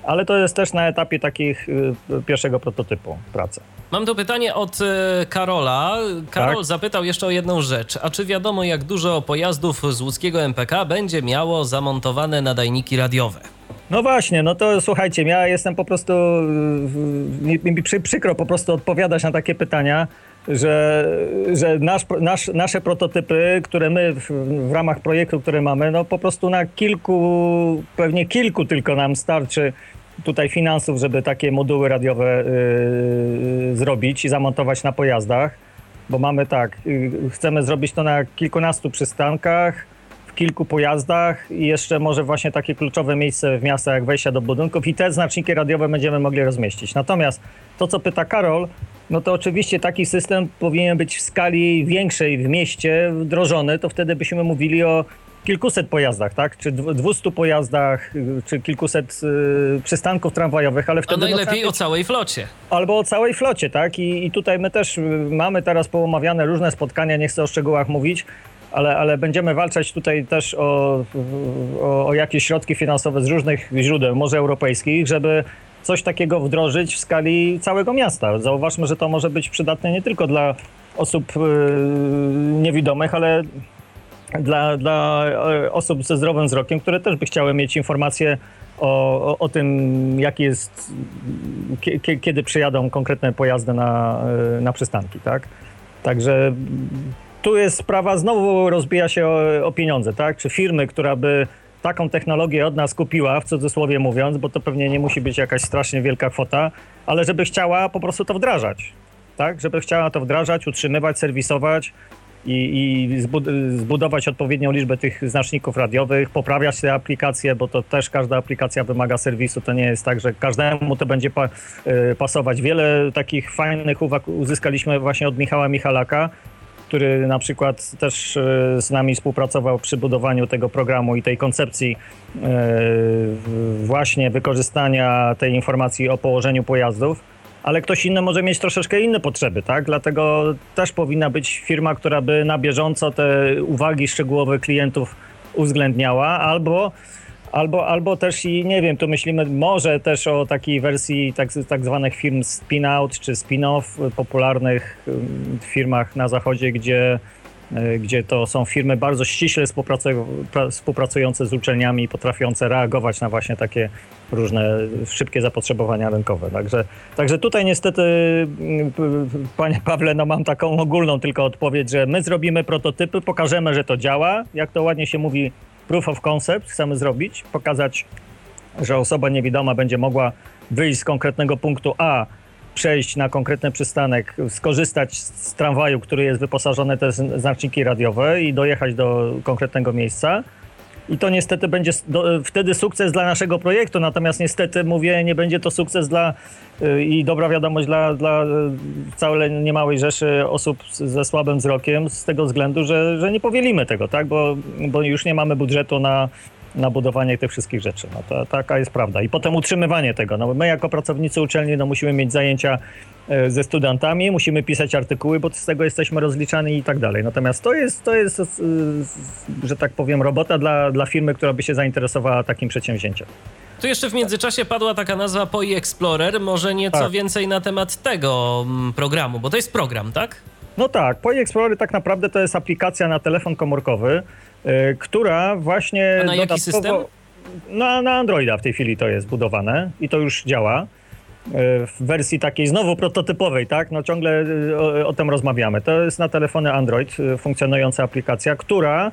ale to jest też na etapie takich y, pierwszego prototypu pracy. Mam tu pytanie od y, Karola. Karol tak? zapytał jeszcze o jedną rzecz. A czy wiadomo, jak dużo pojazdów z łódzkiego MPK będzie miało zamontowane nadajniki radiowe? No właśnie, no to słuchajcie, ja jestem po prostu, mi, mi przy, przykro po prostu odpowiadać na takie pytania, że, że nasz, nasz, nasze prototypy, które my w, w, ramach projektu, które mamy, no po prostu na kilku, pewnie kilku tylko nam starczy tutaj finansów, żeby takie moduły radiowe zrobić i zamontować na pojazdach, bo mamy tak, chcemy zrobić to na kilkunastu przystankach, kilku pojazdach i jeszcze może właśnie takie kluczowe miejsce w miastach jak wejścia do budynków i te znaczniki radiowe będziemy mogli rozmieścić. Natomiast to, co pyta Karol, no to oczywiście taki system powinien być w skali większej w mieście wdrożony, to wtedy byśmy mówili o kilkuset pojazdach, tak? Czy dwustu pojazdach, czy kilkuset y, przystanków tramwajowych, ale wtedy... A najlepiej o całej flocie. Albo o całej flocie, tak? I, I tutaj my też mamy teraz poomawiane różne spotkania, nie chcę o szczegółach mówić, ale, ale będziemy walczyć tutaj też o, o, o jakieś środki finansowe z różnych źródeł, może europejskich, żeby coś takiego wdrożyć w skali całego miasta. Zauważmy, że to może być przydatne nie tylko dla osób yy, niewidomych, ale dla, dla e, osób ze zdrowym wzrokiem, które też by chciały mieć informacje o, o, o tym, jaki jest, kiedy przyjadą konkretne pojazdy na, e, na przystanki, tak? Także tu jest sprawa, znowu rozbija się o, o pieniądze, tak? Czy firmy, która by taką technologię od nas kupiła, w cudzysłowie mówiąc, bo to pewnie nie musi być jakaś strasznie wielka kwota, ale żeby chciała po prostu to wdrażać, tak? Żeby chciała to wdrażać, utrzymywać, serwisować i, i zbudować odpowiednią liczbę tych znaczników radiowych, poprawiać te aplikacje, bo to też każda aplikacja wymaga serwisu. To nie jest tak, że każdemu to będzie pa, y, pasować. Wiele takich fajnych uwag uzyskaliśmy właśnie od Michała Michalaka, który na przykład też e, z nami współpracował przy budowaniu tego programu i tej koncepcji e, właśnie wykorzystania tej informacji o położeniu pojazdów, ale ktoś inny może mieć troszeczkę inne potrzeby, tak? Dlatego też powinna być firma, która by na bieżąco te uwagi szczegółowe klientów uwzględniała, albo Albo, albo też i nie wiem, tu myślimy może też o takiej wersji tak, tak zwanych firm spin-out czy spin-off, popularnych firmach na zachodzie, gdzie, e, gdzie to są firmy bardzo ściśle współpracujące z uczelniami potrafiące reagować na właśnie takie różne szybkie zapotrzebowania rynkowe. Także, także tutaj niestety, panie Pawle, no mam taką ogólną tylko odpowiedź, że my zrobimy prototypy, pokażemy, że to działa, jak to ładnie się mówi, proof of concept chcemy zrobić, pokazać, że osoba niewidoma będzie mogła wyjść z konkretnego punktu A, przejść na konkretny przystanek, skorzystać z tramwaju, który jest wyposażony w te znaczniki radiowe i dojechać do konkretnego miejsca. I to niestety będzie do, wtedy sukces dla naszego projektu, natomiast niestety mówię, nie będzie to sukces dla y, i dobra wiadomość dla, dla y, całej niemałej rzeszy osób ze słabym wzrokiem z tego względu, że, że nie powielimy tego, tak? Bo, bo już nie mamy budżetu na, na budowanie tych wszystkich rzeczy. No to taka jest prawda. I potem utrzymywanie tego. No my jako pracownicy uczelni no musimy mieć zajęcia e, ze studentami, musimy pisać artykuły, bo z tego jesteśmy rozliczani i tak dalej. Natomiast to jest, to jest e, że tak powiem, robota dla, dla firmy, która by się zainteresowała takim przedsięwzięciem. Tu jeszcze w międzyczasie padła taka nazwa POI Explorer. Może nieco tak. więcej na temat tego mm, programu, bo to jest program, tak? No tak, POI Explorer tak naprawdę to jest aplikacja na telefon komórkowy, która właśnie... A na jaki system? Na, na Androida w tej chwili to jest budowane i to już działa e, w wersji takiej znowu prototypowej, tak? No ciągle e, o, o, tym rozmawiamy. To jest na telefony Android funkcjonująca aplikacja, która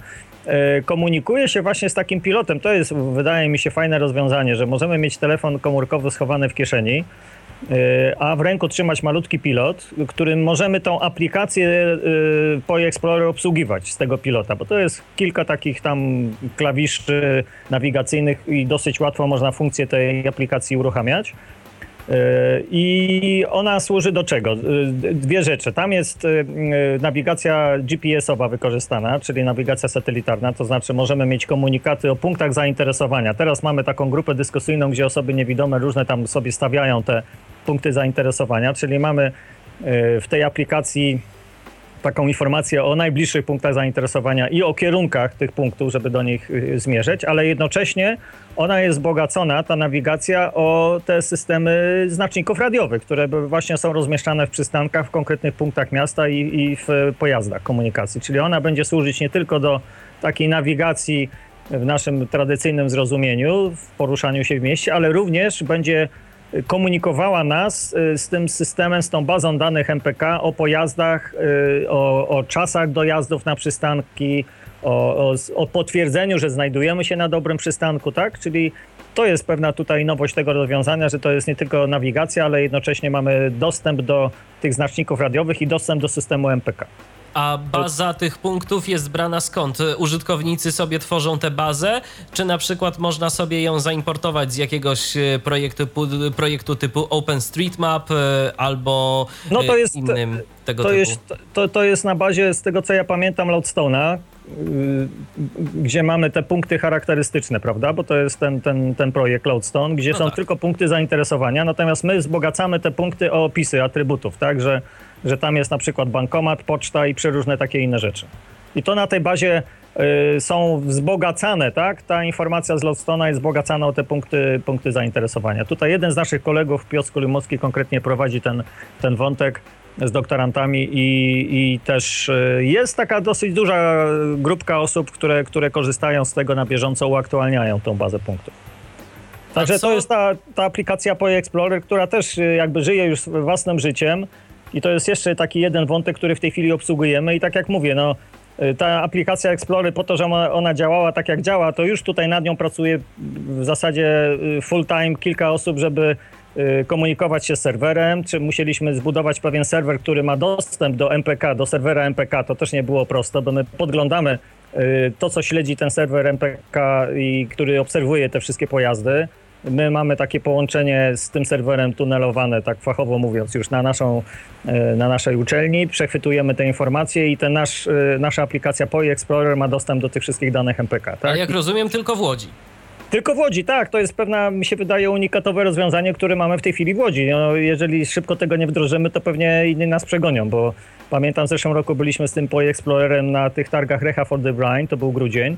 komunikuje się właśnie z takim pilotem. To jest, wydaje mi się, fajne rozwiązanie, że możemy mieć telefon komórkowy schowany w kieszeni, E, a w ręku trzymać malutki pilot, którym możemy tą aplikację e, po Explorer obsługiwać z tego pilota, bo to jest kilka takich tam klawiszy nawigacyjnych i dosyć łatwo można funkcję tej aplikacji uruchamiać. I ona służy do czego? Dwie rzeczy. Tam jest nawigacja GPS-owa wykorzystana, czyli nawigacja satelitarna, to znaczy możemy mieć komunikaty o punktach zainteresowania. Teraz mamy taką grupę dyskusyjną, gdzie osoby niewidome różne tam sobie stawiają te punkty zainteresowania, czyli mamy w tej aplikacji taką informację o najbliższych punktach zainteresowania i o kierunkach tych punktów, żeby do nich y, zmierzyć, ale jednocześnie ona jest wzbogacona, ta nawigacja, o te systemy znaczników radiowych, które właśnie są rozmieszczane w przystankach, w konkretnych punktach miasta i, i w pojazdach komunikacji. Czyli ona będzie służyć nie tylko do takiej nawigacji w naszym tradycyjnym zrozumieniu, w poruszaniu się w mieście, ale również będzie komunikowała nas y, z tym systemem, z tą bazą danych MPK o pojazdach, y, o, o czasach dojazdów na przystanki, o, o, o, potwierdzeniu, że znajdujemy się na dobrym przystanku, tak? Czyli to jest pewna tutaj nowość tego rozwiązania, że to jest nie tylko nawigacja, ale jednocześnie mamy dostęp do tych znaczników radiowych i dostęp do systemu MPK. A baza tych punktów jest brana skąd? Użytkownicy sobie tworzą tę bazę, czy na przykład można sobie ją zaimportować z jakiegoś e, projektu, projektu typu OpenStreetMap e, albo no to e, jest, innym tego to typu? Jest, to, to jest na bazie, z tego co ja pamiętam, Loadstone'a, gdzie mamy te punkty charakterystyczne, prawda? Bo to jest ten, ten, ten projekt Loadstone, gdzie no są tak. tylko punkty zainteresowania, natomiast my wzbogacamy te punkty o opisy atrybutów, tak? Że że tam jest na przykład bankomat, poczta i przeróżne takie inne rzeczy. I to na tej bazie y, są wzbogacane, tak? Ta informacja z Lodstona jest wzbogacana o te punkty, punkty zainteresowania. Tutaj jeden z naszych kolegów, Piotr Kulimowski, konkretnie prowadzi ten, ten wątek z doktorantami i, i też y, jest taka dosyć duża grupka osób, które, które korzystają z tego na bieżąco, uaktualniają tą bazę punktów. Także to jest ta, ta aplikacja Poje Explorer, która też y, jakby żyje już własnym życiem. I to jest jeszcze taki jeden wątek, który w tej chwili obsługujemy. I tak jak mówię, no, y, ta aplikacja Explorer po to, że ona działała tak jak działa, to już tutaj nad nią pracuje w zasadzie y, full time kilka osób, żeby y, komunikować się z serwerem, czy musieliśmy zbudować pewien serwer, który ma dostęp do MPK, do serwera MPK, to też nie było prosto, bo my podglądamy to, co śledzi ten serwer MPK i który obserwuje te wszystkie pojazdy. My mamy takie połączenie z tym serwerem tunelowane, tak fachowo mówiąc, już na, naszą, e, na naszej uczelni. Przechwytujemy te informacje i ten nasz, e, nasza aplikacja POI Explorer ma dostęp do tych wszystkich danych MPK. Tak? A jak rozumiem, tylko w Łodzi. Tylko w Łodzi, tak. To jest pewna, mi się wydaje, unikatowe rozwiązanie, które mamy w tej chwili w Łodzi. No, jeżeli szybko tego nie wdrożymy, to pewnie inni nas przegonią, bo pamiętam w zeszłym roku byliśmy z tym POI Explorerem na tych targach Recha for the Blind, to był grudzień.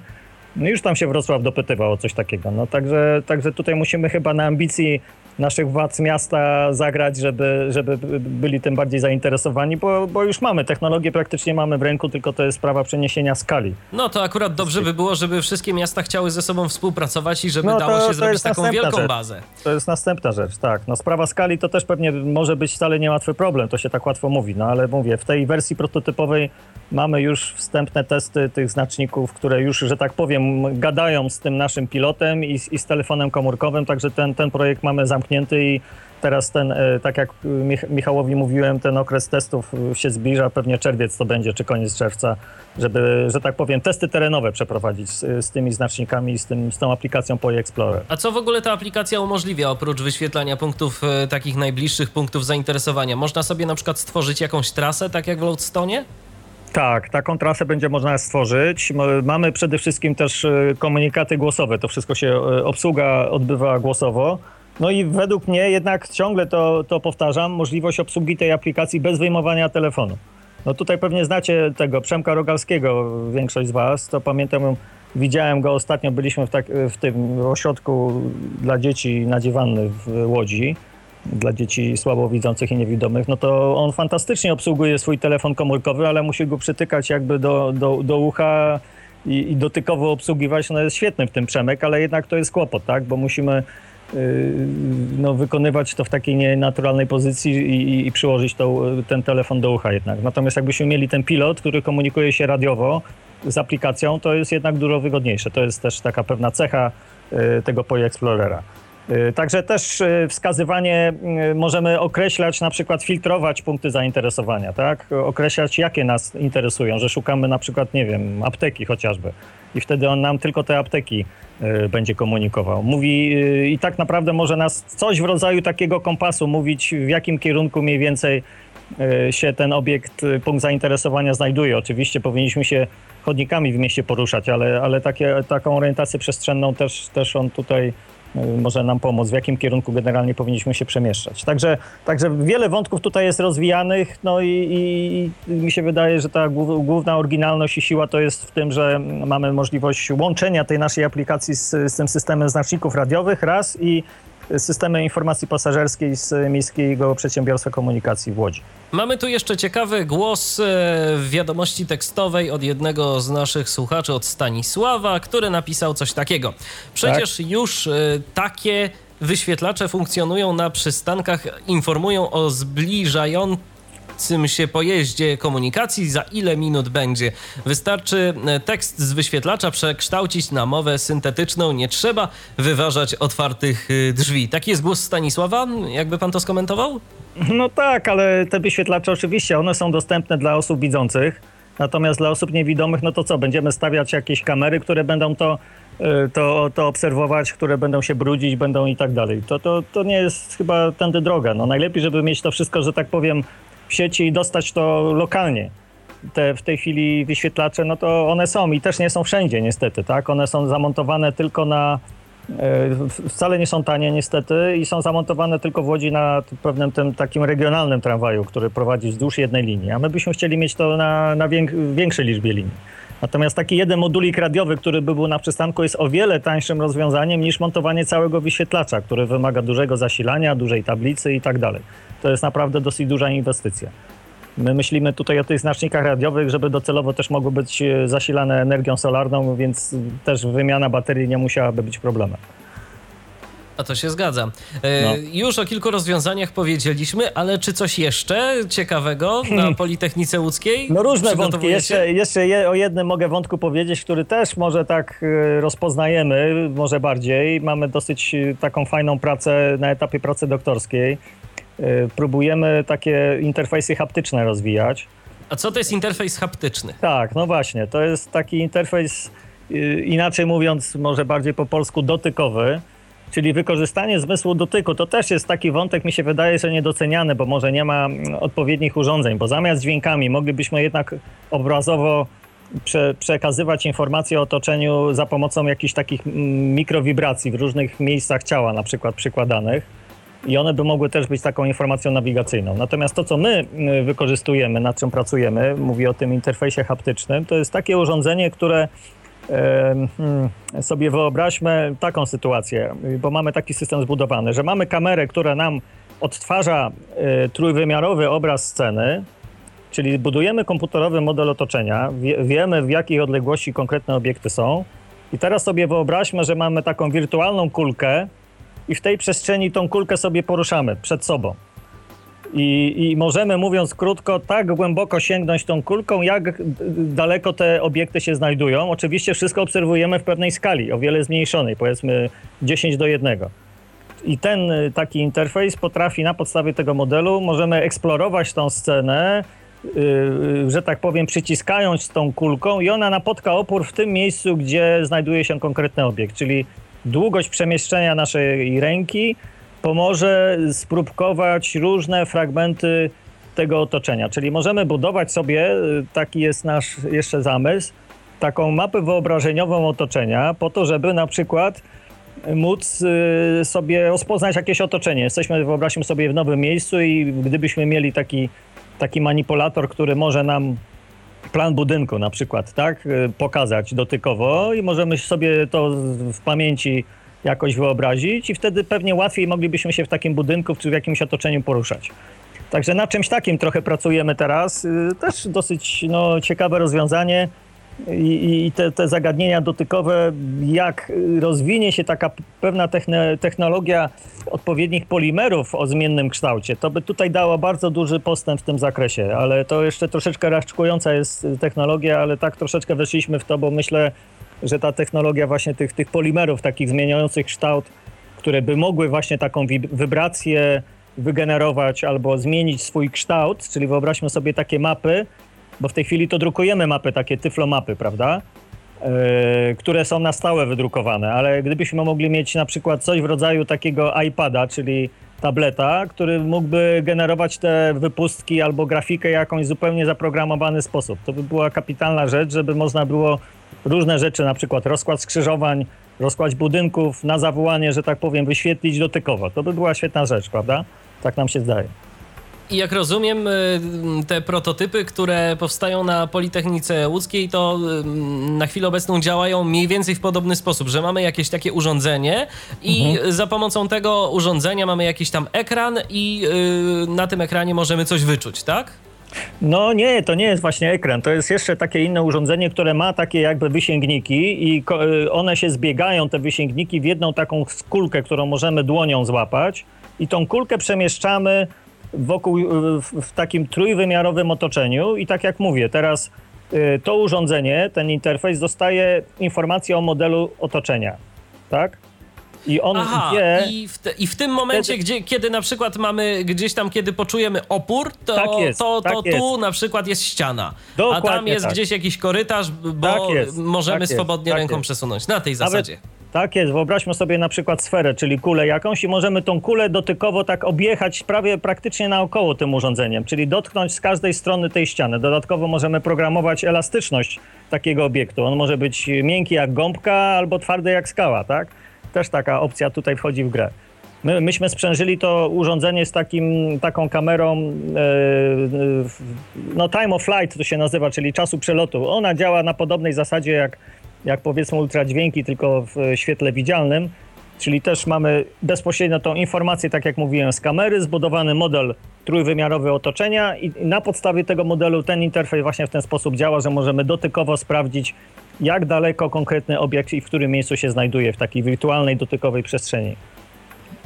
No już tam się Wrocław dopytywał o coś takiego. No także, także tutaj musimy chyba na ambicji naszych władz miasta zagrać, żeby, żeby byli tym bardziej zainteresowani, bo, bo już mamy technologię, praktycznie mamy w ręku, tylko to jest sprawa przeniesienia skali. No to akurat dobrze by było, żeby wszystkie miasta chciały ze sobą współpracować i żeby no, dało się zrobić taką wielką rzecz. bazę. To jest następna rzecz, tak. No sprawa skali to też pewnie może być wcale niełatwy problem, to się tak łatwo mówi, no ale mówię, w tej wersji prototypowej mamy już wstępne testy tych znaczników, które już, że tak powiem, gadają z tym naszym pilotem i, i z telefonem komórkowym, także ten, ten projekt mamy zamknięty i teraz ten, e, tak jak Michałowi mówiłem, ten okres testów się zbliża, pewnie czerwiec to będzie, czy koniec czerwca, żeby, że tak powiem, testy terenowe przeprowadzić z, z tymi znacznikami, z, tym, z tą aplikacją POI Explorer. A co w ogóle ta aplikacja umożliwia, oprócz wyświetlania punktów, e, takich najbliższych punktów zainteresowania? Można sobie na przykład stworzyć jakąś trasę, tak jak w Loadstone? Tak, taką trasę będzie można stworzyć. Mamy przede wszystkim też e, komunikaty głosowe. To wszystko się, e, obsługa odbywa głosowo. No i według mnie jednak ciągle to, to powtarzam, możliwość obsługi tej aplikacji bez wyjmowania telefonu. No tutaj pewnie znacie tego Przemka Rogalskiego, większość z was, to pamiętam, widziałem go ostatnio, byliśmy w, tak, w tym ośrodku dla dzieci nadziewannych w Łodzi dla dzieci słabowidzących i niewidomych, no to on fantastycznie obsługuje swój telefon komórkowy, ale musi go przytykać jakby do, do, do ucha i, i dotykowo obsługiwać. No jest świetny w tym Przemek, ale jednak to jest kłopot, tak? Bo musimy yy, no, wykonywać to w takiej nienaturalnej pozycji i, i przyłożyć ten telefon do ucha jednak. Natomiast jakbyśmy mieli ten pilot, który komunikuje się radiowo z aplikacją, to jest jednak dużo wygodniejsze. To jest też taka pewna cecha yy, tego Poje Explorera. Y, także też y, wskazywanie y, możemy określać, na przykład filtrować punkty zainteresowania, tak? Określać, jakie nas interesują, że szukamy na przykład, nie wiem, apteki chociażby. I wtedy on nam tylko te apteki będzie komunikował. Mówi i tak naprawdę może nas coś w rodzaju takiego kompasu mówić, w jakim kierunku mniej więcej się ten obiekt, punkt zainteresowania znajduje. Oczywiście powinniśmy się chodnikami w mieście poruszać, ale, ale takie, taką orientację przestrzenną też, też on tutaj może nam pomóc, w jakim kierunku generalnie powinniśmy się przemieszczać. Także, także wiele wątków tutaj jest rozwijanych, no i, i, mi się wydaje, że ta główna oryginalność i siła to jest w tym, że mamy możliwość łączenia tej naszej aplikacji z, z tym systemem znaczników radiowych raz i systemy informacji pasażerskiej z Miejskiego Przedsiębiorstwa Komunikacji w Łodzi. Mamy tu jeszcze ciekawy głos e, w wiadomości tekstowej od jednego z naszych słuchaczy, od Stanisława, który napisał coś takiego. Przecież tak? już e, takie wyświetlacze funkcjonują na przystankach, informują o zbliżającym się pojeździe komunikacji, za ile minut będzie. Wystarczy e, tekst z wyświetlacza przekształcić na mowę syntetyczną, nie trzeba wyważać otwartych e, drzwi. Taki jest głos Stanisława. Jakby pan to skomentował? No tak, ale te wyświetlacze oczywiście, one są dostępne dla osób widzących. Natomiast dla osób niewidomych, no to co? Będziemy stawiać jakieś kamery, które będą to, e, to, to obserwować, które będą się brudzić, będą i tak dalej. To, to, to nie jest chyba tędy droga. No najlepiej, żeby mieć to wszystko, że tak powiem, sieci i dostać to lokalnie. Te w tej chwili wyświetlacze, no to one są i też nie są wszędzie niestety, tak? One są zamontowane tylko na, e, wcale nie są tanie niestety i są zamontowane tylko w Łodzi na pewnym tym takim regionalnym tramwaju, który prowadzi wzdłuż jednej linii, a my byśmy chcieli mieć to na, na większej liczbie linii. Natomiast taki jeden modulik radiowy, który by był na przystanku jest o wiele tańszym rozwiązaniem niż montowanie całego wyświetlacza, który wymaga dużego zasilania, dużej tablicy i tak dalej to jest naprawdę dosyć duża inwestycja. My myślimy tutaj o tych znacznikach radiowych, żeby docelowo też mogły być e, zasilane energią solarną, więc też wymiana baterii nie musiałaby być problemem. A to się zgadza. E, no. Już o kilku rozwiązaniach powiedzieliśmy, ale czy coś jeszcze ciekawego na. Politechnice Łódzkiej? No różne wątki. Jeszcze, jeszcze je, o jednym mogę wątku powiedzieć, który też może tak e, rozpoznajemy, może bardziej. Mamy dosyć taką fajną pracę na etapie pracy doktorskiej próbujemy takie interfejsy haptyczne rozwijać. A co to jest interfejs haptyczny? Tak, no właśnie. To jest taki interfejs, y, inaczej mówiąc, może bardziej po polsku dotykowy. Czyli wykorzystanie zmysłu dotyku to też jest taki wątek, mi się wydaje, że niedoceniany, bo może nie ma mm, odpowiednich urządzeń, bo zamiast dźwiękami moglibyśmy jednak obrazowo prze, przekazywać informacje o otoczeniu za pomocą jakichś takich mm, mikrowibracji w różnych miejscach ciała, na przykład przykładanych i one by mogły też być taką informacją nawigacyjną. Natomiast to, co my y, wykorzystujemy, nad czym pracujemy, mówię o tym interfejsie haptycznym, to jest takie urządzenie, które hmm, sobie wyobraźmy taką sytuację, bo mamy taki system zbudowany, że mamy kamerę, która nam odtwarza y, trójwymiarowy obraz sceny, czyli budujemy komputerowy model otoczenia, wiemy w jakiej odległości konkretne obiekty są i teraz sobie wyobraźmy, że mamy taką wirtualną kulkę, i w tej przestrzeni tą kulkę sobie poruszamy przed sobą. I, I, możemy, mówiąc krótko, tak głęboko sięgnąć tą kulką, jak daleko te obiekty się znajdują. Oczywiście wszystko obserwujemy w pewnej skali, o wiele zmniejszonej, powiedzmy 10 do 1. I ten taki interfejs potrafi na podstawie tego modelu, możemy eksplorować tą scenę, yy, że tak powiem, przyciskając tą kulką i ona napotka opór w tym miejscu, gdzie znajduje się konkretny obiekt, czyli długość przemieszczenia naszej ręki pomoże spróbkować różne fragmenty tego otoczenia. Czyli możemy budować sobie, y, taki jest nasz jeszcze zamysł, taką mapę wyobrażeniową otoczenia, po to, żeby na przykład móc y, sobie rozpoznać jakieś otoczenie. Jesteśmy, wyobraźmy sobie, w nowym miejscu i gdybyśmy mieli taki, taki manipulator, który może nam plan budynku na przykład, tak, y, pokazać dotykowo i możemy sobie to w pamięci jakoś wyobrazić i wtedy pewnie łatwiej moglibyśmy się w takim budynku czy w jakimś otoczeniu poruszać. Także na czymś takim trochę pracujemy teraz. Y, też dosyć no, ciekawe rozwiązanie i, i te, te, zagadnienia dotykowe, jak rozwinie się taka pewna technologia odpowiednich polimerów o zmiennym kształcie, to by tutaj dało bardzo duży postęp w tym zakresie, ale to jeszcze troszeczkę raczkująca jest technologia, ale tak troszeczkę weszliśmy w to, bo myślę, że ta technologia właśnie tych, tych polimerów takich zmieniających kształt które by mogły właśnie taką wibrację wygenerować albo zmienić swój kształt, czyli wyobraźmy sobie takie mapy, bo w tej chwili to drukujemy mapy, takie tyflomapy, prawda? Yy, które są na stałe wydrukowane, ale gdybyśmy mogli mieć na przykład coś w rodzaju takiego iPada, czyli tableta, który mógłby generować te wypustki albo grafikę jakąś zupełnie zaprogramowany sposób. To by była kapitalna rzecz, żeby można było różne rzeczy, na przykład rozkład skrzyżowań, rozkład budynków na zawołanie, że tak powiem, wyświetlić dotykowo. To by była świetna rzecz, prawda? Tak nam się zdaje. I jak rozumiem, y, te prototypy, które powstają na Politechnice Łódzkiej, to y, na chwilę obecną działają mniej więcej w podobny sposób, że mamy jakieś takie urządzenie i mhm. za pomocą tego urządzenia mamy jakiś tam ekran i y, na tym ekranie możemy coś wyczuć, tak? No nie, to nie jest właśnie ekran. To jest jeszcze takie inne urządzenie, które ma takie jakby wysięgniki i one się zbiegają, te wysięgniki, w jedną taką kulkę, którą możemy dłonią złapać i tą kulkę przemieszczamy wokół, w, takim trójwymiarowym otoczeniu i tak jak mówię, teraz y, to urządzenie, ten interfejs dostaje informację o modelu otoczenia, tak? I on Aha, wie... I w, te, I w tym momencie, wtedy... gdzie, kiedy na przykład mamy gdzieś tam, kiedy poczujemy opór, to, tak jest, to, to tak tu na przykład jest ściana. Dokładnie a tam jest tak. gdzieś jakiś korytarz, bo tak możemy tak swobodnie tak ręką przesunąć. Na tej zasadzie. Nawet tak jest, wyobraźmy sobie na przykład sferę, czyli kulę jakąś i możemy tą kulę dotykowo tak objechać prawie praktycznie naokoło tym urządzeniem, czyli dotknąć z każdej strony tej ściany. Dodatkowo możemy programować elastyczność takiego obiektu. On może być miękki jak gąbka albo twardy jak skała, tak? Też taka opcja tutaj wchodzi w grę. My, myśmy sprzężyli to urządzenie z takim, taką kamerą, e, no time of flight to się nazywa, czyli czasu przelotu. Ona działa na podobnej zasadzie jak jak powiedzmy ultradźwięki, tylko w świetle widzialnym. Czyli też mamy bezpośrednio tą informację, tak jak mówiłem, z kamery, zbudowany model trójwymiarowy otoczenia i na podstawie tego modelu ten interfejs właśnie w ten sposób działa, że możemy dotykowo sprawdzić, jak daleko konkretny obiekt i w którym miejscu się znajduje w takiej wirtualnej, dotykowej przestrzeni.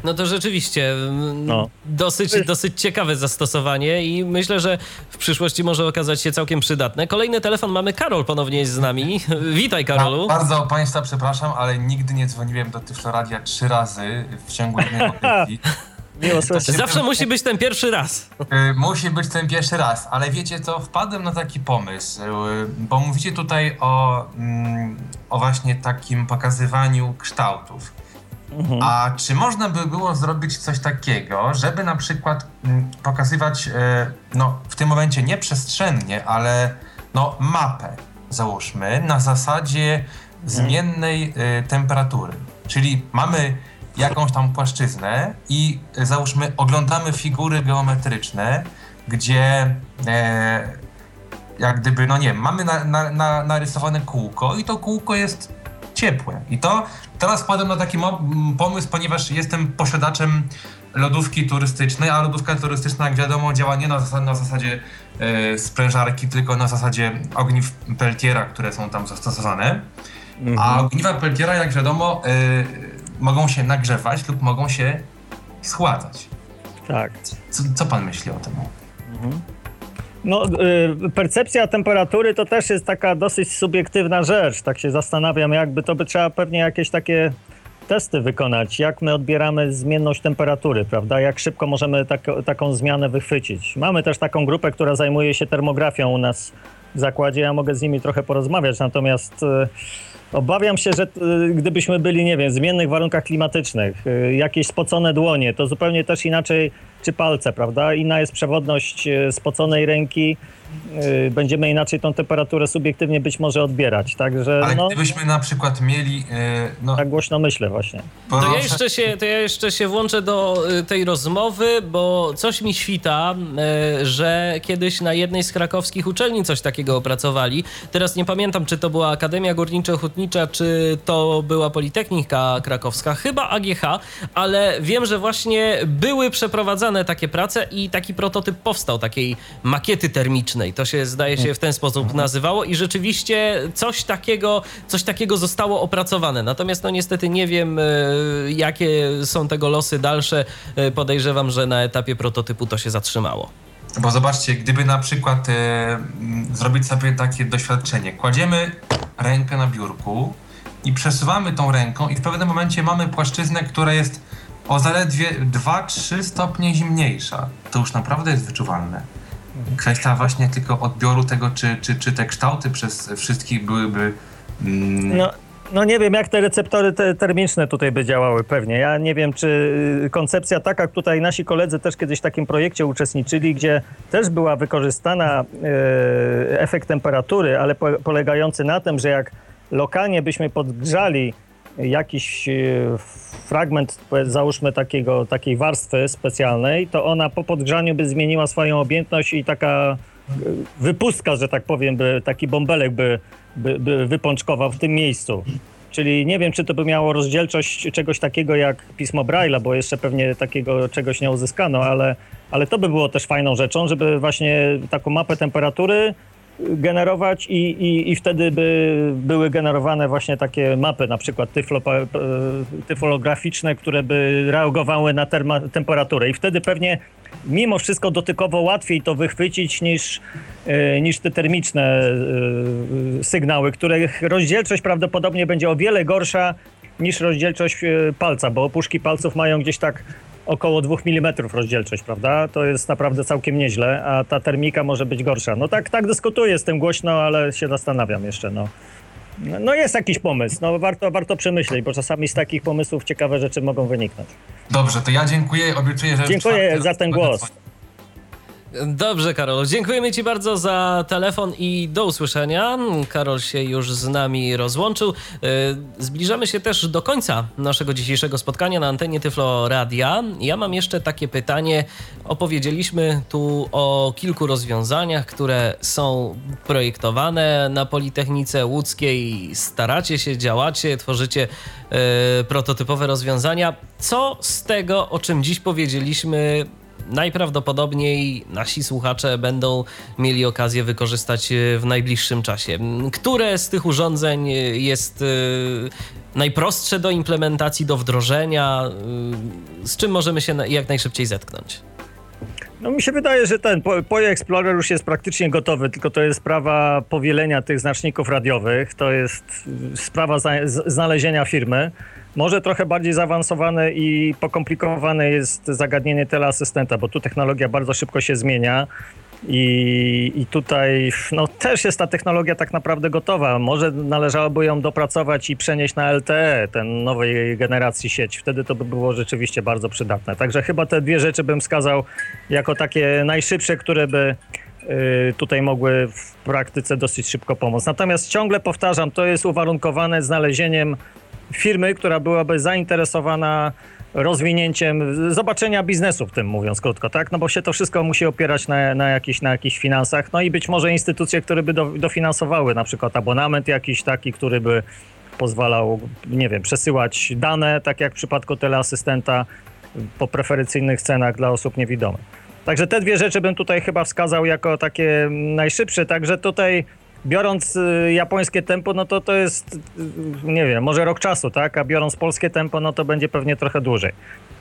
No to rzeczywiście mm, no. Dosyć, dosyć ciekawe zastosowanie i myślę, że w przyszłości może okazać się całkiem przydatne. Kolejny telefon mamy. Karol ponownie jest z nami. Witaj, Karolu. bardzo Państwa przepraszam, ale nigdy nie dzwoniłem do Tyfloradia trzy razy w ciągu jednej Miło Zawsze musi być ten pierwszy raz. Y, musi być ten pierwszy raz, ale wiecie co, wpadłem na taki pomysł, y, bo mówicie tutaj o, mm, o właśnie takim pokazywaniu kształtów. Mhm. A czy można by było zrobić coś takiego, żeby na przykład mm, pokazywać, e, no w tym momencie nie przestrzennie, ale no mapę, załóżmy, na zasadzie mhm. zmiennej e, temperatury. Czyli mamy jakąś tam płaszczyznę i e, załóżmy oglądamy figury geometryczne, gdzie e, jak gdyby, no nie mamy na, na, na, narysowane kółko i to kółko jest ciepłe. I to teraz wpadłem na taki pomysł, ponieważ jestem posiadaczem lodówki turystycznej, a lodówka turystyczna, jak wiadomo, działa nie na, zasad, na zasadzie e, sprężarki, tylko na zasadzie ogniw Peltiera, które są tam zastosowane. Mhm. A ogniwa Peltiera, jak wiadomo, e, mogą się nagrzewać lub mogą się schładzać. Tak. Co, co pan myśli o tym? Mhm. No, y, percepcja temperatury to też jest taka dosyć subiektywna rzecz. Tak się zastanawiam, jakby to by trzeba pewnie jakieś takie testy wykonać, jak my odbieramy zmienność temperatury, prawda? Jak szybko możemy tak, taką zmianę wychwycić. Mamy też taką grupę, która zajmuje się termografią u nas w zakładzie. Ja mogę z nimi trochę porozmawiać, natomiast y, obawiam się, że y, gdybyśmy byli, nie wiem, w zmiennych warunkach klimatycznych, jakieś spocone dłonie, to zupełnie też inaczej czy palce, prawda? Inna jest przewodność e, spoconej ręki. E, będziemy inaczej tą temperaturę subiektywnie być może odbierać, także... Ale no, gdybyśmy na przykład mieli... E, no, tak głośno myślę właśnie. To ja, jeszcze się, to ja jeszcze się włączę do tej rozmowy, bo coś mi świta, że kiedyś na jednej z krakowskich uczelni coś takiego opracowali. Teraz nie pamiętam, czy to była Akademia Górniczo-Hutnicza, czy to była Politechnika Krakowska, chyba AGH, ale wiem, że właśnie były przeprowadzane takie prace i taki prototyp powstał, takiej makiety termicznej. To się zdaje się w ten sposób nazywało i rzeczywiście coś takiego, coś takiego zostało opracowane. Natomiast no niestety nie wiem, e, jakie są tego losy dalsze. E, podejrzewam, że na etapie prototypu to się zatrzymało. Bo zobaczcie, gdyby na przykład e, zrobić sobie takie doświadczenie, kładziemy rękę na biurku i przesuwamy tą ręką i w pewnym momencie mamy płaszczyznę, która jest o zaledwie 2-3 stopnie zimniejsza. To już naprawdę jest wyczuwalne. Kwestia właśnie tylko odbioru tego, czy, czy, czy te kształty przez wszystkich byłyby mm, No, no nie wiem, jak te receptory te termiczne tutaj by działały pewnie. Ja nie wiem, czy y, koncepcja taka, tutaj nasi koledzy też kiedyś w takim projekcie uczestniczyli, gdzie też była wykorzystana e, efekt temperatury, ale po, polegający na tym, że jak lokalnie byśmy podgrzali jakiś e, fragment, załóżmy takiego, takiej warstwy specjalnej, to ona po podgrzaniu by zmieniła swoją objętność i taka e, wypustka, że tak powiem, by, taki bąbelek by, by, by wypączkował w tym miejscu. Czyli nie wiem, czy to by miało rozdzielczość czegoś takiego jak pismo Braille'a, bo jeszcze pewnie takiego czegoś nie uzyskano, ale, ale to by było też fajną rzeczą, żeby właśnie taką mapę temperatury generować i, i, i wtedy by były generowane właśnie takie mapy, na przykład tyflo, e, tyflograficzne, które by reagowały na terma, temperaturę. I wtedy pewnie mimo wszystko dotykowo łatwiej to wychwycić niż, e, niż te termiczne e, sygnały, których rozdzielczość prawdopodobnie będzie o wiele gorsza niż rozdzielczość palca, bo opuszki palców mają gdzieś tak około 2 mm rozdzielczość, prawda? To jest naprawdę całkiem nieźle, a ta termika może być gorsza. No tak, tak dyskutuję z tym głośno, ale się zastanawiam jeszcze, no. No- jest jakiś pomysł, no warto, warto przemyśleć, bo czasami z takich pomysłów ciekawe rzeczy mogą wyniknąć. Dobrze, to ja dziękuję, obiecuję, że... Dziękuję za ten głos. Dobrze, Karol. Dziękujemy Ci bardzo za telefon i do usłyszenia. Karol się już z nami rozłączył. Yy, Zbliżamy się też do końca naszego dzisiejszego spotkania na antenie Tyflo Radia. Ja mam jeszcze takie pytanie. Opowiedzieliśmy tu o kilku rozwiązaniach, które są projektowane na Politechnice Łódzkiej. Staracie się, działacie, tworzycie yy, prototypowe rozwiązania. Co z tego, o czym dziś powiedzieliśmy, najprawdopodobniej nasi słuchacze będą mieli okazję wykorzystać e, w najbliższym czasie. Które z tych urządzeń e, jest e, najprostsze do implementacji, do wdrożenia? Z czym możemy się jak najszybciej zetknąć? No mi się wydaje, że ten Po- Poje Explorer już jest praktycznie gotowy, tylko to jest sprawa powielenia tych znaczników radiowych, to jest sprawa znalezienia firmy. Może trochę bardziej zaawansowane i pokomplikowane jest zagadnienie teleasystenta, bo tu technologia bardzo szybko się zmienia. I, I tutaj no, też jest ta technologia tak naprawdę gotowa. Może należałoby ją dopracować i przenieść na LTE, ten nowej generacji sieć. Wtedy to by było rzeczywiście bardzo przydatne. Także chyba te dwie rzeczy bym wskazał jako takie najszybsze, które by y, tutaj mogły w praktyce dosyć szybko pomóc. Natomiast ciągle powtarzam, to jest uwarunkowane znalezieniem firmy, która byłaby zainteresowana rozwinięciem, zobaczenia biznesu w tym, mówiąc krótko, tak? No bo się to wszystko musi opierać na, na, jakichś, na jakichś finansach, no i być może instytucje, które by do, dofinansowały, na przykład abonament jakiś taki, który by pozwalał, nie wiem, przesyłać dane, tak jak w przypadku teleasystenta, po preferencyjnych cenach dla osób niewidomych. Także te dwie rzeczy bym tutaj chyba wskazał jako takie najszybsze, także tutaj biorąc y, japońskie tempo, no to to jest, y, nie wiem, może rok czasu, tak? A biorąc polskie tempo, no to będzie pewnie trochę dłużej.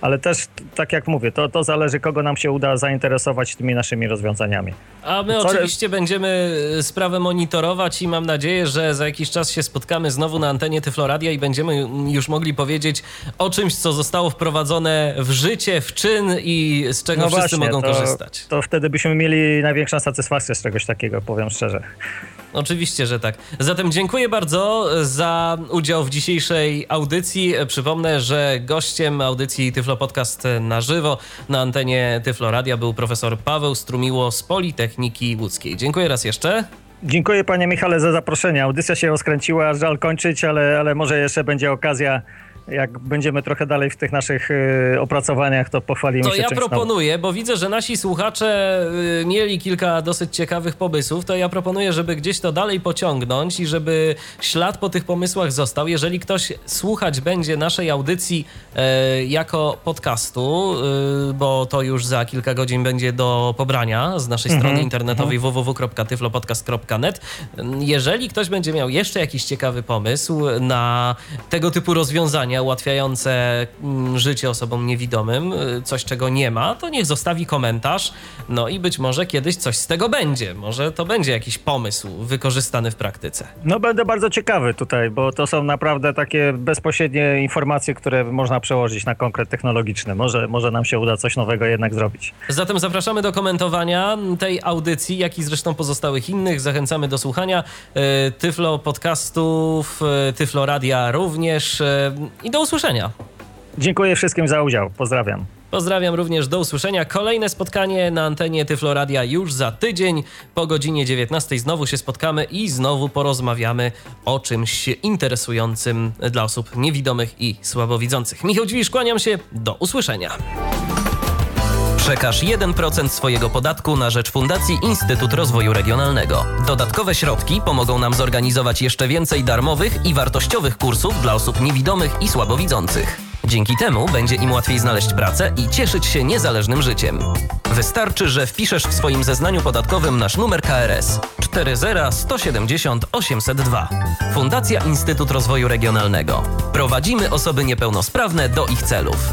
Ale też, tak jak mówię, to, to zależy, kogo nam się uda zainteresować tymi naszymi rozwiązaniami. A my Co- oczywiście będziemy e, sprawę monitorować i mam nadzieję, że za jakiś czas się spotkamy znowu na antenie Tyfloradia i będziemy już mogli powiedzieć o czymś, co zostało wprowadzone w życie, w czyn i z czego wszyscy mogą No to, korzystać. To wtedy byśmy mieli największą satysfakcję z czegoś takiego, powiem szczerze. Oczywiście, że tak. Zatem dziękuję bardzo za udział w dzisiejszej audycji. Przypomnę, że gościem audycji Tyflo Podcast na żywo na antenie Tyflo Radia był profesor Paweł Strumiło z Politechniki Łódzkiej. Dziękuję raz jeszcze. Dziękuję panie Michale za zaproszenie. Audycja się rozkręciła, żal kończyć, ale, ale może jeszcze będzie okazja, jak będziemy trochę dalej w tych naszych y, opracowaniach, to pochwalimy To się ja czymś nowym. proponuję, bo widzę, że nasi słuchacze y, mieli kilka dosyć ciekawych pomysłów, to ja proponuję, żeby gdzieś to dalej pociągnąć i żeby ślad po tych pomysłach został. Jeżeli ktoś słuchać będzie naszej audycji e, jako podcastu, y, bo to już za kilka godzin będzie do pobrania z naszej strony internetowej www.tyflopodcast.net. Jeżeli ktoś będzie miał jeszcze jakiś ciekawy pomysł na tego typu rozwiązania, rozwiązania ułatwiające mm, życie osobom niewidomym, y, coś czego nie ma, to niech zostawi komentarz. No i być może kiedyś coś z tego będzie. Może to będzie jakiś pomysł wykorzystany w praktyce. No będę bardzo ciekawy tutaj, bo to są naprawdę takie bezpośrednie informacje, które można przełożyć na konkret technologiczny. Może, może nam się uda coś nowego jednak zrobić. Zatem zapraszamy do komentowania tej audycji, jak i zresztą pozostałych innych. Zachęcamy do słuchania y, Tyflo podcastów, y, Tyflo Radia również i do usłyszenia. Dziękuję wszystkim za udział. Pozdrawiam. Pozdrawiam również, do usłyszenia. Kolejne spotkanie na antenie Tyfloradia już za tydzień. Po godzinie 19 znowu się spotkamy i znowu porozmawiamy o czymś interesującym dla osób niewidomych i słabowidzących. Michał Dziwisz, kłaniam się, do usłyszenia. Przekaż 1% swojego podatku na rzecz Fundacji Instytut Rozwoju Regionalnego. Dodatkowe środki pomogą nam zorganizować jeszcze więcej darmowych i wartościowych kursów dla osób niewidomych i słabowidzących. Dzięki temu będzie im łatwiej znaleźć pracę i cieszyć się niezależnym życiem. Wystarczy, że wpiszesz w swoim zeznaniu podatkowym nasz numer KRS 40 170 802. Fundacja Instytut Rozwoju Regionalnego. Prowadzimy osoby niepełnosprawne do ich celów.